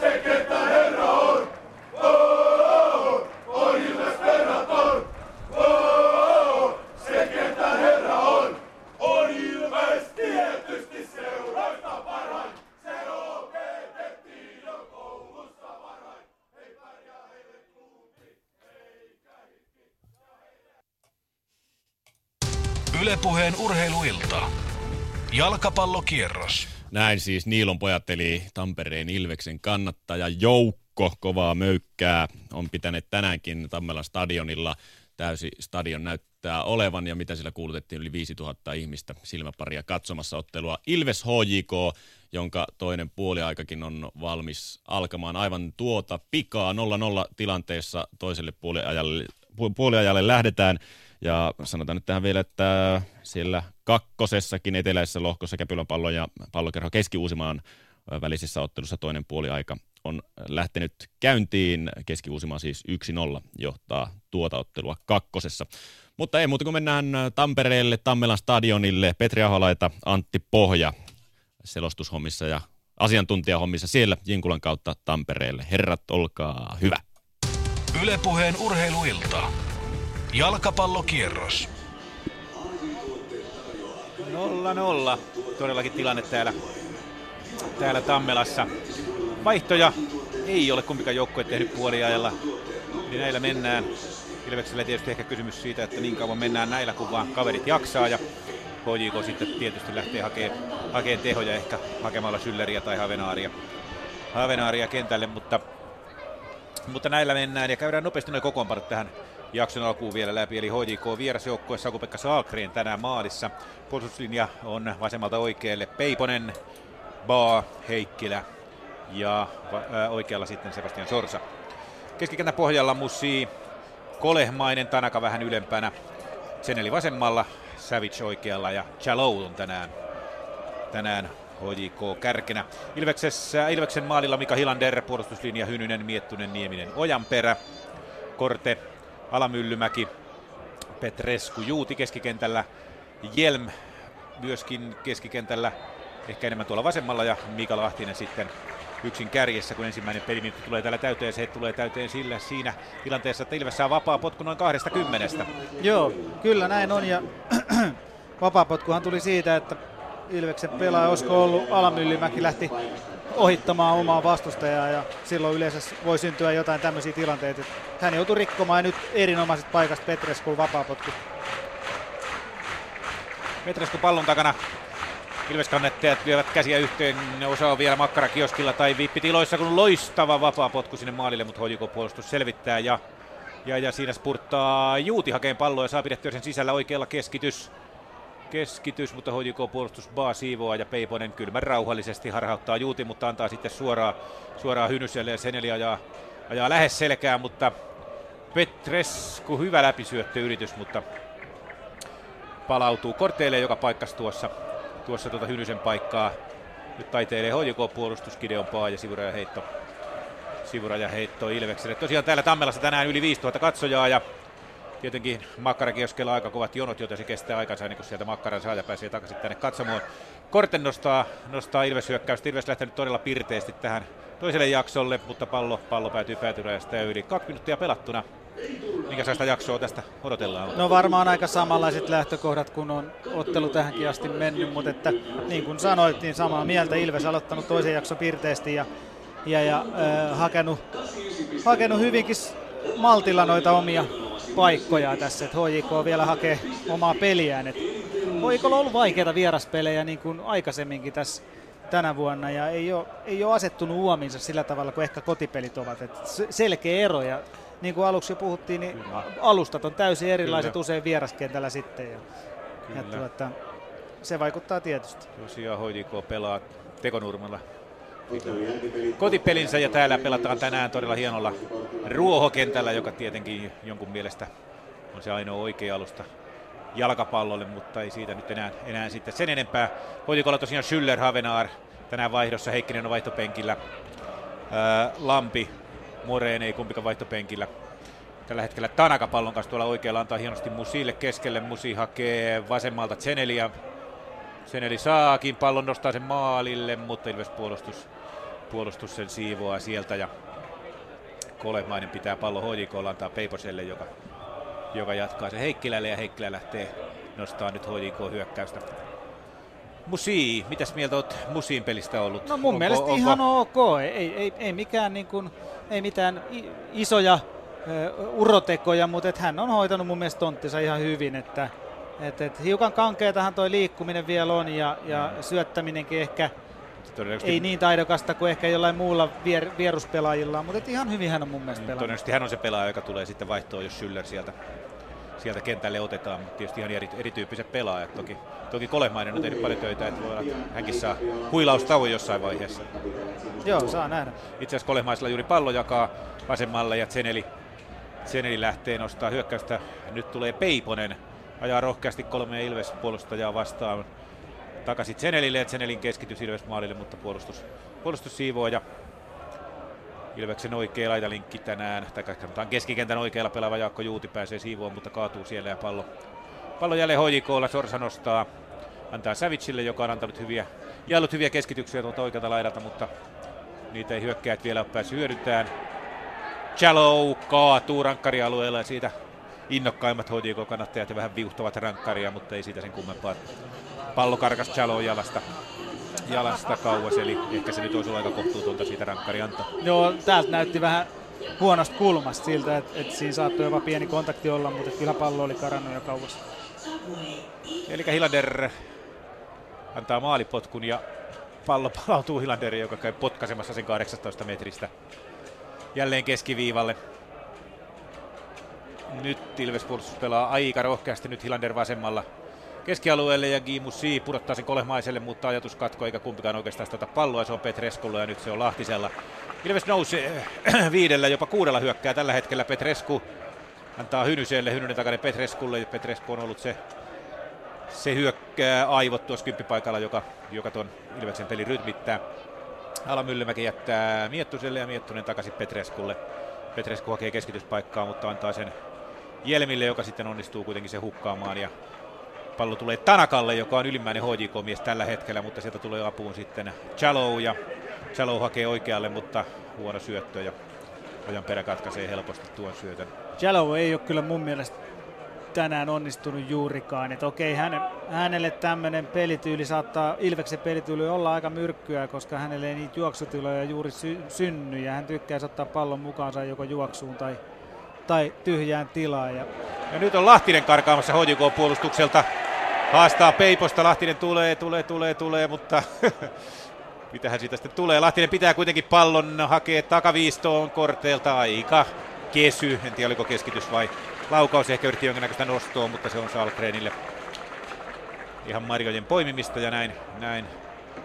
Se ketä herra on, oh, on Ilves Predator. Oh, se ketä herra on, on Ilves tietysti seuroista parhain. Se opetettiin jo koulussa varain. Ei pärjää heille klubi, eikä hikki. Ylepuheen urheiluilta. Jalkapallokierros. Näin siis Niilon pojat eli Tampereen Ilveksen kannattaja joukko kovaa möykkää on pitänyt tänäänkin Tammelan stadionilla. Täysi stadion näyttää olevan ja mitä sillä kuulutettiin yli 5000 ihmistä silmäparia katsomassa ottelua Ilves HJK, jonka toinen puoliaikakin on valmis alkamaan aivan tuota pikaa 0-0 tilanteessa toiselle puoliajalle, pu- puoliajalle lähdetään. Ja sanotaan nyt tähän vielä, että siellä kakkosessakin eteläisessä lohkossa Käpylän pallo ja pallokerho Keski-Uusimaan välisessä ottelussa toinen puoliaika on lähtenyt käyntiin. Keski-Uusimaa siis 1-0 johtaa tuota ottelua kakkosessa. Mutta ei muuta kuin mennään Tampereelle, Tammelan stadionille. Petri Aholaita, Antti Pohja selostushommissa ja asiantuntijahommissa siellä Jinkulan kautta Tampereelle. Herrat, olkaa hyvä. Ylepuheen urheiluilta. Jalkapallokierros. 0-0. Todellakin tilanne täällä, täällä Tammelassa. Vaihtoja ei ole kumpikaan joukkue tehnyt puoliajalla. Niin näillä mennään. Ilveksellä tietysti ehkä kysymys siitä, että niin kauan mennään näillä, kun vaan kaverit jaksaa. Ja HJK sitten tietysti lähtee hakemaan, hakemaan tehoja ehkä hakemalla Sylleriä tai Havenaaria, Havenaaria kentälle, mutta, mutta näillä mennään ja käydään nopeasti noin kokoonpanot tähän jakson alkuun vielä läpi, eli HJK vierasjoukkueessa Saku-Pekka Saalgren tänään maalissa. Puolustuslinja on vasemmalta oikealle Peiponen, Baa, Heikkilä ja ää, oikealla sitten Sebastian Sorsa. Keskikentän pohjalla Mussi, Kolehmainen, Tanaka vähän ylempänä, Seneli vasemmalla, Savage oikealla ja Chalou on tänään, tänään HJK kärkenä. Ilveksessä, Ilveksen maalilla Mika Hilander, puolustuslinja Hynynen, Miettunen, Nieminen, Ojanperä, Korte, Alamyllymäki, Petresku, Juuti keskikentällä, Jelm myöskin keskikentällä, ehkä enemmän tuolla vasemmalla ja Mika Lahtinen sitten yksin kärjessä, kun ensimmäinen peliminuutti tulee täällä täyteen. Se tulee täyteen sillä siinä tilanteessa, että Ilves saa vapaa potku noin 20. Joo, kyllä näin on ja vapaapotkuhan tuli siitä, että Ilveksen pelaaja, olisiko ollut Alamyllymäki, lähti ohittamaan omaa vastustajaa ja silloin yleensä voi syntyä jotain tämmöisiä tilanteita. Hän joutui rikkomaan ja nyt erinomaiset paikasta Petreskuun vapaapotku. Petresku pallon takana. Ilveskannettajat lyövät käsiä yhteen. Osa on vielä makkarakioskilla tai vippitiloissa, kun loistava vapaa potku sinne maalille, mutta HJK-puolustus selvittää ja, ja, ja siinä spurttaa Juuti hakeen palloa ja saa pidettyä sen sisällä oikealla keskitys keskitys, mutta HJK-puolustus Baa siivoaa ja Peiponen kylmän rauhallisesti harhauttaa Juuti, mutta antaa sitten suoraan, suoraan Hynyselle ja Seneli ajaa, ajaa lähes selkään, mutta Petresku hyvä läpisyöttöyritys, mutta palautuu korteille joka paikkas tuossa, tuossa tuota Hynysen paikkaa. Nyt taiteilee HJK-puolustus, Gideon Paa ja sivuraja heitto, sivuraja heitto Ilvekselle. Tosiaan täällä Tammelassa tänään yli 5000 katsojaa ja Tietenkin Makkarakioskella aika kovat jonot, joten se kestää aikansa ennen kuin sieltä Makkaran saaja pääsee takaisin tänne katsomaan. Korten nostaa, nostaa Ilves hyökkäystä. Ilves lähtenyt todella pirteesti tähän toiselle jaksolle, mutta pallo, pallo päätyy päätyrajasta ja yli kaksi minuuttia pelattuna. Minkälaista jaksoa tästä odotellaan? No varmaan aika samanlaiset lähtökohdat, kun on ottelu tähänkin asti mennyt, mutta että niin kuin sanoit, niin samaa mieltä. Ilves aloittanut toisen jakson pirteesti ja, ja, ja äh, hakenut, hakenut hyvinkin maltilla noita omia paikkoja tässä, että HJK vielä hakee omaa peliään. Et HJK on ollut vaikeita vieraspelejä niin kuin aikaisemminkin tässä tänä vuonna ja ei ole, ei ole asettunut uominsa sillä tavalla kuin ehkä kotipelit ovat. Et selkeä ero ja niin kuin aluksi jo puhuttiin, niin Kyllä. alustat on täysin erilaiset Kyllä. usein vieraskentällä sitten. Ja, ja tuota, se vaikuttaa tietysti. Tosiaan HJK pelaa tekonurmalla kotipelinsä ja täällä pelataan tänään todella hienolla ruohokentällä, joka tietenkin jonkun mielestä on se ainoa oikea alusta jalkapallolle, mutta ei siitä nyt enää, enää sitten sen enempää. Kotikolla tosiaan Schüller, Havenaar, tänään vaihdossa, Heikkinen on vaihtopenkillä, Ää, Lampi, Moreen ei kumpikaan vaihtopenkillä. Tällä hetkellä Tanaka pallon kanssa tuolla oikealla antaa hienosti Musille keskelle. Musi hakee vasemmalta Zeneliä. Zeneli saakin pallon, nostaa sen maalille, mutta Ilves puolustus, puolustus sen siivoaa sieltä ja Kolemainen pitää pallo HJKlla antaa Peiposelle, joka, joka jatkaa se Heikkilälle ja Heikkilä lähtee nostaa nyt HJK hyökkäystä. Musi, mitäs mieltä olet Musiin pelistä ollut? No mun onko, mielestä onko... ihan ok, ei, ei, ei mikään niin kuin, ei mitään isoja uh, urotekoja, mutta et hän on hoitanut mun mielestä tonttinsa ihan hyvin, että et, et hiukan kankeatahan toi liikkuminen vielä on ja, ja mm. syöttäminenkin ehkä ei niin taidokasta kuin ehkä jollain muulla vier, vieruspelaajilla, mutta ihan hyvin hän on mun mielestä pelannut. Todennäköisesti hän on se pelaaja, joka tulee sitten vaihtoon, jos Schüller sieltä, sieltä kentälle otetaan, mutta tietysti ihan eri, erityyppiset pelaajat. Toki, toki Kolemainen on tehnyt paljon töitä, että voi olla, että hänkin saa huilaustauon jossain vaiheessa. Joo, saa nähdä. Itse asiassa Kolemaisella juuri pallo jakaa vasemmalle ja Zeneli, Zeneli lähtee nostaa hyökkäystä. Nyt tulee Peiponen, ajaa rohkeasti kolme Ilves puolustajaa vastaan takaisin Zenelille ja Zenelin keskitys Ilves maalille, mutta puolustus, puolustus siivoo ja Ilveksen oikea laitalinkki tänään, tai katsotaan keskikentän oikealla pelaava Jaakko Juuti pääsee siivoon, mutta kaatuu siellä ja pallo, pallo jälleen HJKlla, Sorsa nostaa, antaa Savicille, joka on antanut hyviä, jällut hyviä keskityksiä tuolta oikealta laidalta, mutta niitä ei hyökkäät vielä ole päässyt hyödyntämään. Jallow kaatuu rankkarialueella ja siitä innokkaimmat HJK-kannattajat ja vähän viuhtavat rankkaria, mutta ei siitä sen kummempaa. Pallo karkas Jallow jalasta jalasta kauas, eli ehkä se nyt olisi aika kohtuutonta siitä rankkari antaa. Joo, täältä näytti vähän huonosta kulmasta siltä, että, että siinä saattoi jopa pieni kontakti olla, mutta kyllä pallo oli karannut jo kauas. Eli Hilander antaa maalipotkun ja pallo palautuu Hilanderiin, joka käy potkaisemassa sen 18 metristä jälleen keskiviivalle. Nyt Ilves pelaa aika rohkeasti, nyt Hilander vasemmalla keskialueelle ja Gimussi pudottaa sen kolehmaiselle, mutta ajatus katko eikä kumpikaan oikeastaan sitä palloa. Se on Petreskulla ja nyt se on Lahtisella. Ilves nousi viidellä, jopa kuudella hyökkää tällä hetkellä Petresku. Antaa Hynyselle, Hynynen takana Petreskulle. Petresku on ollut se, se hyökkää aivot tuossa kymppipaikalla, joka, joka ton Ilveksen pelin rytmittää. Ala Myllymäki jättää Miettuselle ja Miettunen takaisin Petreskulle. Petresku hakee keskityspaikkaa, mutta antaa sen Jelmille, joka sitten onnistuu kuitenkin se hukkaamaan. Ja pallo tulee Tanakalle, joka on ylimmäinen HJK-mies tällä hetkellä, mutta sieltä tulee apuun sitten Chalow ja Chalow hakee oikealle, mutta huono syöttö ja ajan perä katkaisee helposti tuon syötön. Chalow ei ole kyllä mun mielestä tänään onnistunut juurikaan. Että okei, häne, hänelle tämmöinen pelityyli saattaa, Ilveksen pelityyli olla aika myrkkyä, koska hänelle ei niitä juoksutiloja juuri sy- synny ja hän tykkää ottaa pallon mukaansa joko juoksuun tai, tai tyhjään tilaan. Ja... ja nyt on Lahtinen karkaamassa HJK-puolustukselta. Haastaa Peiposta, Lahtinen tulee, tulee, tulee, tulee, mutta mitähän siitä sitten tulee. Lahtinen pitää kuitenkin pallon, hakee takaviistoon korteelta aika kesy. En tiedä oliko keskitys vai laukaus. Ehkä yritti jonkinnäköistä nostoa, mutta se on Salkrenille ihan Marjojen poimimista ja näin, näin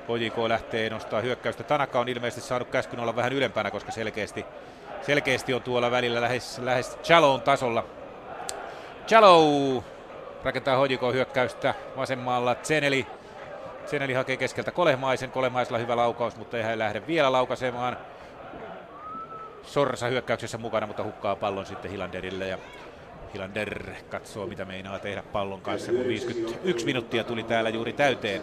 HJK lähtee nostaa hyökkäystä. Tanaka on ilmeisesti saanut käskyn olla vähän ylempänä, koska selkeästi, selkeästi on tuolla välillä lähes, lähes Chalon tasolla. Chalo rakentaa HJK hyökkäystä vasemmalla Zeneli. Zeneli hakee keskeltä Kolehmaisen. Kolehmaisella hyvä laukaus, mutta ei hän lähde vielä laukaisemaan. Sorsa hyökkäyksessä mukana, mutta hukkaa pallon sitten Hilanderille ja Hilander katsoo, mitä meinaa tehdä pallon kanssa, kun 51 minuuttia tuli täällä juuri täyteen.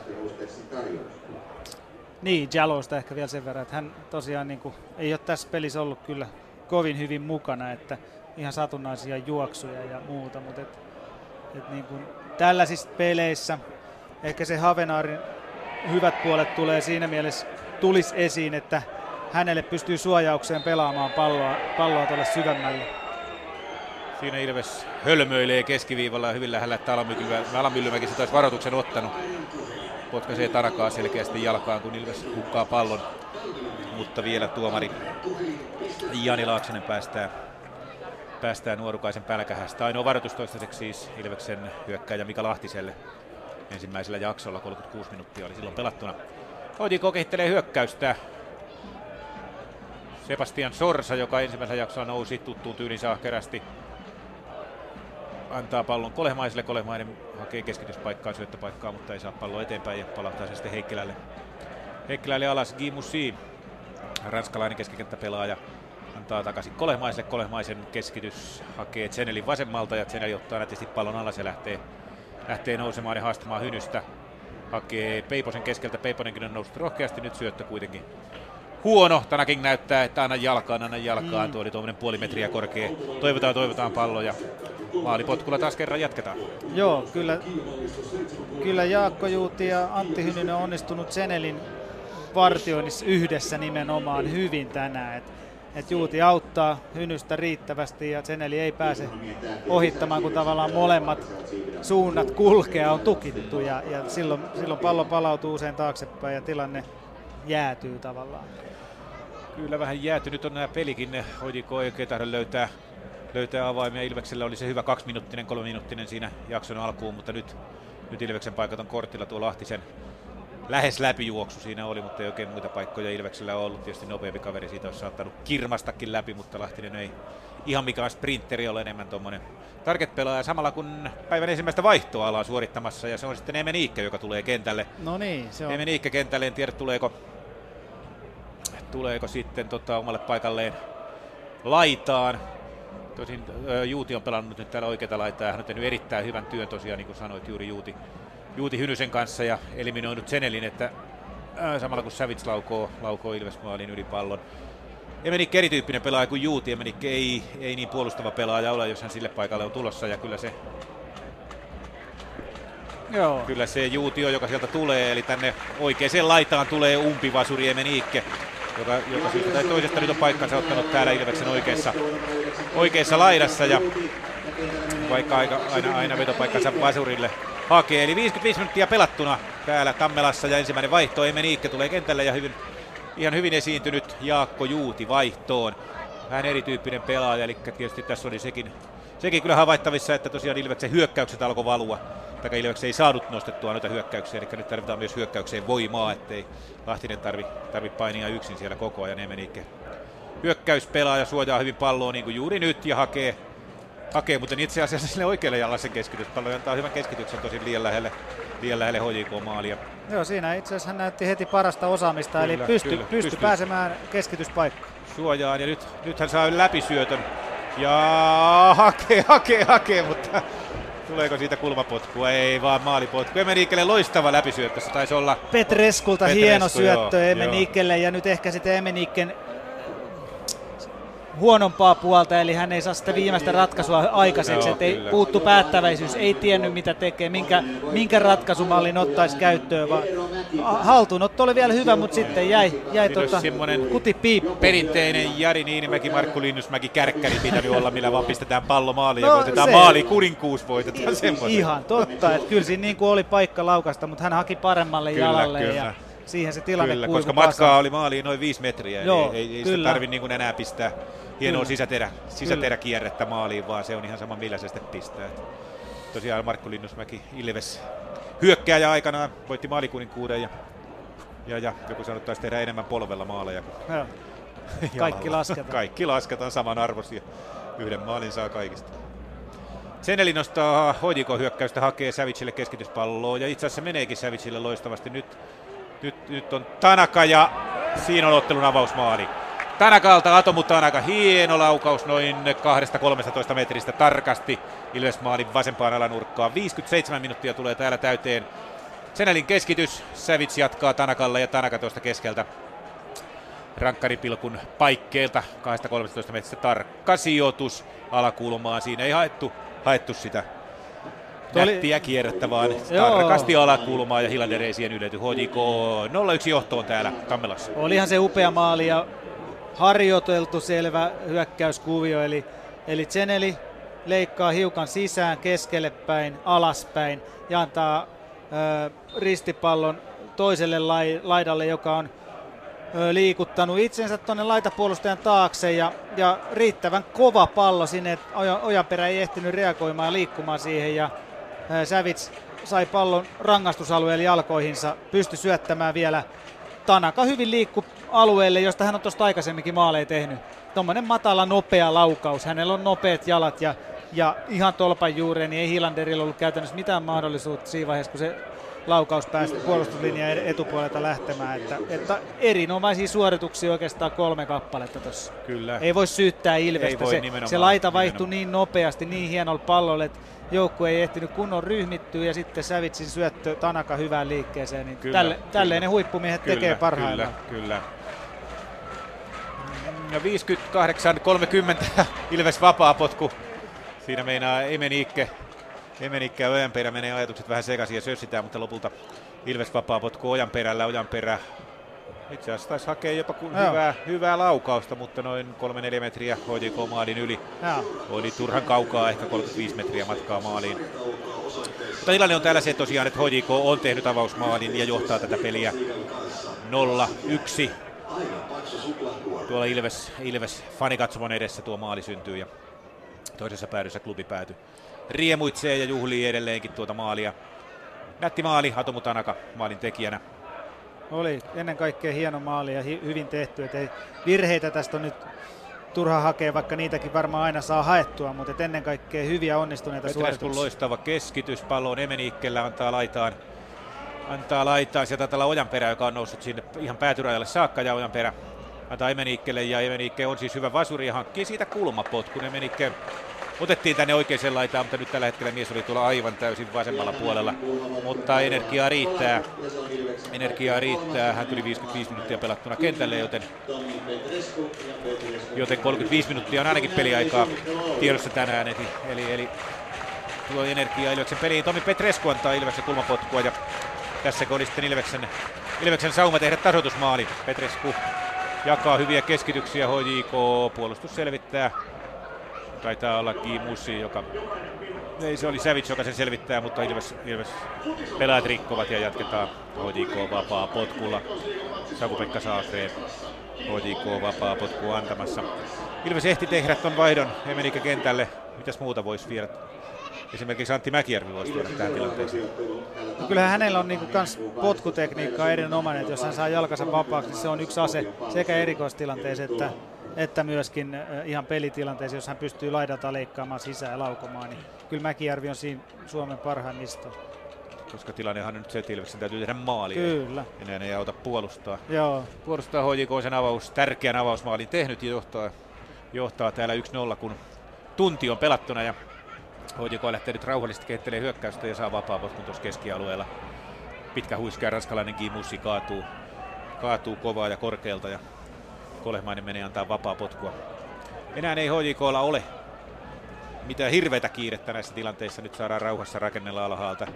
Niin, Jalosta ehkä vielä sen verran, että hän tosiaan niin kuin, ei ole tässä pelissä ollut kyllä kovin hyvin mukana, että ihan satunnaisia juoksuja ja muuta, mutta et, et niin kuin tällaisissa peleissä ehkä se Havenaarin hyvät puolet tulee siinä mielessä tulisi esiin, että hänelle pystyy suojaukseen pelaamaan palloa, palloa tuolle syvemmälle. Siinä Ilves hölmöilee keskiviivalla hyvin lähellä, että Alamyllymäki se taisi varoituksen ottanut. Potkaisee Tarakaa selkeästi jalkaan, kun Ilves hukkaa pallon. Mutta vielä tuomari Jani Laaksonen päästää, päästää nuorukaisen pälkähästä. Ainoa varoitus toistaiseksi siis Ilveksen hyökkääjä Mika Lahtiselle ensimmäisellä jaksolla. 36 minuuttia oli silloin pelattuna. HJK kehittelee hyökkäystä. Sebastian Sorsa, joka ensimmäisellä jaksolla nousi tuttuun tyylinsä ahkerästi. Antaa pallon Kolehmaiselle. Kolehmainen hakee keskityspaikkaa, syöttöpaikkaa, mutta ei saa palloa eteenpäin ja palautaa se sitten Heikkilälle. Heikkilälle alas Gimussi, ranskalainen keskikenttäpelaaja. Antaa takaisin Kolehmaiselle. Kolehmaisen keskitys hakee Zenelin vasemmalta ja Zeneli ottaa nätisti pallon alas ja lähtee, lähtee nousemaan ja haastamaan Hynystä. Hakee Peiposen keskeltä. Peiponenkin on noussut rohkeasti. Nyt syöttö kuitenkin huono. Tanakin näyttää, että anna jalkaan, anna jalkaan. Mm. Tuo oli tuommoinen puoli metriä korkea. Toivotaan, toivotaan palloja. Maalipotkulla taas kerran jatketaan. Joo, kyllä, kyllä Jaakko Juuti ja Antti Hynynen on onnistunut Senelin vartioinnissa yhdessä nimenomaan hyvin tänään. Et, et Juuti auttaa Hynystä riittävästi ja Seneli ei pääse ohittamaan, kun tavallaan molemmat suunnat kulkea on tukittu ja, ja silloin, silloin pallo palautuu usein taaksepäin ja tilanne jäätyy tavallaan. Kyllä vähän jäätynyt on nämä pelikin. Hoidiko oikein tahdo löytää, löytää avaimia. Ilveksellä oli se hyvä kaksiminuuttinen, kolmeminuuttinen siinä jakson alkuun, mutta nyt, nyt Ilveksen paikat on kortilla. Tuo Lahtisen lähes läpijuoksu siinä oli, mutta ei oikein muita paikkoja Ilveksellä ollut. Tietysti nopeampi kaveri siitä olisi saattanut kirmastakin läpi, mutta Lahtinen ei ihan mikään sprinteri ole enemmän tuommoinen target-pelaaja samalla kun päivän ensimmäistä vaihtoa ollaan suorittamassa ja se on sitten Emen Iikke, joka tulee kentälle. No niin, se on. Emen Iikke kentälle, en tiedä tuleeko, tuleeko sitten tota, omalle paikalleen laitaan. Tosin Juuti on pelannut nyt täällä oikeita laitaa ja hän on tehnyt erittäin hyvän työn tosiaan, niin kuin sanoit juuri Juuti, Juuti Hynysen kanssa ja eliminoinut Senelin, että ää, samalla kun Savits laukoo, laukoo Ilves maalin yli pallon. Emenik erityyppinen pelaaja kuin Juuti. Emenik ei, ei niin puolustava pelaaja ole, jos hän sille paikalle on tulossa. Ja kyllä se, Joo. kyllä se Juuti on, joka sieltä tulee. Eli tänne oikeaan laitaan tulee umpivasuri Emenikke, joka, joka syystä tai toisesta nyt on paikkansa ottanut täällä Ilveksen oikeassa, oikeassa laidassa. Ja vaikka aina, aina, aina vetopaikkansa vasurille hakee. Eli 55 minuuttia pelattuna täällä Tammelassa ja ensimmäinen vaihto. Emenikke tulee kentälle ja hyvin ihan hyvin esiintynyt Jaakko Juuti vaihtoon. Vähän erityyppinen pelaaja, eli tietysti tässä oli sekin, sekin kyllä havaittavissa, että tosiaan Ilveksen hyökkäykset alkoi valua. Tai Ilveksen ei saanut nostettua noita hyökkäyksiä, eli nyt tarvitaan myös hyökkäykseen voimaa, ettei Lahtinen tarvi, tarvi painia yksin siellä koko ajan. Emenikke hyökkäyspelaaja suojaa hyvin palloa niin kuin juuri nyt ja hakee, hakee mutta itse asiassa sille oikealle jalalle sen keskityspallo antaa hyvän keskityksen tosin liian lähelle, liian lähelle HJK-maalia. Joo, siinä itse asiassa hän näytti heti parasta osaamista, Kyllä, eli pysty, kyllä, pysty pystyy. pääsemään keskityspaikkaan. suojaan ja nyt, nyt hän saa läpisyötön ja hakee, hakee, hakee, mutta tuleeko siitä kulmapotkua? Ei vaan maalipotku. Emenikelle loistava läpisyöttö, se taisi olla Petreskulta Petresku, hieno syöttö joo. Emenikelle ja nyt ehkä sitten Emenikken huonompaa puolta, eli hän ei saa sitä viimeistä ratkaisua aikaiseksi, Joo, että ei puuttu päättäväisyys, ei tiennyt mitä tekee, minkä, minkä ratkaisumallin ottaisi käyttöön, vaan haltuunotto oli vielä hyvä, mutta sitten jäi, jäi tota, semmoinen kuti piippu. perinteinen Jari Niinimäki, Markku Linnusmäki, kärkkäri pitänyt olla, millä vaan pistetään pallo maaliin ja No, voitetaan se- maali, kuninkuus voitetaan semmoisen. Ihan totta, että kyllä siinä niin kuin oli paikka laukasta, mutta hän haki paremmalle Kyllä, jalalle kyllä. ja siihen se tilanne Kyllä, koska kasaan. matkaa oli maaliin noin viisi metriä, Joo, eli ei, ei sitä kyllä. tarvi niin enää pistää hienoa Kyllä. sisäterä, sisäteräkierrettä maaliin, vaan se on ihan sama millä se sitten pistää. Et Tosiaan Markku Linnusmäki Ilves hyökkääjä aikanaan voitti maalikuninkuuden ja, ja, ja joku sanoi, että taisi tehdä enemmän polvella maaleja kuin Joo. Kaikki lasketaan. Kaikki lasketaan samanarvoisia. Yhden maalin saa kaikista. Seneli nostaa Hoidikon hyökkäystä, hakee Savicille keskityspalloa ja itse asiassa meneekin Savicille loistavasti. Nyt, nyt, nyt on Tanaka ja siinä on ottelun avausmaali. Tanakalta Atomu Tanaka, hieno laukaus noin 2-13 metristä tarkasti Ilves maalin vasempaan alanurkkaan. 57 minuuttia tulee täällä täyteen. Senelin keskitys, Savits jatkaa Tanakalle ja Tanaka tuosta keskeltä rankkaripilkun paikkeilta 2-13 metristä tarkka sijoitus alakulmaan. Siinä ei haettu, haettu sitä nättiä kierrettä, vaan Joo. tarkasti alakulmaa ja Hilander ei siihen ylety. HJK 0-1 johtoon täällä Tammelassa. Olihan se upea maali ja harjoiteltu selvä hyökkäyskuvio, eli, eli Zeneli leikkaa hiukan sisään, keskelle päin, alaspäin ja antaa ö, ristipallon toiselle lai, laidalle, joka on ö, liikuttanut itsensä tuonne laitapuolustajan taakse ja, ja riittävän kova pallo sinne, että Oja, Ojaperä ei ehtinyt reagoimaan ja liikkumaan siihen ja ö, Savits sai pallon rangaistusalueelle jalkoihinsa, pystyi syöttämään vielä. Tanaka hyvin liikku alueelle, josta hän on tuosta aikaisemminkin maaleja tehnyt. Tuommoinen matala, nopea laukaus. Hänellä on nopeat jalat ja, ja ihan tolpan juureen, niin ei Hilanderilla ollut käytännössä mitään mahdollisuutta siinä vaiheessa, kun se laukaus päästi puolustuslinjan etupuolelta lähtemään. Että, että erinomaisia suorituksia oikeastaan kolme kappaletta tuossa. Kyllä. Ei voi syyttää Ilvestä. Voi, se, se laita vaihtui niin nopeasti, niin hienolla pallolla, että joukkue ei ehtinyt kunnon ryhmittyä ja sitten Sävitsin syöttö Tanaka hyvään liikkeeseen. Niin Kyllä, tälle, kyllä. tälleen ne huippumiehet Kyllä, tekee parhaillaan. Kyllä, kyllä. Ja 58-30 Ilves vapaapotku. Siinä meinaa Emeniikke, Emeniikke ja Ojanperä menee ajatukset vähän sekaisin ja sössitään, mutta lopulta Ilves vapaapotku Ojanperällä. Ojanperä itse asiassa taisi hakea jopa kun Joo. hyvää, hyvää laukausta, mutta noin 3-4 metriä HJK maalin yli. Joo. Oli turhan kaukaa, ehkä 35 metriä matkaa maaliin. Mutta tilanne on täällä se tosiaan, että HJK on tehnyt avausmaalin ja johtaa tätä peliä 0-1. Tuolla Ilves, Ilves fanikatsomon edessä tuo maali syntyy ja toisessa päädyssä klubi päätyi. Riemuitsee ja juhlii edelleenkin tuota maalia. Nätti maali, Atomu Tanaka maalin tekijänä. Oli ennen kaikkea hieno maali ja hi- hyvin tehty. Et ei, virheitä tästä on nyt turha hakea, vaikka niitäkin varmaan aina saa haettua, mutta et ennen kaikkea hyviä onnistuneita suorituksia. loistava keskitys, pallo on Emeniikkellä, antaa laitaan. Antaa laitaan, sieltä tällä Ojanperä, joka on noussut sinne ihan päätyrajalle saakka ja Ojanperä antaa Emeniikkelle ja Emeniikke on siis hyvä vasuri ja hankkii siitä kulmapotkun. Emeniikke otettiin tänne oikeaan laitaan, mutta nyt tällä hetkellä mies oli tuolla aivan täysin vasemmalla puolella. Mutta energiaa riittää. Energiaa riittää. Hän tuli 55 minuuttia pelattuna kentälle, joten, joten 35 minuuttia on ainakin peliaikaa tiedossa tänään. Eli, eli, eli tuo energiaa Ilveksen peliin. Tomi Petresku antaa Ilveksen kulmapotkua ja tässä oli sitten Ilveksen, Ilveksen sauma tehdä tasoitusmaali. Petresku jakaa hyviä keskityksiä, HJK puolustus selvittää. Taitaa olla Kimusi, joka ei se oli Savage, joka sen selvittää, mutta Ilves, Ilves pelaajat rikkovat ja jatketaan HJK vapaa potkulla. Saku-Pekka Saafreen HJK vapaa potku antamassa. Ilves ehti tehdä ton vaihdon Emenikä kentälle. Mitäs muuta voisi viedä? Esimerkiksi Antti Mäkijärvi voisi tuoda tähän tilanteeseen. No kyllähän hänellä on niinku kans potkutekniikka erinomainen, että jos hän saa jalkansa vapaaksi, niin se on yksi ase sekä erikoistilanteeseen että, että myöskin ihan pelitilanteeseen, jos hän pystyy laidalta leikkaamaan sisään ja laukomaan, niin kyllä Mäkijärvi on siinä Suomen parhaimmista. Koska tilannehan on nyt se, että Ilveksen täytyy tehdä maali. Kyllä. Enää ei auta puolustaa. Joo. Puolustaa HJK sen avaus, tärkeän avausmaalin tehnyt ja johtaa, johtaa täällä 1-0, kun tunti on pelattuna ja HJK lähtee nyt rauhallisesti kehittelee hyökkäystä ja saa vapaa potkun tuossa keskialueella. Pitkä huiska ja ranskalainen Gimussi kaatuu, kaatuu kovaa ja korkealta ja Kolehmainen menee antaa vapaa potkua. Enää ei HJKlla ole mitään hirveätä kiirettä näissä tilanteissa. Nyt saadaan rauhassa rakennella alhaalta.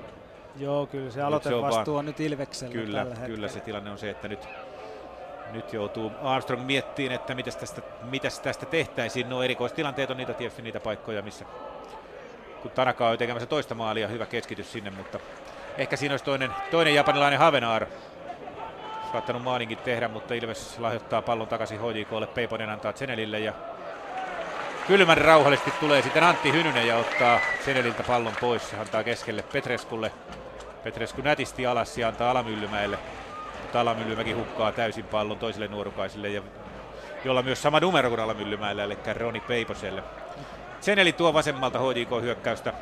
Joo, kyllä se aloitevastuu vaan- on nyt Ilveksellä Kyllä, tällä hetkellä. kyllä se tilanne on se, että nyt, nyt joutuu Armstrong miettiin, että mitäs tästä, mitäs tästä tehtäisiin. No erikoistilanteet on niitä tietysti niitä paikkoja, missä kun Tanaka on tekemässä toista maalia, hyvä keskitys sinne, mutta ehkä siinä olisi toinen, toinen japanilainen Havenaar saattanut maalinkin tehdä, mutta Ilves lahjoittaa pallon takaisin HJKlle, Peiponen antaa Zenelille ja kylmän rauhallisesti tulee sitten Antti Hynynen ja ottaa Zeneliltä pallon pois, antaa keskelle Petreskulle. Petresku nätisti alas ja antaa Alamyllymäelle, mutta Alamyllymäki hukkaa täysin pallon toiselle nuorukaiselle ja jolla myös sama numero kuin Alamyllymäellä, eli Roni Peiposelle. Zeneli tuo vasemmalta HJK hyökkäystä.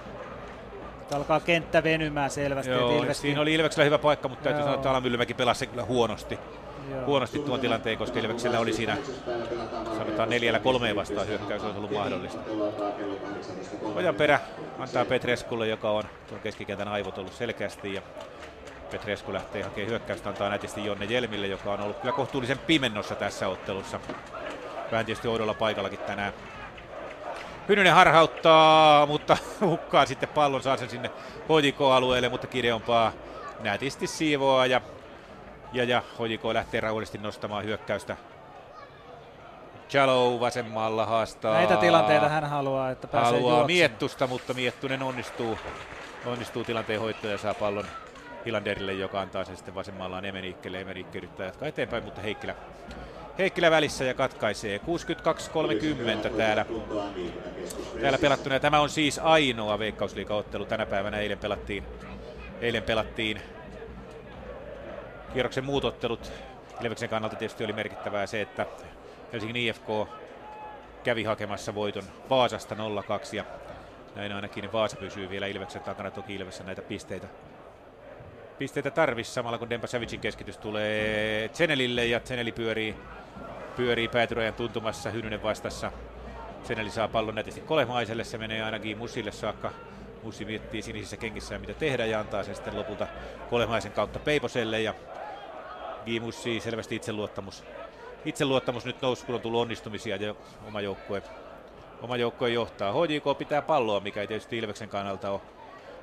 Nyt alkaa kenttä venymään selvästi. Joo, Ilves siinä oli Ilveksellä hyvä paikka, mutta täytyy Joo. sanoa, että Alamyllymäki pelasi sen kyllä huonosti. Joo. Huonosti tuon tilanteen, koska Ilveksellä oli siinä sanotaan neljällä kolmeen vastaan hyökkäys olisi ollut mahdollista. Ojan perä antaa Petreskulle, joka on tuon keskikentän aivot ollut selkeästi ja Petresku lähtee hakemaan hyökkäystä, antaa nätisti Jonne Jelmille, joka on ollut kyllä kohtuullisen pimennossa tässä ottelussa. Vähän tietysti oudolla paikallakin tänään. Hynynen harhauttaa, mutta hukkaa sitten pallon, saa sen sinne HJK-alueelle, mutta Kideonpaa nätisti siivoaa ja, ja, ja HJK lähtee rauhallisesti nostamaan hyökkäystä. Jallow vasemmalla haastaa. Näitä tilanteita hän haluaa, että pääsee Haluaa juoksemaan. Miettusta, mutta Miettunen onnistuu, onnistuu tilanteen hoitoon ja saa pallon Hilanderille, joka antaa sen sitten vasemmallaan Emeniikkelle. Emeniikke yrittää jatkaa eteenpäin, mutta Heikkilä, Heikkilä välissä ja katkaisee. 62-30 täällä, täällä pelattuna. Ja tämä on siis ainoa veikkausliigaottelu tänä päivänä. Eilen pelattiin, eilen pelattiin kierroksen muut ottelut kannalta tietysti oli merkittävää se, että Helsingin IFK kävi hakemassa voiton Vaasasta 0-2 ja näin ainakin Vaasa pysyy vielä Ilveksen takana. Toki Ilvessä näitä pisteitä, pisteitä tarvisi samalla kun Dempa Savicin keskitys tulee Zenelille ja Zeneli pyörii, pyörii päätyrajan tuntumassa Hynynen vastassa. Zeneli saa pallon nätisti Kolehmaiselle, se menee ainakin Musille saakka. Mussi miettii sinisissä kengissään mitä tehdä ja antaa sen sitten lopulta Kolehmaisen kautta Peiposelle ja Gimussi selvästi itseluottamus, itseluottamus nyt nousi, kun on tullut onnistumisia ja oma joukkue, oma joukkue johtaa. HJK pitää palloa, mikä ei tietysti Ilveksen kannalta ole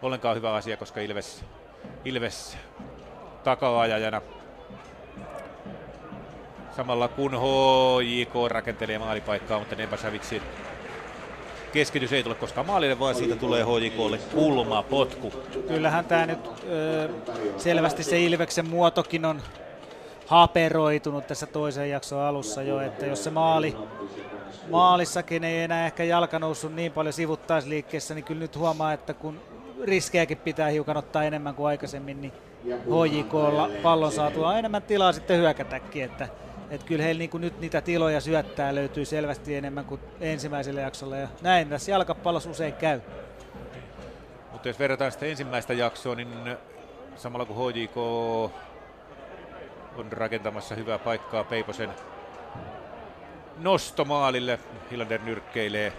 ollenkaan hyvä asia, koska Ilves, Ilves takaajajana samalla kun HJK rakentelee maalipaikkaa, mutta Nebasavitsin keskitys ei tule koskaan maalille, vaan siitä tulee HJKlle kulma, potku. Kyllähän tämä nyt ö, selvästi se Ilveksen muotokin on haperoitunut tässä toisen jakson alussa jo, että jos se maali, maalissakin ei enää ehkä jalka noussut niin paljon sivuttaisliikkeessä, niin kyllä nyt huomaa, että kun riskejäkin pitää hiukan ottaa enemmän kuin aikaisemmin, niin HJKlla pallon saatua enemmän tilaa sitten hyökätäkin, että että kyllä heillä niin nyt niitä tiloja syöttää löytyy selvästi enemmän kuin ensimmäisellä jaksolla ja näin tässä jalkapallossa usein käy. Mutta jos verrataan sitä ensimmäistä jaksoa, niin samalla kun HJK on rakentamassa hyvää paikkaa Peiposen nostomaalille. Hilander nyrkkeilee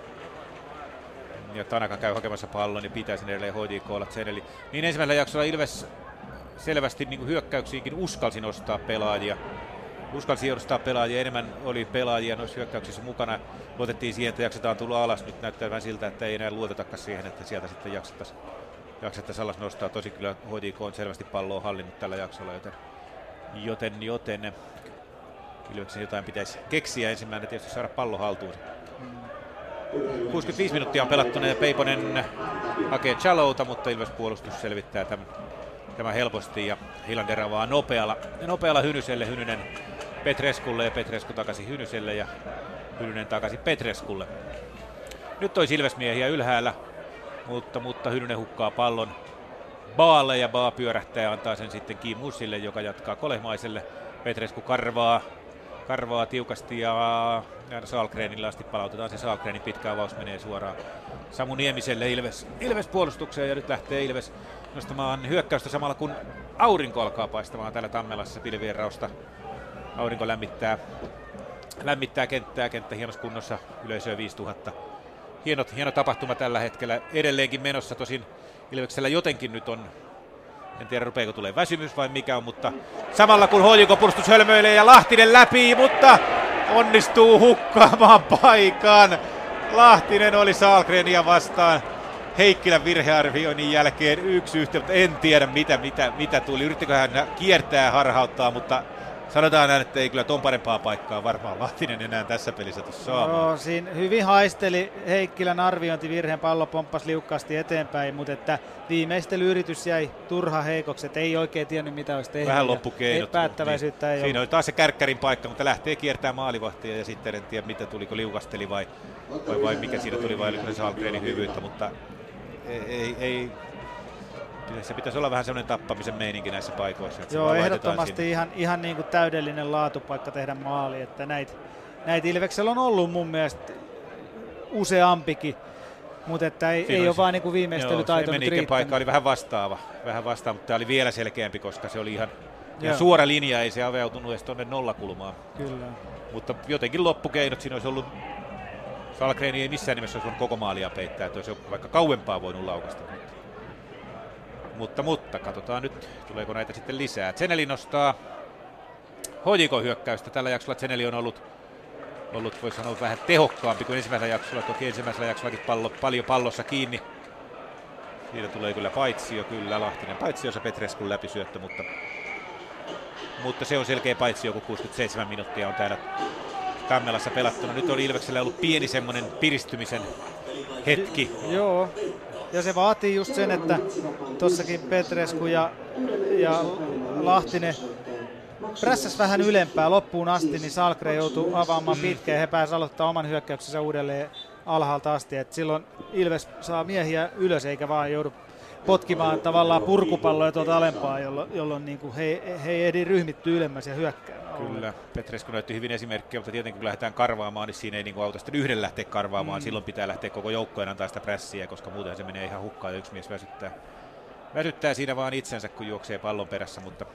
ja Tanaka käy hakemassa pallon ja pitää sen edelleen HJK olla. Eli niin ensimmäisellä jaksolla Ilves selvästi niin hyökkäyksiinkin uskalsi nostaa pelaajia. Uskalsi nostaa pelaajia, enemmän oli pelaajia noissa hyökkäyksissä mukana. Luotettiin siihen, että jaksetaan tulla alas. Nyt näyttää vähän siltä, että ei enää luotetakaan siihen, että sieltä sitten jaksettaisiin jaksettaisi alas nostaa. Tosi kyllä HJK on selvästi palloa hallinnut tällä jaksolla, joten Joten, joten Ilveksen jotain pitäisi keksiä ensimmäinen tietysti saada pallo haltuun. 65 minuuttia on pelattu ja Peiponen hakee Chalouta, mutta Ilves puolustus selvittää tämän, tämän helposti ja Hilander avaa nopealla, nopealla Hynyselle, Hynynen Petreskulle ja Petresku takaisin Hynyselle ja Hynynen takaisin Petreskulle. Nyt olisi Ilvesmiehiä ylhäällä, mutta, mutta Hynynen hukkaa pallon Baalle ja Baa pyörähtää ja antaa sen sitten Kim Mussille, joka jatkaa Kolehmaiselle. Petresku karvaa, karvaa tiukasti ja Saalgrenilla asti palautetaan se Saalgrenin pitkä avaus menee suoraan Samu Niemiselle Ilves, Ilves puolustukseen ja nyt lähtee Ilves nostamaan hyökkäystä samalla kun aurinko alkaa paistamaan täällä Tammelassa pilvien rausta. Aurinko lämmittää, lämmittää kenttää, kenttä hienosti kunnossa, yleisöä 5000. Hieno, hieno tapahtuma tällä hetkellä, edelleenkin menossa tosin Ilveksellä jotenkin nyt on, en tiedä rupeeko tulee väsymys vai mikä on, mutta samalla kun HJK puolustus hölmöilee ja Lahtinen läpi, mutta onnistuu hukkaamaan paikan. Lahtinen oli Saalgrenia vastaan. Heikkilän virhearvioinnin jälkeen yksi yhtä, mutta en tiedä mitä, mitä, mitä tuli. Yrittikö hän kiertää harhauttaa, mutta sanotaan näin, että ei kyllä ton parempaa paikkaa varmaan Lahtinen enää tässä pelissä tuossa saamaan. Joo, siinä hyvin haisteli Heikkilän arviointivirheen, pallo pomppasi liukkaasti eteenpäin, mutta että viimeistelyyritys jäi turha heikoksi, että ei oikein tiennyt mitä olisi tehnyt. Vähän loppukeinot. Päättäväisyyttä ei Siinä oli taas se kärkkärin paikka, mutta lähtee kiertämään maalivahtia ja sitten en tiedä mitä tuliko liukasteli vai, vai, vai mikä siinä tuli vai oliko se hyvyyttä, mutta ei, ei, ei se pitäisi olla vähän semmoinen tappamisen meininki näissä paikoissa. Että Joo, sinne. ehdottomasti ihan, ihan niin kuin täydellinen laatupaikka tehdä maali, että näitä näit Ilveksellä on ollut mun mielestä useampikin, mutta että ei, Siinä ei ole se- vaan niin kuin Joo, viimeistelytaito se paikka oli vähän vastaava, vähän vastaava, mutta tämä oli vielä selkeämpi, koska se oli ihan, ihan suora linja, ei se aveutunut edes tuonne nollakulmaan. Kyllä. Mutta jotenkin loppukeinot siinä olisi ollut, Salgreni ei missään nimessä olisi voinut koko maalia peittää, että olisi vaikka kauempaa voinut laukasta. Mutta, mutta, katsotaan nyt, tuleeko näitä sitten lisää. Zeneli nostaa HJK-hyökkäystä. Tällä jaksolla Zeneli on ollut, ollut voisi sanoa, vähän tehokkaampi kuin ensimmäisellä jaksolla. Toki ensimmäisellä jaksollakin pallo, paljon pallossa kiinni. Siitä tulee kyllä paitsio, kyllä Lahtinen paitsiossa Petreskun läpisyöttö, mutta, mutta se on selkeä paitsio, kun 67 minuuttia on täällä Tammelassa pelattuna. Nyt on Ilveksellä ollut pieni semmoinen piristymisen hetki. Joo, ja se vaatii just sen, että tossakin Petresku ja, ja Lahtinen prässäs vähän ylempää loppuun asti, niin Salkre joutuu avaamaan pitkään ja he pääsivät aloittaa oman hyökkäyksensä uudelleen alhaalta asti. Et silloin Ilves saa miehiä ylös eikä vaan joudu potkimaan tavallaan purkupalloja tuolta alempaa, jolloin, jolloin niin kuin he, he ei ehdi ryhmittyä ylemmäs ja hyökkää. Kyllä, Petrescu näytti hyvin esimerkkiä, mutta tietenkin kun lähdetään karvaamaan, niin siinä ei niin kuin auta sitten yhden lähteä karvaamaan. Mm. Silloin pitää lähteä koko joukkojen antaa sitä prässiä, koska muuten se menee ihan hukkaan ja yksi mies väsyttää. Väsyttää siinä vaan itsensä, kun juoksee pallon perässä, mutta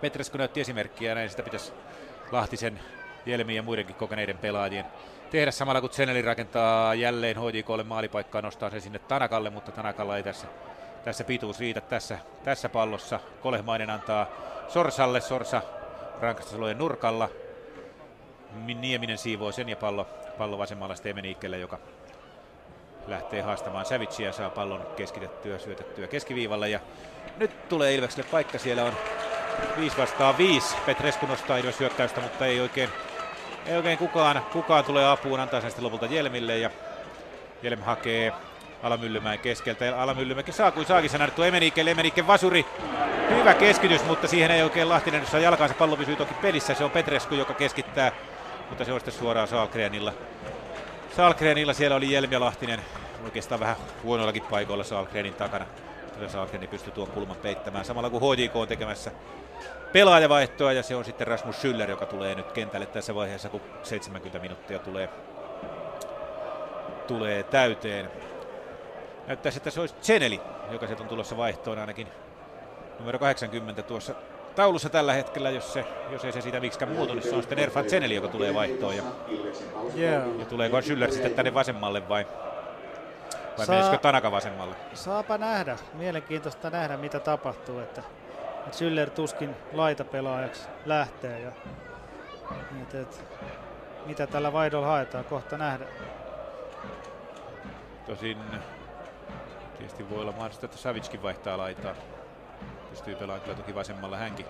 Petrescu näytti esimerkkiä ja näin sitä pitäisi Lahtisen, Jelmin ja muidenkin kokeneiden pelaajien tehdä samalla kun Zeneli rakentaa jälleen HJKlle maalipaikkaa, nostaa se sinne Tanakalle, mutta Tanakalla ei tässä, tässä pituus riitä tässä, tässä pallossa. Kolehmainen antaa Sorsalle, Sorsa rankasta nurkalla. Nieminen siivoo sen ja pallo, pallo vasemmalla Stemeniikkelle, joka lähtee haastamaan Savicea ja saa pallon keskitettyä, syötettyä keskiviivalle. Ja nyt tulee Ilvekselle paikka, siellä on 5 vastaan 5. Petrescu nostaa Ilves hyökkäystä, mutta ei oikein, ei oikein kukaan, kukaan tulee apuun, antaa sen sitten lopulta Jelmille ja Jelm hakee Alamyllymäen keskeltä. Alamyllymäki saa kuin saakin sen annettu Emenike, Emenike vasuri. Hyvä keskitys, mutta siihen ei oikein Lahtinen saa jalkaansa. Pallo pysyy toki pelissä. Se on Petrescu, joka keskittää, mutta se on sitten suoraan Saalgrenilla. Saalgrenilla siellä oli Jelmi Lahtinen oikeastaan vähän huonoillakin paikoilla Saalgrenin takana. Kyllä Saalgreni pystyy tuon kulman peittämään samalla kuin HJK on tekemässä pelaajavaihtoa ja se on sitten Rasmus Schüller, joka tulee nyt kentälle tässä vaiheessa, kun 70 minuuttia tulee, tulee täyteen. Näyttäisi, että se olisi Zeneli, joka sieltä on tulossa vaihtoon ainakin numero 80 tuossa taulussa tällä hetkellä, jos, se, jos ei se siitä miksikään muutu, niin se on sitten Erfan Zeneli, joka tulee vaihtoon. Ja, yeah. ja tuleeko Schüller sitten tänne vasemmalle vai, vai Saa, menisikö Tanaka vasemmalle? Saapa nähdä. Mielenkiintoista nähdä, mitä tapahtuu. Että, että Schüller tuskin laitapelaajaksi lähtee. Ja, että, että, mitä tällä vaihdolla haetaan, kohta nähdä. Tosin Tietysti voi olla mahdollista, että Savitskin vaihtaa laitaa. Pystyy pelaamaan kyllä toki vasemmalla hänkin.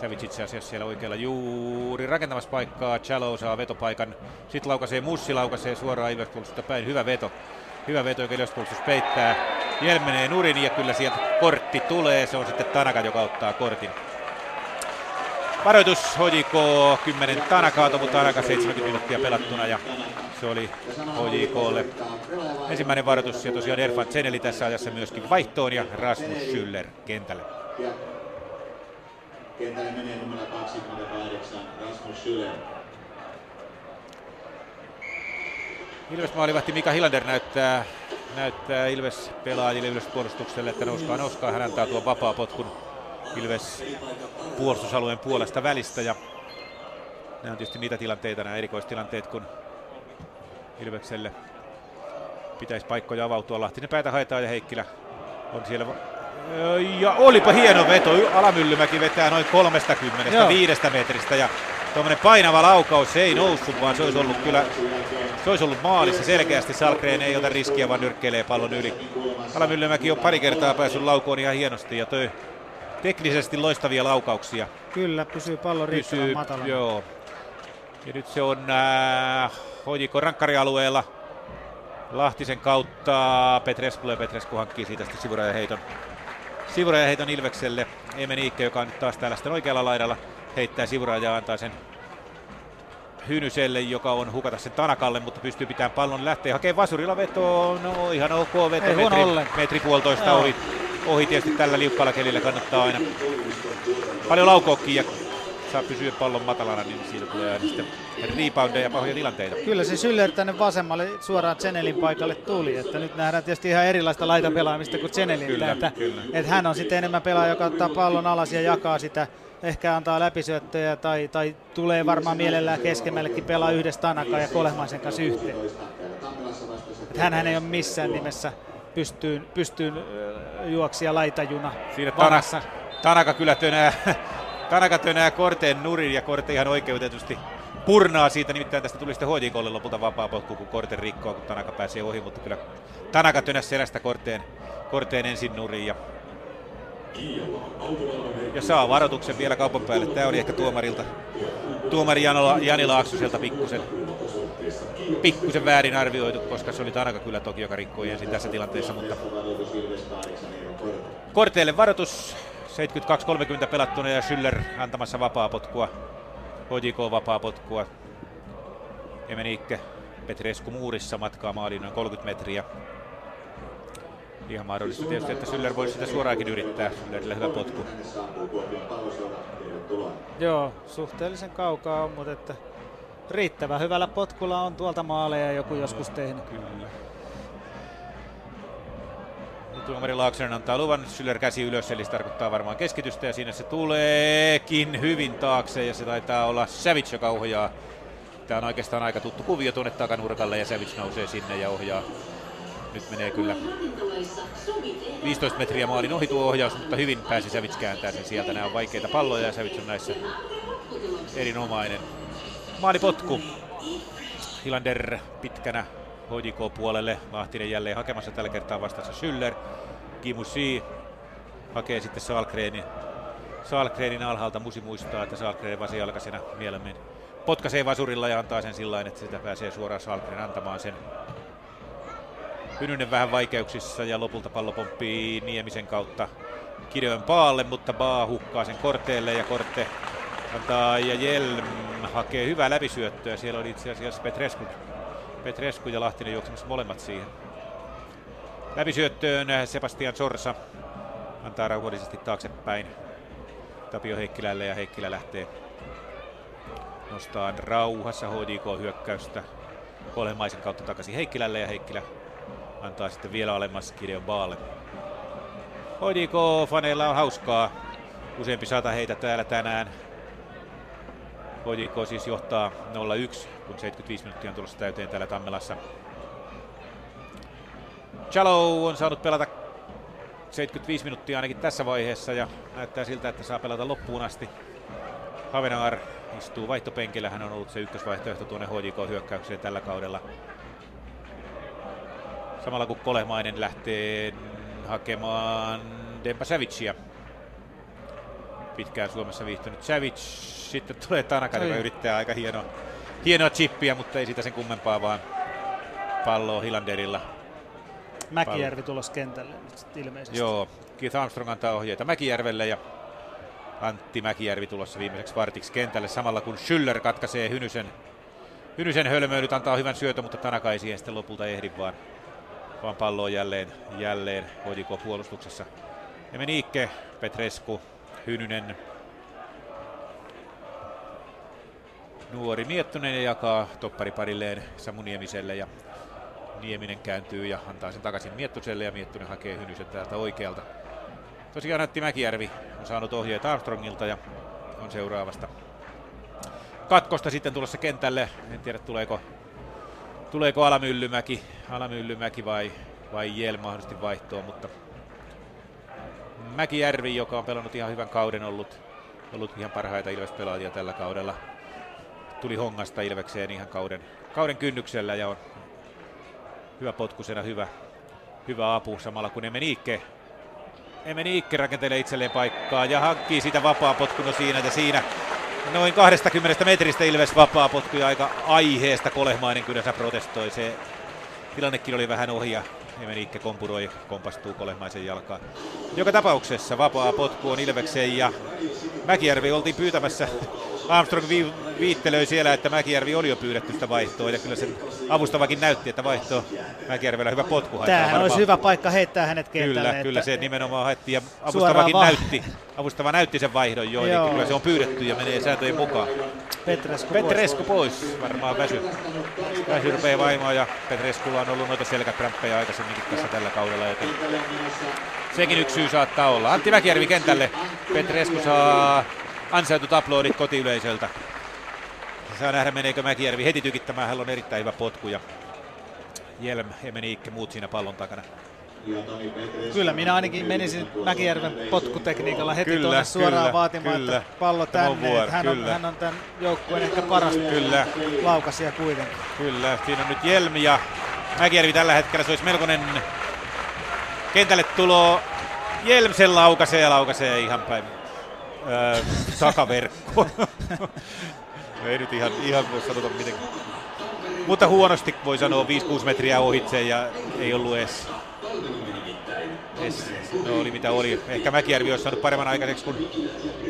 Savic itse asiassa siellä oikealla juuri rakentamassa paikkaa. Chalo saa vetopaikan. Sitten laukaisee Mussi, laukaisee suoraan Ilvespuolustusta päin. Hyvä veto. Hyvä veto, joka Ilvespuolustus peittää. Jel menee nurin ja kyllä sieltä kortti tulee. Se on sitten Tanaka, joka ottaa kortin. Varoitus HJK 10 Tanakaato, mutta Tanaka 70 minuuttia pelattuna ja se oli HJKlle ensimmäinen varoitus ja tosiaan Erfan Zeneli tässä ajassa myöskin vaihtoon ja Rasmus Schüller kentälle. Kentälle menee numero 28 Rasmus Schüller. Ilves maalivahti Mika Hilander näyttää, näyttää Ilves pelaajille Ilves puolustukselle, että nouskaa, nouskaa. Hän antaa tuon vapaa potkun Ilves puolustusalueen puolesta välistä ja ne on tietysti niitä tilanteita, nämä erikoistilanteet, kun Ilvekselle pitäisi paikkoja avautua. Lahtinen päätä haetaan ja Heikkilä on siellä. Ja olipa hieno veto. Alamyllymäki vetää noin 30 viidestä metristä ja tuommoinen painava laukaus se ei noussut, vaan se olisi ollut kyllä se olisi ollut maalissa selkeästi. Salkreen ei ota riskiä, vaan nyrkkeilee pallon yli. Alamyllymäki on pari kertaa päässyt laukoon ihan hienosti ja toi teknisesti loistavia laukauksia. Kyllä, pysyy pallon riittävän matalana. Joo. Ja nyt se on äh, HJK rankkarialueella. Lahtisen kautta Petrescu ja Petrescu hankkii siitä sitten sivurajaheiton. Sivurajaheiton Ilvekselle. Emen Iikke, joka on nyt taas täällä sitten oikealla laidalla, heittää sivurajaa ja antaa sen Hynyselle, joka on hukata sen Tanakalle, mutta pystyy pitämään pallon lähtee hakemaan vasurilla vetoon. No ihan ok veto, Ei metri, metri puolitoista Joo. ohi, ohi tietysti tällä liukkaalla kelillä kannattaa aina paljon laukoakin ja saa pysyä pallon matalana, niin siitä tulee aina sitten reboundeja ja pahoja tilanteita. Kyllä se Syller tänne vasemmalle suoraan Zenelin paikalle tuli, että nyt nähdään tietysti ihan erilaista laitapelaamista kuin Zenelin, Kyllä, että, kyllä. että hän on sitten enemmän pelaaja, joka ottaa pallon alas ja jakaa sitä, ehkä antaa läpisyöttöjä tai, tai tulee varmaan mielellään keskemmällekin pelaa yhdessä Tanakan ja Kolehmaisen kanssa yhteen. Että hän ei ole missään nimessä pystyyn, pystyyn juoksia laitajuna Siinä. Tanaka, Tanaka kyllä tönää, Tanaka tönää Korteen nurin ja Korte ihan oikeutetusti purnaa siitä, nimittäin tästä tuli sitten HJKlle lopulta vapaa potku, kun Korte rikkoo, kun Tanaka pääsee ohi, mutta kyllä Tanaka tönäsi selästä Korteen, Korteen ensin nurin ja ja saa varoituksen vielä kaupan päälle. Tämä oli ehkä tuomarilta, tuomari Janila, Jani Laaksoselta pikkusen, pikkusen väärin arvioitu, koska se oli Tanaka kyllä toki, joka rikkoi ensin tässä tilanteessa, mutta Korteelle varoitus, 72-30 pelattuna ja Schüller antamassa vapaa potkua, HJK vapaa potkua. Emeniikke Petrescu muurissa matkaa maaliin noin 30 metriä. Ihan mahdollista tietysti, että Syller voisi sitä suoraankin yrittää. Syllerillä hyvä potku. Joo, suhteellisen kaukaa on, mutta että riittävän hyvällä potkulla on tuolta maaleja joku joskus tehnyt. Kyllä. Tuomari Laaksonen antaa luvan, Syller käsi ylös, eli se tarkoittaa varmaan keskitystä ja siinä se tuleekin hyvin taakse ja se taitaa olla Savage, joka ohjaa. Tämä on oikeastaan aika tuttu kuvio tuonne takanurkalle ja Savage nousee sinne ja ohjaa. Nyt menee kyllä 15 metriä maalin ohi tuo ohjaus, mutta hyvin pääsi Savage kääntää sen sieltä. Nämä on vaikeita palloja ja Savage on näissä erinomainen. Maalipotku. Hilander pitkänä HJK puolelle. Lahtinen jälleen hakemassa tällä kertaa vastassa Schüller. Kimusi hakee sitten Salkreeni. Salkreenin alhaalta Musi muistaa, että Salkreen vasijalkaisena mieluummin potkaisee vasurilla ja antaa sen sillä että sitä pääsee suoraan Salkreen antamaan sen. Hynynen vähän vaikeuksissa ja lopulta pallo pomppii Niemisen kautta Kirjoen paalle, mutta Baa hukkaa sen korteelle ja korte antaa ja Jelm hakee hyvää läpisyöttöä. Siellä oli itse asiassa Petrescu, Petrescu ja Lahtinen juoksemassa molemmat siihen. Läpisyöttöön Sebastian Sorsa antaa rauhallisesti taaksepäin Tapio Heikkilälle ja Heikkilä lähtee nostaa rauhassa HDK-hyökkäystä Kolemaisen kautta takaisin Heikkilälle ja Heikkilä antaa sitten vielä alemmas Gideon Baalle. HDK-faneilla on hauskaa. Useampi sata heitä täällä tänään. HDK siis johtaa 0-1, kun 75 minuuttia on tulossa täyteen täällä Tammelassa. Chalo on saanut pelata 75 minuuttia ainakin tässä vaiheessa ja näyttää siltä, että saa pelata loppuun asti. Havenaar istuu vaihtopenkillä, hän on ollut se ykkösvaihtoehto tuonne HJK-hyökkäykseen tällä kaudella. Samalla kun Kolehmainen lähtee hakemaan Dempa Savicea. Pitkään Suomessa viihtynyt Savic. Sitten tulee Tanaka, joka yrittää aika hienoa, hienoa chippiä, mutta ei siitä sen kummempaa, vaan pallo Hilanderilla. Mäkijärvi tulossa kentälle nyt ilmeisesti. Joo, Keith Armstrong antaa ohjeita Mäkijärvelle ja Antti Mäkijärvi tulossa viimeiseksi vartiksi kentälle samalla kun Schüller katkaisee Hynysen, Hynysen hölmöilyt, antaa hyvän syötön, mutta Tanaka ei siihen sitten lopulta ehdi, vaan, vaan pallo on jälleen, jälleen Hodiko puolustuksessa. Ja meni Ikke, Petresku, Hynynen, nuori Miettunen ja jakaa toppariparilleen Samu Niemiselle ja Nieminen kääntyy ja antaa sen takaisin Miettuselle ja Miettunen hakee Hynysen täältä oikealta. Tosiaan Antti Mäkijärvi on saanut ohjeet Armstrongilta ja on seuraavasta katkosta sitten tulossa kentälle. En tiedä tuleeko, tuleeko Alamyllymäki, Alamyllymäki vai, vai Jel mahdollisesti vaihtoon, mutta Mäkijärvi, joka on pelannut ihan hyvän kauden, ollut, ollut ihan parhaita Ilves-pelaajia tällä kaudella. Tuli Hongasta Ilvekseen ihan kauden, kauden kynnyksellä ja on hyvä potkusena, hyvä, hyvä apu samalla kun Emeniikke Emeniikke rakentelee itselleen paikkaa ja hankkii sitä vapaa potkuna siinä ja siinä noin 20 metristä Ilves vapaa potku ja aika aiheesta Kolehmainen kyllä protestoi. Se tilannekin oli vähän ohi ja Emeniikke kompuroi, kompastuu Kolehmaisen jalkaan. Joka tapauksessa vapaa potku on Ilvekseen ja Mäkijärvi oltiin pyytämässä Armstrong vi- viittelöi siellä, että Mäkijärvi oli jo pyydetty sitä vaihtoa ja kyllä sen avustavakin näytti, että vaihto Mäkijärvellä hyvä potku. Tämähän varmaan. olisi hyvä paikka heittää hänet kentälle. Kyllä, että kyllä se nimenomaan haettiin ja avustavakin va- näytti. Avustava näytti sen vaihdon jo, eli kyllä se on pyydetty ja menee sääntöjen mukaan. Petresku, Petresku pois. pois. Varmaan väsy. Väsy rupeaa vaimoa ja Petreskulla on ollut noita selkäkrämppejä aikaisemminkin tässä tällä kaudella, joten sekin yksi syy saattaa olla. Antti Mäkijärvi kentälle. Petresku saa ansaitut aplodit kotiyleisöltä. Saa nähdä meneekö Mäkijärvi heti tykittämään, hän on erittäin hyvä potku ja Jelm, Emeniikke, muut siinä pallon takana. Kyllä minä ainakin menisin Mäkijärven potkutekniikalla heti kyllä, tuonne suoraan kyllä, vaatimaan, kyllä. että pallo tänne. Vuoro, hän, on, hän on tämän joukkueen ehkä paras kyllä. laukasia kuitenkin. Kyllä, siinä on nyt Jelm ja Mäkijärvi tällä hetkellä, se olisi melkoinen kentälle tulo. Jelm sen laukaisee ja laukaisee ihan päin öö, takaverkkoon. ei nyt ihan, ihan voi sanota mitenkään. Mutta huonosti voi sanoa 5-6 metriä ohitse ja ei ollut edes edes, no oli mitä oli. Ehkä Mäkijärvi olisi saanut paremman aikaiseksi, kun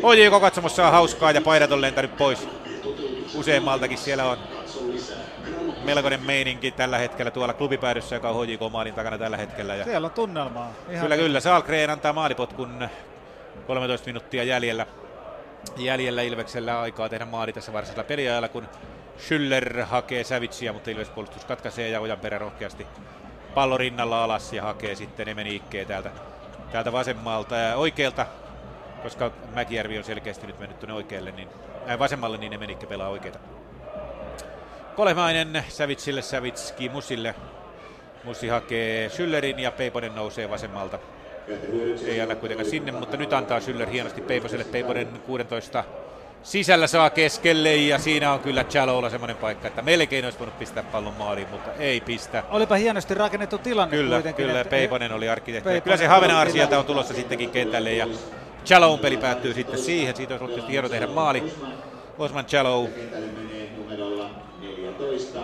OJK katsomossa on hauskaa ja paidat on lentänyt pois. Useammaltakin siellä on melkoinen meininki tällä hetkellä tuolla klubipäädyssä, joka on HJK maalin takana tällä hetkellä. Ja Siellä on tunnelmaa. Ihan kyllä, kyllä. Salkreen antaa maalipotkun 13 minuuttia jäljellä. Jäljellä Ilveksellä aikaa tehdä maali tässä varsinaisella peliajalla, kun Schüller hakee Sävitsiä, mutta Ilves puolustus katkaisee ja Ojanperä rohkeasti pallo rinnalla alas ja hakee sitten Emeniikkeen täältä, täältä vasemmalta ja oikealta, koska Mäkijärvi on selkeästi nyt mennyt tuonne oikealle, niin äh, vasemmalle, niin Emeniikke pelaa oikeita. Kolemainen Sävitsille, Sävitski Musille. Mussi hakee Schüllerin ja Peiponen nousee vasemmalta. Ei anna kuitenkaan sinne, mutta nyt antaa Schüller hienosti Peiposelle. Peiponen 16 sisällä saa keskelle ja siinä on kyllä Chalolla semmoinen paikka, että melkein olisi voinut pistää pallon maaliin, mutta ei pistä. Olipa hienosti rakennettu tilanne Kyllä, kuitenkin. kyllä että- Peiponen oli arkkitehti. Peiponen Kyllä se Havenaar sieltä on tulossa sittenkin kentälle ja Chalon peli päättyy sitten siihen. Siitä olisi ollut tietysti hieno tehdä maali. Osman Chalo Kentälle menee numerolla 14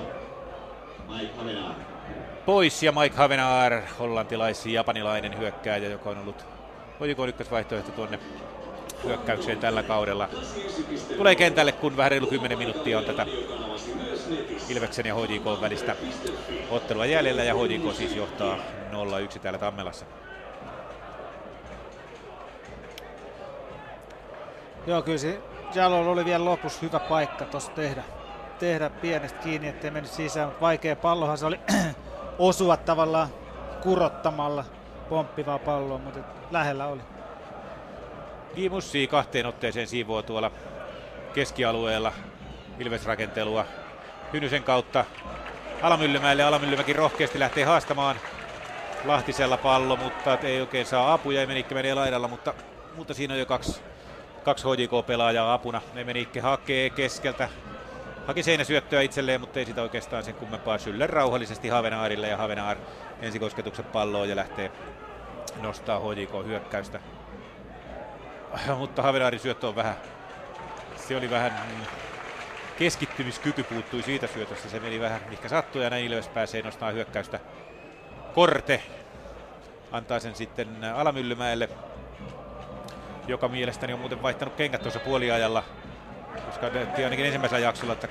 Mike Havenaar. Pois ja Mike Havenaar, hollantilais japanilainen hyökkääjä, joka on ollut Ojikon ykkösvaihtoehto tuonne hyökkäykseen tällä kaudella. Tulee kentälle, kun vähän reilu 10 minuuttia on tätä Ilveksen ja HJK välistä ottelua jäljellä ja HJK siis johtaa 0-1 täällä Tammelassa. Joo, kyllä se Jalolla oli vielä lopussa hyvä paikka tuossa tehdä, tehdä pienestä kiinni, ettei mennyt sisään. Mutta vaikea pallohan se oli osua tavallaan kurottamalla pomppivaa palloa, mutta lähellä oli. Gimussi kahteen otteeseen siivoo tuolla keskialueella Ilves-rakentelua Hynysen kautta Alamyllymäelle. Alamyllymäki rohkeasti lähtee haastamaan Lahtisella pallo, mutta ei oikein saa apuja. Emenikki menee laidalla, mutta, mutta siinä on jo kaksi, kaksi HJK-pelaajaa apuna. Emenikki hakee keskeltä. Haki seinäsyöttöä itselleen, mutta ei sitä oikeastaan sen kummempaa. Schüller rauhallisesti Havenaarille ja Havenaar ensikosketuksen palloon ja lähtee nostaa HJK-hyökkäystä. mutta Havenaarin syöttö on vähän, se oli vähän mm, keskittymiskyky puuttui siitä syötöstä, se meni vähän mikä sattui ja näin Ilves pääsee nostaa hyökkäystä. Korte antaa sen sitten Alamyllymäelle, joka mielestäni on muuten vaihtanut kengät tuossa puoliajalla, koska näytti ainakin ensimmäisellä jaksolla, että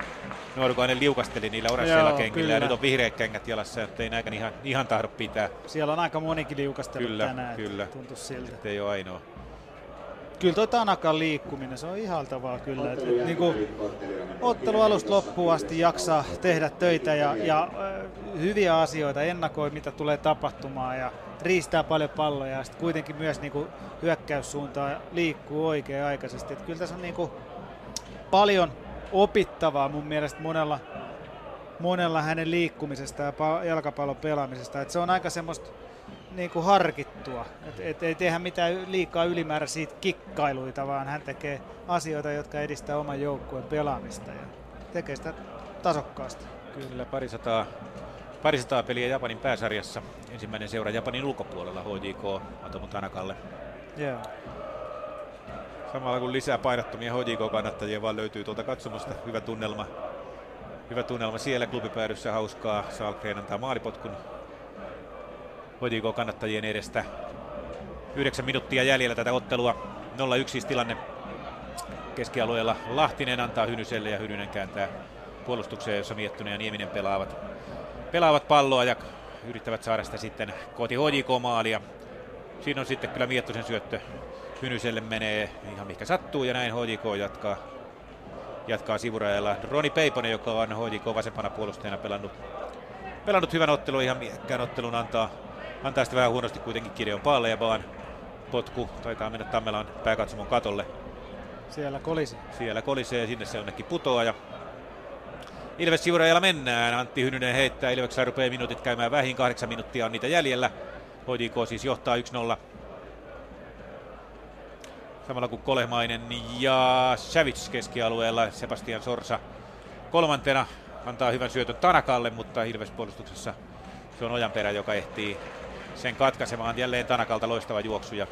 Nuorukainen liukasteli niillä oransseilla kengillä ja kyllä. nyt on vihreät kengät jalassa, että ei näkään ihan, ihan tahdo pitää. Siellä on aika monikin liukastellut Kyllä, tänään. kyllä. Tuntuu siltä. Että ei ole ainoa. Kyllä toi Tanakan liikkuminen, se on ihaltavaa kyllä. Et, et, niin kuin ottelu alusta loppuun asti jaksaa tehdä töitä ja, ja äh, hyviä asioita, ennakoi mitä tulee tapahtumaan ja riistää paljon palloja ja sitten kuitenkin myös niin kuin hyökkäyssuuntaan liikkuu oikea-aikaisesti. Et kyllä tässä on niin kuin paljon opittavaa mun mielestä monella, monella hänen liikkumisesta ja pa- jalkapallon pelaamisesta. Et se on aika semmoista niin kuin harkittua. Et, et ei tehdä mitään liikaa ylimääräisiä kikkailuita, vaan hän tekee asioita, jotka edistää oman joukkueen pelaamista ja tekee sitä tasokkaasti. Kyllä, parisataa, parisataa peliä Japanin pääsarjassa. Ensimmäinen seura Japanin ulkopuolella HJK Atomo Tanakalle. Joo. Samalla kun lisää painottomia HJK-kannattajia vaan löytyy tuolta katsomosta. Hyvä tunnelma. Hyvä tunnelma siellä klubipäädyssä hauskaa. Salkreen antaa maalipotkun HJK-kannattajien edestä. Yhdeksän minuuttia jäljellä tätä ottelua. 0-1 siis tilanne keskialueella. Lahtinen antaa Hynyselle ja Hynynen kääntää puolustukseen, jossa Miettunen ja Nieminen pelaavat, pelaavat palloa ja yrittävät saada sitä sitten kohti HJK-maalia. Siinä on sitten kyllä Miettusen syöttö Hynyselle menee ihan mikä sattuu ja näin HJK jatkaa, jatkaa sivurajalla. Roni Peiponen, joka on HJK vasempana puolustajana pelannut, pelannut hyvän ottelun, ihan miekkään ottelun antaa, antaa sitten vähän huonosti kuitenkin Kideon Paalle ja vaan potku taitaa mennä Tammelan pääkatsomon katolle. Siellä kolisi. Siellä kolisee ja sinne se onnekin putoaa ja Ilves sivurajalla mennään. Antti Hynynen heittää. Ilveksellä rupeaa minuutit käymään vähin. Kahdeksan minuuttia on niitä jäljellä. HJK siis johtaa 1-0. Samalla kuin Kolehmainen ja Savits keskialueella. Sebastian Sorsa kolmantena antaa hyvän syötön Tanakalle, mutta Ilves puolustuksessa se on Ojanperä, joka ehtii sen katkaisemaan. Jälleen Tanakalta loistava juoksu ja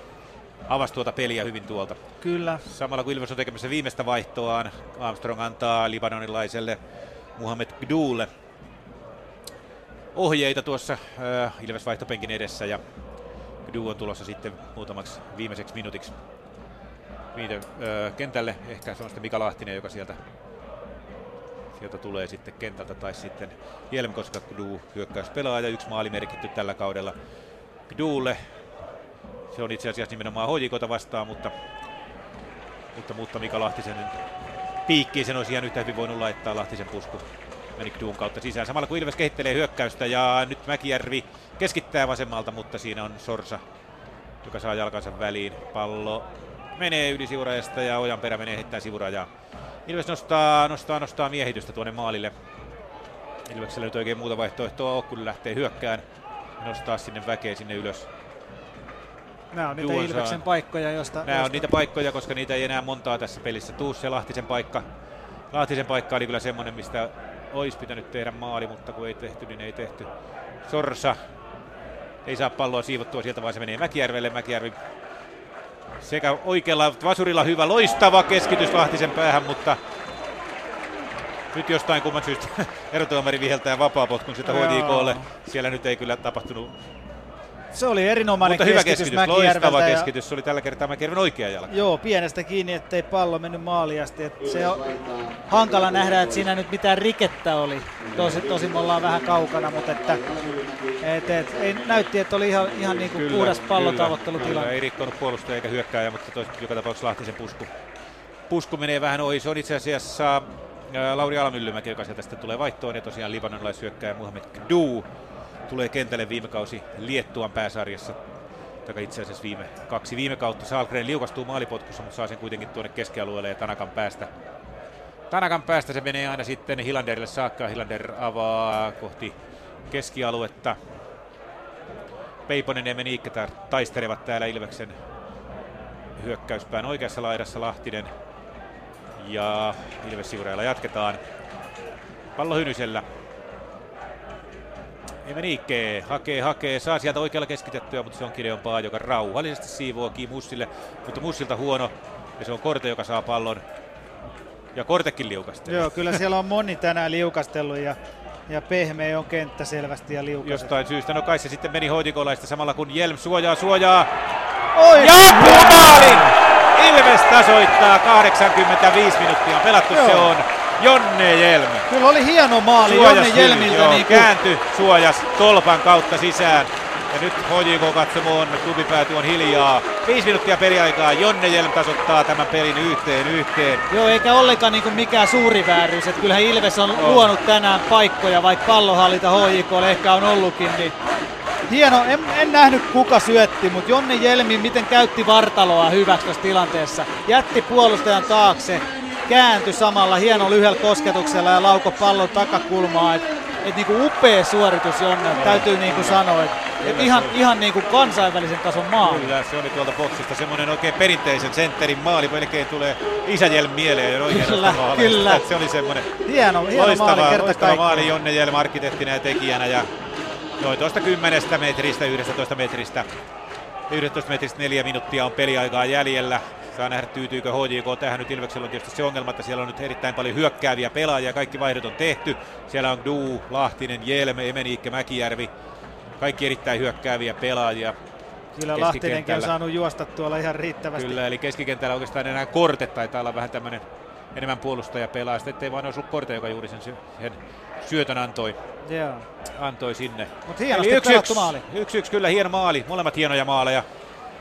avasi tuota peliä hyvin tuolta. Kyllä. Samalla kun Ilves on tekemässä viimeistä vaihtoaan, Armstrong antaa libanonilaiselle Muhammed Gdulle ohjeita tuossa äh, Ilves vaihtopenkin edessä ja Gdu on tulossa sitten muutamaksi viimeiseksi minuutiksi viite, äh, kentälle. Ehkä se on sitten Mika Lahtinen, joka sieltä sieltä tulee sitten kentältä tai sitten Jelm, koska Gdu hyökkäyspelaaja, yksi maali merkitty tällä kaudella Gdulle. Se on itse asiassa nimenomaan Hojikota vastaan, mutta, mutta, mutta Mika Lahtisen piikkiin sen olisi ihan yhtä hyvin voinut laittaa Lahtisen pusku meni Gduun kautta sisään. Samalla kun Ilves kehittelee hyökkäystä ja nyt Mäkijärvi keskittää vasemmalta, mutta siinä on Sorsa, joka saa jalkansa väliin. Pallo menee yli sivurajasta ja Ojanperä menee heittää sivurajaa. Ilves nostaa, nostaa, nostaa miehitystä tuonne maalille. Ilveksellä nyt oikein muuta vaihtoehtoa ole, kun lähtee hyökkään nostaa sinne väkeä sinne ylös. Nämä on niitä Duon Ilveksen paikkoja, josta... Nämä on josta- niitä paikkoja, koska niitä ei enää montaa tässä pelissä tuu. Se Lahtisen paikka, Lahtisen paikka oli kyllä semmoinen, mistä olisi pitänyt tehdä maali, mutta kun ei tehty, niin ei tehty. Sorsa ei saa palloa siivottua sieltä, vaan se menee Mäkijärvelle. Mäkijärvi sekä oikealla vasurilla hyvä, loistava keskitys Lahtisen päähän, mutta nyt jostain kumman syystä erotuomari viheltää vapaapotkun sitä. HJKlle. Siellä nyt ei kyllä tapahtunut Se oli erinomainen mutta hyvä keskitys, keskitys, loistava ja- keskitys. Se oli tällä kertaa Mäkijärven oikea jalka. Joo, pienestä kiinni, ettei pallo mennyt maaliin asti. Et se on hankala nähdä, että siinä nyt mitään rikettä oli. Tosi, tosi me ollaan vähän kaukana, mutta että, et, et, ei, näytti, että oli ihan, ihan niin kuin puhdas Kyllä, pallotavoittelutilanne. ei rikkonut puolustaja eikä hyökkääjä, mutta toista, joka tapauksessa Lahtisen pusku, pusku menee vähän ohi. Se on itse asiassa ää, Lauri Alamyllymäki, joka sieltä sitten tulee vaihtoon. Ja tosiaan libanonlaishyökkääjä Muhammed Kdu tulee kentälle viime kausi Liettuan pääsarjassa. Tai itse asiassa viime, kaksi viime kautta. Saalgren liukastuu maalipotkussa, mutta saa sen kuitenkin tuonne keskialueelle ja Tanakan päästä. Tanakan päästä se menee aina sitten Hilanderille saakka. Hilander avaa kohti keskialuetta. Peiponen ja Meniikka taistelevat täällä Ilveksen hyökkäyspään oikeassa laidassa Lahtinen. Ja Ilves jatketaan. Pallo Hynysellä. Emeniikke hakee, hakee, saa sieltä oikealla keskitettyä, mutta se on Kideon Paa, joka rauhallisesti siivoo Mussille, mutta Mussilta huono. Ja se on Korte, joka saa pallon. Ja Kortekin liukastelee. Joo, kyllä siellä on moni tänään liukastellut ja, ja pehmeä on kenttä selvästi ja liukas. Jostain syystä, no kai se sitten meni hoitikolaista samalla kun Jelm suojaa, suojaa. Oi! Ja ampuu maalin! Ilves tasoittaa 85 minuuttia on pelattu, Joo. se on Jonne Jelm. Kyllä oli hieno maali Suojas Jonne Jelmiltä. joo, Niin kuin, kääntyi, suojas tolpan kautta sisään. Ja nyt on, klubipääty on hiljaa. Viisi minuuttia peliaikaa, Jonne Jelm tasoittaa tämän pelin yhteen yhteen. Joo, eikä ollenkaan niin kuin mikään suuri vääryys. Että kyllähän Ilves on Joo. luonut tänään paikkoja, vaikka pallohallita HJK ehkä on ollutkin. Niin hieno, en, en nähnyt kuka syötti, mutta Jonne Jelmi miten käytti vartaloa hyväksi tässä tilanteessa. Jätti puolustajan taakse, kääntyi samalla hieno lyhyellä kosketuksella ja lauko pallon takakulmaa. Et, et niinku upea suoritus Jonne, täytyy niinku sanoa. Et, et ihan, ihan niinku kansainvälisen tason maali. Kyllä, se oli tuolta boksista semmoinen oikein perinteisen sentterin maali. Melkein tulee Isäjelm mieleen oikein Kyllä, kyllä. Se oli semmoinen Hieno, hieno loistava, maali kerta loistava maali. Jonne Jelm arkkitehtinä ja tekijänä. Ja noin tuosta 10 metristä, 11 metristä. 11 metristä neljä minuuttia on peliaikaa jäljellä. Saa nähdä tyytyykö HJK tähän nyt Ilveksellä on tietysti se ongelma, että siellä on nyt erittäin paljon hyökkääviä pelaajia. Kaikki vaihdot on tehty. Siellä on Du, Lahtinen, Jelme, Emeniikke, Mäkijärvi. Kaikki erittäin hyökkääviä pelaajia. Kyllä Lahtinenkin on saanut juosta tuolla ihan riittävästi. Kyllä, eli keskikentällä oikeastaan enää korte taitaa olla vähän tämmöinen enemmän puolustaja pelaa. Sitten ettei vaan ollut korte, joka juuri sen, sen syötön antoi, Joo. antoi sinne. Mut hienosti yksi, yksi, maali. Yksi, yksi, kyllä hieno maali. Molemmat hienoja maaleja.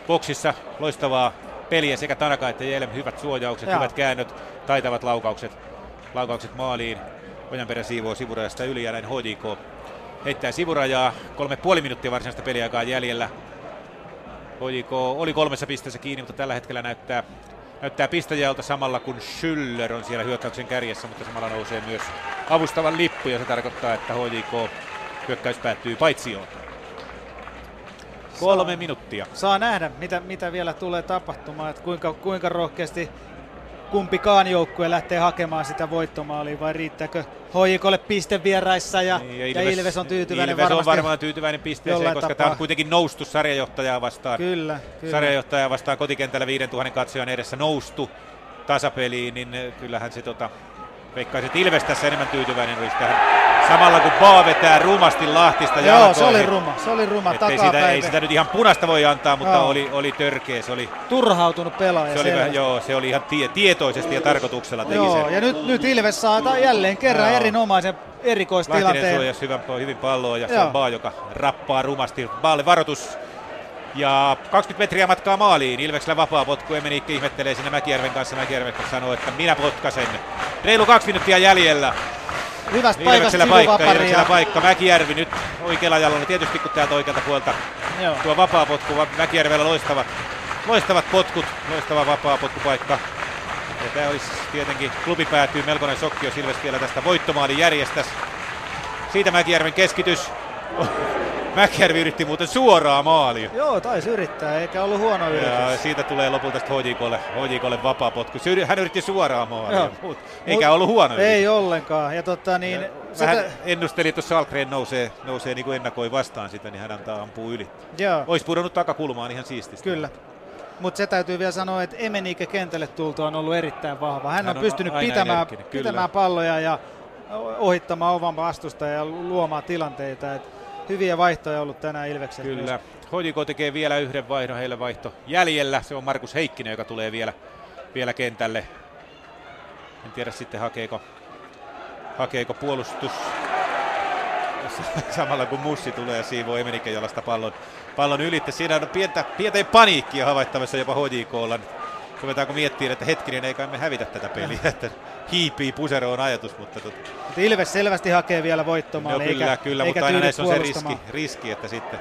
Boksissa loistavaa peliä sekä Tanaka että Jelm. Hyvät suojaukset, Joo. hyvät käännöt, taitavat laukaukset. Laukaukset maaliin. Ojanperä siivoo sivurajasta yli ja näin HJK heittää sivurajaa. Kolme puoli minuuttia varsinaista peliaikaa jäljellä. HJK oli kolmessa pisteessä kiinni, mutta tällä hetkellä näyttää, näyttää pistäjältä samalla kun Schüller on siellä hyökkäyksen kärjessä, mutta samalla nousee myös avustavan lippu ja se tarkoittaa, että HJK hyökkäys päättyy paitsioon. Kolme minuuttia. Saa nähdä, mitä, mitä vielä tulee tapahtumaan, että kuinka, kuinka rohkeasti kumpikaan joukkue lähtee hakemaan sitä voittomaalia vai riittääkö HJKlle piste vieraissa ja, Niin, ja Ilves on tyytyväinen Ilves varmasti. on varmaan tyytyväinen pisteeseen, koska tapaa. tämä on kuitenkin noustu sarjajohtajaa vastaan. Kyllä, kyllä. Sarjajohtajaa vastaan kotikentällä 5000 katsojan edessä noustu tasapeliin, niin kyllähän se tota, veikkaisin, että Ilves tässä enemmän tyytyväinen olisi tähän Samalla kun Baa vetää rumasti Lahtista Joo, jalkoihin. se oli ruma, se oli ruma sitä, ei takapäin. sitä nyt ihan punaista voi antaa, mutta Joo. oli, oli törkeä. Se oli, Turhautunut pelaaja se oli, vähän, joo, se oli ihan tie, tietoisesti ja tarkoituksella teki Joo, sen. ja nyt, nyt Ilves saa ta- jälleen kerran Joo. erinomaisen Lahtinen erikoistilanteen. suojasi hyvin, hyvin palloa ja se Joo. on Baa, joka rappaa rumasti. Baalle varoitus. Ja 20 metriä matkaa maaliin. Ilveksellä vapaa potku. Emeniikki ihmettelee sinne Mäkijärven kanssa. Mäkijärven sanoo, että minä potkasen. Reilu kaksi minuuttia jäljellä. Hyvästä paikasta paikka. Ilveksellä paikka. Mäkijärvi nyt oikealla jalalla. Tietysti kun täältä oikealta puolelta Joo. tuo vapaa potku. Mäkijärvellä loistavat, loistavat potkut. Loistava vapaa potkupaikka. Ja tämä olisi tietenkin, klubi päätyy melkoinen sokki, jos Ilves vielä tästä voittomaalin järjestäisi. Siitä Mäkijärven keskitys. Mäkijärvi yritti muuten suoraa maalia. Joo, taisi yrittää, eikä ollut huono yritys. Ja siitä tulee lopulta HJKlle, HJKlle vapaa potku. Hän yritti suoraa maalia, Joo. mut, eikä ollut huono yritys. Ei ollenkaan. Ja tota niin, Vähän sitä, ennusteli, että jos nousee, nousee niin kuin ennakoi vastaan sitä, niin hän antaa ampuu yli. joo, Olisi pudonnut takakulmaan ihan siististi. kyllä. Mutta se täytyy vielä sanoa, että Emenike kentälle tultua on ollut erittäin vahva. Hän, Hän on on pystynyt pitämään, pitämään palloja ja ohittamaan oman vastustajan ja luomaan tilanteita. Et hyviä vaihtoja ollut tänään Ilveksellä. Kyllä. HJK tekee vielä yhden vaihdon, heille vaihto jäljellä. Se on Markus Heikkinen, joka tulee vielä, vielä kentälle. En tiedä sitten hakeeko, hakeeko puolustus samalla kun Mussi tulee ja siivoo Emenike jalasta pallon, pallon ylitte. Siinä on pientä, pientä paniikkia havaittavissa jopa HJKlla. Ruvetaanko miettimään, että hetkinen, ei kai me hävitä tätä peliä, että hiipii puseroon ajatus, mutta tot, Mutta Ilves selvästi hakee vielä voittomaan, No kyllä, eikä, kyllä, eikä mutta aina näissä on se riski, riski, että sitten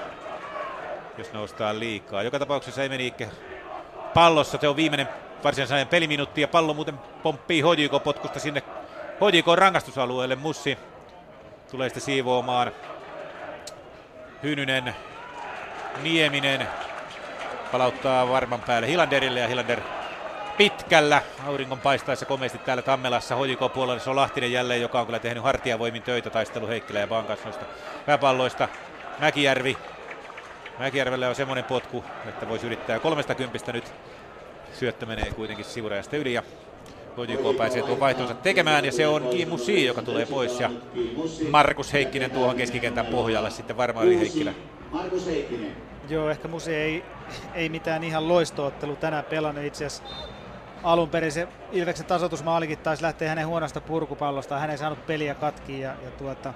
jos noustaan liikaa. Joka tapauksessa Emeniikke pallossa, se on viimeinen varsinainen peliminuutti ja pallo muuten pomppii HJK potkusta sinne HJK rangaistusalueelle. Mussi tulee sitten siivoamaan. Hynynen, Nieminen palauttaa varman päälle Hilanderille ja Hilander pitkällä auringon paistaessa komeasti täällä Tammelassa HJK puolella. Se on Lahtinen jälleen, joka on kyllä tehnyt hartiavoimin töitä taistelu Heikkilä ja Baan kanssa noista pääpalloista. Mäkijärvi. Mäkijärvelle on semmoinen potku, että voisi yrittää kolmesta kympistä nyt. Syöttö menee kuitenkin sivurajasta yli ja HJK pääsee tuon vaihtonsa tekemään ja se on Kiimu Si, joka tulee pois ja Markus Heikkinen tuohon keskikentän pohjalle sitten varmaan yli Heikkilä. Markus Heikkinen. Joo, ehkä Musi ei, ei mitään ihan loistoottelu tänään pelannut itse asiassa. Alun perin se Ilveksen tasoitusmaalikin taisi lähteä hänen huonosta purkupallosta. Hän ei saanut peliä katkiin ja, ja tuota...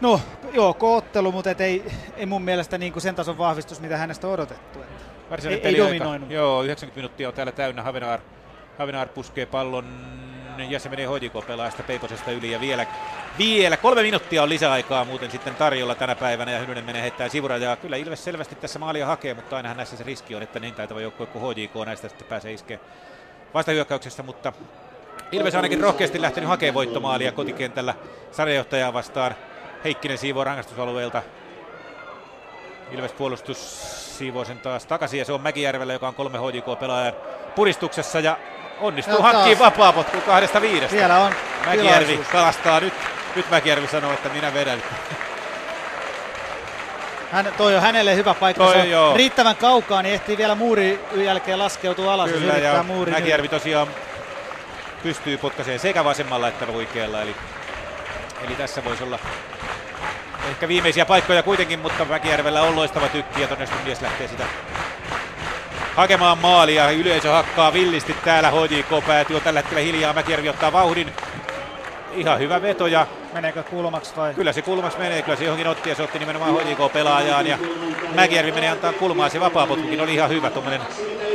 No, joo, ottelu, mutta et ei, ei mun mielestä niin kuin sen tason vahvistus, mitä hänestä on odotettu. Että Varsinainen ei, ei dominoinut. Joo, 90 minuuttia on täällä täynnä. Havenaar, Havenaar puskee pallon ja se menee pelaajasta Peiposesta yli ja vielä, vielä kolme minuuttia on lisäaikaa muuten sitten tarjolla tänä päivänä ja Hynynen menee heittää sivurajaa. Kyllä Ilves selvästi tässä maalia hakee, mutta ainahan näissä se riski on, että niin taitava joukkue kuin HJK näistä sitten pääsee iskeä vastahyökkäyksessä, mutta Ilves ainakin rohkeasti lähtenyt hakemaan voittomaalia kotikentällä sarjajohtajaa vastaan. Heikkinen siivoo rangaistusalueelta. Ilves puolustus siivoo sen taas takaisin ja se on Mäkijärvellä, joka on kolme HJK-pelaajan puristuksessa ja onnistuu Ja hankkiin taas. vapaa potku kahdesta viidestä. Siellä on Mäkijärvi tilaisuus. kalastaa nyt. Nyt Mäkijärvi sanoo, että minä vedän. Hän, toi on hänelle hyvä paikka. Toi, joo. riittävän kaukaa, niin ehtii vielä muurin jälkeen laskeutua alas. Kyllä, ja muurin yli. Mäkijärvi tosiaan pystyy potkaiseen sekä vasemmalla että oikealla. Eli, eli tässä voisi olla ehkä viimeisiä paikkoja kuitenkin, mutta Mäkijärvellä on loistava tykki ja todennäköisesti mies lähtee sitä hakemaan maalia. Yleisö hakkaa villisti täällä. HJK päätyy tällä hetkellä hiljaa. Mäkijärvi ottaa vauhdin. Ihan hyvä veto ja Meneekö kulmaksi vai? kyllä se kulmas menee. Kyllä se johonkin otti ja se otti nimenomaan HJK-pelaajaan. Ja Mäkijärvi menee antaa kulmaa. Se vapaapotkukin oli ihan hyvä. Tuommoinen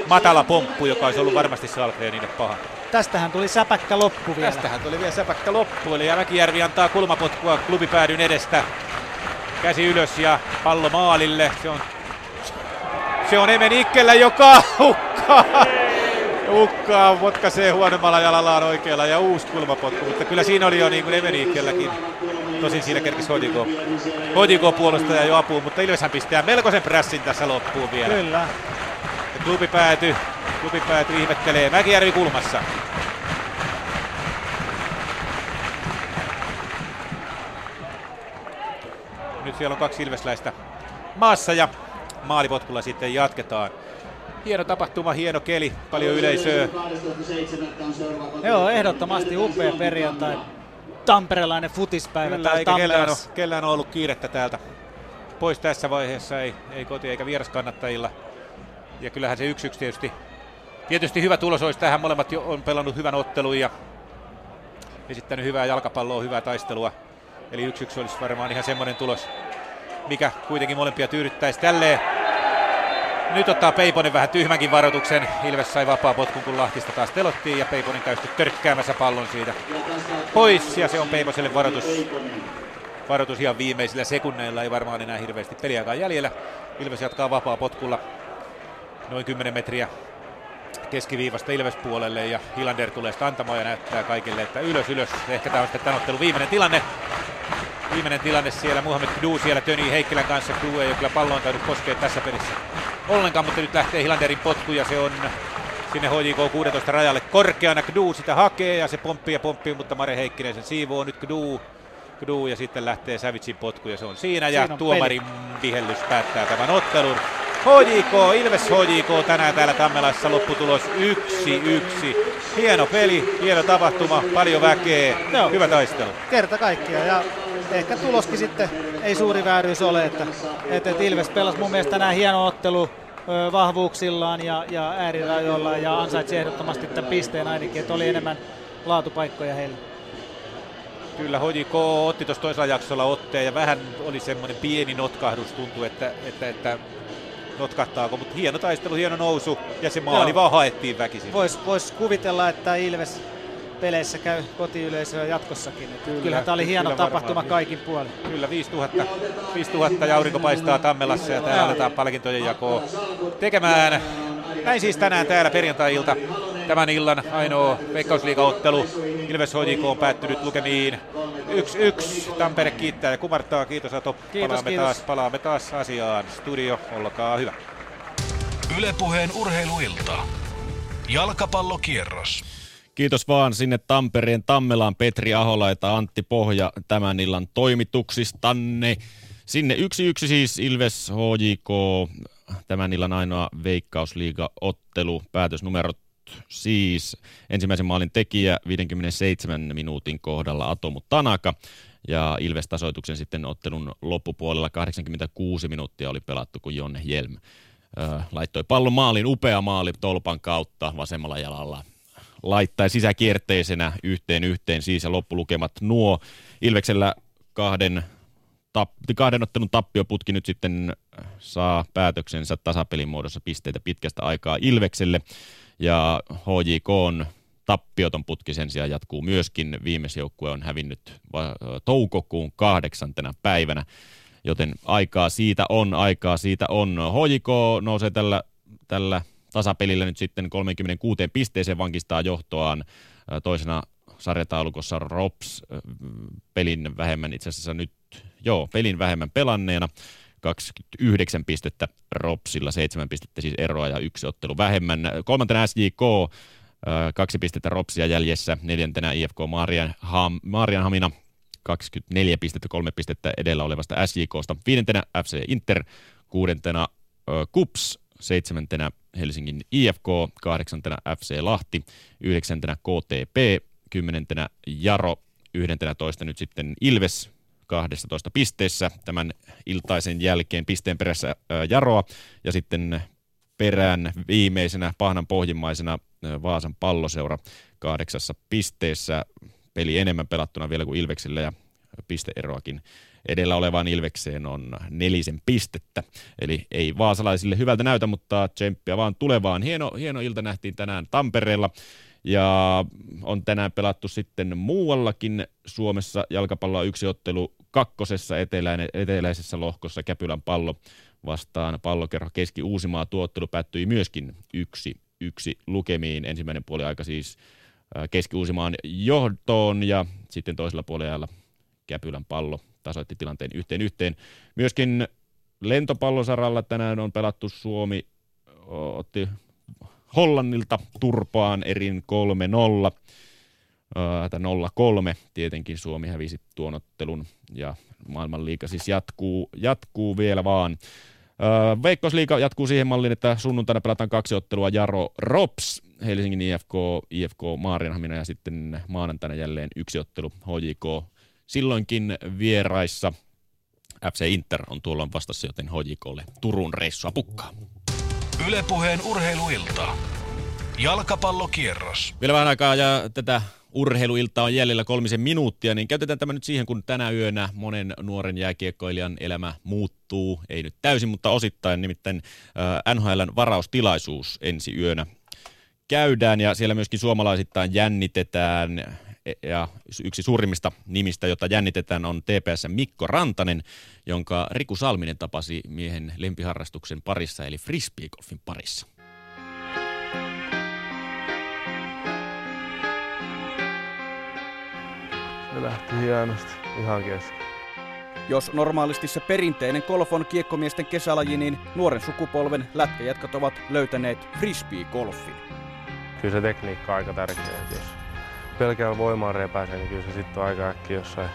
matala pomppu, joka olisi ollut varmasti Salgrenille paha. Tästähän tuli säpäkkä loppu vielä. Tästähän tuli vielä säpäkkä loppu. Eli Mäkijärvi antaa kulmapotkua klubipäädyn edestä. Käsi ylös ja pallo maalille. Se on, se on Emen Ikkellä, joka hukkaa. Hukkaa, potkaisee huonommalla jalallaan oikealla ja uusi kulmapotku. Mutta kyllä siinä oli jo niin kuin Emen Ikkelläkin. Tosin siinä kerkisi HJK, HJK puolustaja jo apuun, mutta Ilveshän pistää melkoisen prässin tässä loppuun vielä. Kyllä. Ja klubi pääty, klubi pääty ihmettelee. Mäkijärvi kulmassa. Nyt siellä on kaksi ilvesläistä maassa ja maalipotkulla sitten jatketaan. Hieno tapahtuma, hieno keli, paljon yleisöä. Joo, ehdottomasti upea perjantai. tamperelainen futispäivä Kyllä, täällä eikä kellään ole, kellään ole ollut kiirettä täältä pois tässä vaiheessa, ei, ei koti- eikä vieraskannattajilla. Ja kyllähän se yksi yksi tietysti, tietysti hyvä tulos olisi tähän. Molemmat jo on pelannut hyvän ottelun ja esittänyt hyvää jalkapalloa, hyvää taistelua. Eli yksi yksi olisi varmaan ihan semmoinen tulos, mikä kuitenkin molempia tyydyttäisi. Tälleen nyt ottaa Peiponen vähän tyhmänkin varoituksen. Ilves sai vapaa potkun, kun Lahtista taas telottiin ja Peiponen sitten törkkäämässä pallon siitä pois. Ja se on Peiposelle varoitus, varoitus ihan viimeisillä sekunneilla. Ei varmaan enää hirveästi peliaikaa jäljellä. Ilves jatkaa vapaa potkulla noin 10 metriä keskiviivasta Ilves puolelle ja Hilander tulee sitä antamaan ja näyttää kaikille, että ylös ylös. Ehkä tämä on sitten tämän ottelun viimeinen tilanne. Viimeinen tilanne siellä, Muhammed Kdu siellä Töni Heikkilän kanssa. Kdu ei ole kyllä palloon tainnut koskea tässä pelissä ollenkaan, mutta nyt lähtee Hilanderin potku ja se on sinne HJK 16 rajalle korkeana. Kdu sitä hakee ja se pomppii ja pomppii, mutta Mare Heikkinen sen siivoo nyt Kdu. Kdu ja sitten lähtee Savitsin potku ja se on siinä ja Siinä on tuomarin vihellys päättää tämän ottelun. HJK, Ilves HJK tänään täällä Tammelassa lopputulos 1-1. Hieno peli, hieno tapahtuma, paljon väkeä, Joo. hyvä taistelu. Kerta kaikkiaan ja ehkä tuloskin sitten ei suuri vääryys ole, että, että että Ilves pelasi mun mielestä tänään hieno ottelu vahvuuksillaan ja, ja äärirajoillaan ja ansaitsi ehdottomasti tämän pisteen ainakin, että oli enemmän laatupaikkoja heille. Kyllä HJK otti tuossa toisella jaksolla otteen ja vähän oli semmoinen pieni notkahdus, tuntui, että, että, että notkahtaako, mutta hieno taistelu, hieno nousu ja se maali Joo. vaan haettiin väkisin. Voisi vois kuvitella, että Ilves peleissä käy kotiyleisöä jatkossakin. Että Kyllä, Kyllähän tämä oli kyllä hieno varmaan. tapahtuma kaikin puolin. Kyllä 5000, 5000 ja aurinko paistaa Tammelassa ja täällä aletaan palkintojen jakoa tekemään. Näin siis tänään täällä perjantai-ilta. Tämän illan ainoa veikkausliigaottelu. Ilves HJK on päättynyt lukemiin 1-1. Tampere kiittää ja kumartaa. Kiitos Ato. Kiitos, palaamme, kiitos. Taas, palaamme taas asiaan. Studio, olkaa hyvä. Ylepuheen urheiluilta. Jalkapallokierros. Kiitos vaan sinne Tampereen Tammelaan Petri Ahola ja Antti Pohja tämän illan toimituksistanne. Sinne yksi yksi siis Ilves HJK, tämän illan ainoa veikkausliiga-ottelu, päätösnumerot siis ensimmäisen maalin tekijä 57 minuutin kohdalla Atomu Tanaka. Ja Ilves tasoituksen sitten ottelun loppupuolella 86 minuuttia oli pelattu, kun Jonne Jelm ö, laittoi pallon maalin, upea maali tolpan kautta vasemmalla jalalla. Laittaa sisäkierteisenä yhteen yhteen siis ja loppulukemat nuo. Ilveksellä kahden, kahden ottelun tappioputki nyt sitten saa päätöksensä tasapelin muodossa pisteitä pitkästä aikaa Ilvekselle ja HJK on tappioton putki sen sijaan jatkuu myöskin. Viimeisjoukkue on hävinnyt toukokuun kahdeksantena päivänä, joten aikaa siitä on, aikaa siitä on. HJK nousee tällä, tällä tasapelillä nyt sitten 36 pisteeseen vankistaa johtoaan toisena sarjataulukossa Rops pelin vähemmän itse asiassa nyt, joo, pelin vähemmän pelanneena. 29 pistettä Ropsilla, 7 pistettä siis eroa ja yksi ottelu vähemmän. Kolmantena SJK, äh, kaksi pistettä Ropsia jäljessä, neljäntenä IFK Marian, Ham, Marianhamina, 24 pistettä, kolme pistettä edellä olevasta SJKsta. Viidentenä FC Inter, kuudentena ö, KUPS, seitsemäntenä Helsingin IFK, kahdeksantena FC Lahti, yhdeksäntenä KTP, kymmenentenä Jaro, yhdentenä toista nyt sitten Ilves 12 pisteessä tämän iltaisen jälkeen pisteen perässä Jaroa ja sitten perään viimeisenä pahnan pohjimmaisena Vaasan palloseura kahdeksassa pisteessä peli enemmän pelattuna vielä kuin Ilveksellä ja pisteeroakin edellä olevaan Ilvekseen on nelisen pistettä. Eli ei vaasalaisille hyvältä näytä, mutta tsemppiä vaan tulevaan. Hieno, hieno ilta nähtiin tänään Tampereella. Ja on tänään pelattu sitten muuallakin Suomessa jalkapalloa yksi ottelu kakkosessa eteläisessä lohkossa Käpylän pallo vastaan pallokerho Keski-Uusimaa. Tuo ottelu päättyi myöskin yksi, yksi lukemiin. Ensimmäinen puoli aika siis äh, Keski-Uusimaan johtoon ja sitten toisella puolella Käpylän pallo tasoitti tilanteen yhteen yhteen. Myöskin lentopallosaralla tänään on pelattu Suomi, o- otti Hollannilta turpaan erin 3-0. Ö, tai 0-3 tietenkin Suomi hävisi tuon ottelun ja maailmanliiga siis jatkuu, jatkuu vielä vaan. Öö, Veikkausliiga jatkuu siihen malliin, että sunnuntaina pelataan kaksi ottelua Jaro Rops, Helsingin IFK, IFK Maarianhamina ja sitten maanantaina jälleen yksi ottelu HJK. Silloinkin vieraissa FC Inter on tuolloin vastassa, joten HJKlle Turun reissua pukkaa. Ylepuheen urheiluilta. Jalkapallokierros. Vielä vähän aikaa ja tätä urheiluiltaa on jäljellä kolmisen minuuttia, niin käytetään tämä nyt siihen, kun tänä yönä monen nuoren jääkiekkoilijan elämä muuttuu. Ei nyt täysin, mutta osittain nimittäin äh, NHLn varaustilaisuus ensi yönä käydään ja siellä myöskin suomalaisittain jännitetään ja yksi suurimmista nimistä, jota jännitetään, on TPS Mikko Rantanen, jonka Riku Salminen tapasi miehen lempiharrastuksen parissa, eli frisbeegolfin parissa. Se lähti hienosti ihan kesken. Jos normaalisti se perinteinen golf on kiekkomiesten kesälaji, niin nuoren sukupolven lätkäjätkät ovat löytäneet frisbee-golfin. Kyllä se tekniikka on aika tärkeä. Jos pelkällä voimaan repäisee, niin kyllä se sitten on aika äkkiä jossain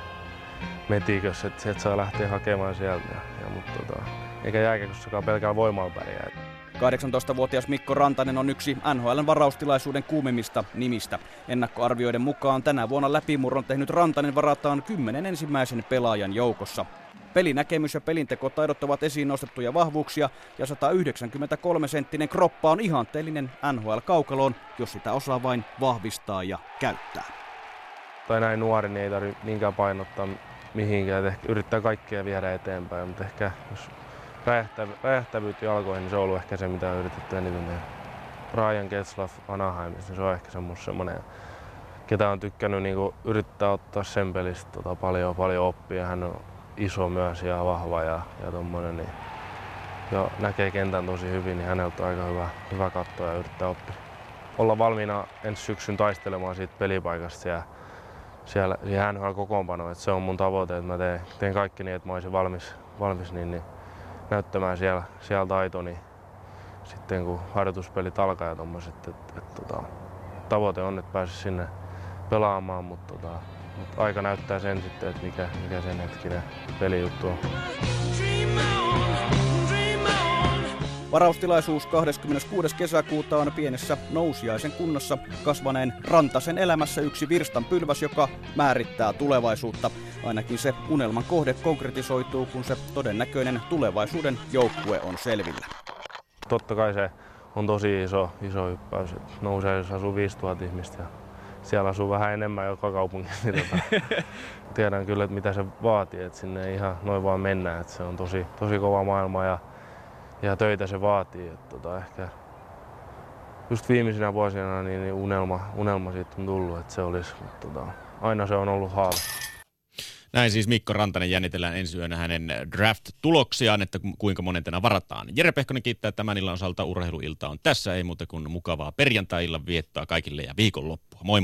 metikössä, että sieltä saa lähteä hakemaan sieltä. Ja, mutta tota, eikä jääkäkossakaan pelkällä voimalla pärjää. 18-vuotias Mikko Rantanen on yksi NHLn varaustilaisuuden kuumimmista nimistä. Ennakkoarvioiden mukaan tänä vuonna läpimurron tehnyt Rantanen varataan kymmenen ensimmäisen pelaajan joukossa. Pelinäkemys ja pelintekotaidot ovat esiin nostettuja vahvuuksia ja 193-senttinen kroppa on ihanteellinen NHL-kaukaloon, jos sitä osaa vain vahvistaa ja käyttää. Tai näin nuori, niin ei tarvitse niinkään painottaa mihinkään. Ehkä yrittää kaikkea viedä eteenpäin, mutta ehkä jos räjähtä, räjähtävyyttä jalkoihin, niin se on ollut ehkä se, mitä on yritetty eniten tehdä. Ryan Getzlaff Anaheimissa, se on ehkä semmoinen, ketä on tykkännyt niin yrittää ottaa sen pelistä tota, paljon, paljon oppia. Hän on iso myös ja vahva ja, ja tommonen, niin, ja näkee kentän tosi hyvin, niin häneltä on aika hyvä, hyvä katsoa ja yrittää oppia. Olla valmiina ensi syksyn taistelemaan siitä pelipaikasta siellä, siellä siellä NHL-kokoonpanoon. Et se on mun tavoite, että mä teen, teen kaikki niin, että mä olisin valmis, valmis niin, niin näyttämään siellä, siellä taitoni sitten kun harjoituspelit alkaa ja tommoset. Et, et, et, tota, tavoite on, että pääsisi sinne pelaamaan, mutta tota, mut aika näyttää sen sitten, että mikä, mikä sen hetkinen pelijuttu on. Varaustilaisuus 26. kesäkuuta on pienessä nousiaisen kunnossa kasvaneen Rantasen elämässä yksi virstan pylväs, joka määrittää tulevaisuutta. Ainakin se unelman kohde konkretisoituu, kun se todennäköinen tulevaisuuden joukkue on selvillä. Totta kai se on tosi iso, iso hyppäys. Nousiaisessa asuu 5000 ihmistä ja siellä asuu vähän enemmän joka kaupungissa. Niin tota, tiedän kyllä, että mitä se vaatii, että sinne ei ihan noin vaan mennä. Että se on tosi, tosi kova maailma ja, ja töitä se vaatii. Että tota, ehkä just viimeisinä vuosina niin, niin unelma, unelma siitä on tullut, että se olisi, mutta tota, aina se on ollut haave. Näin siis Mikko Rantanen jännitellään ensi yönä hänen draft-tuloksiaan, että ku- kuinka monentena varataan. Jere Pehkonen kiittää tämän illan osalta urheiluilta on tässä, ei muuta kuin mukavaa perjantai-illan viettoa kaikille ja viikonloppua. Moi moi!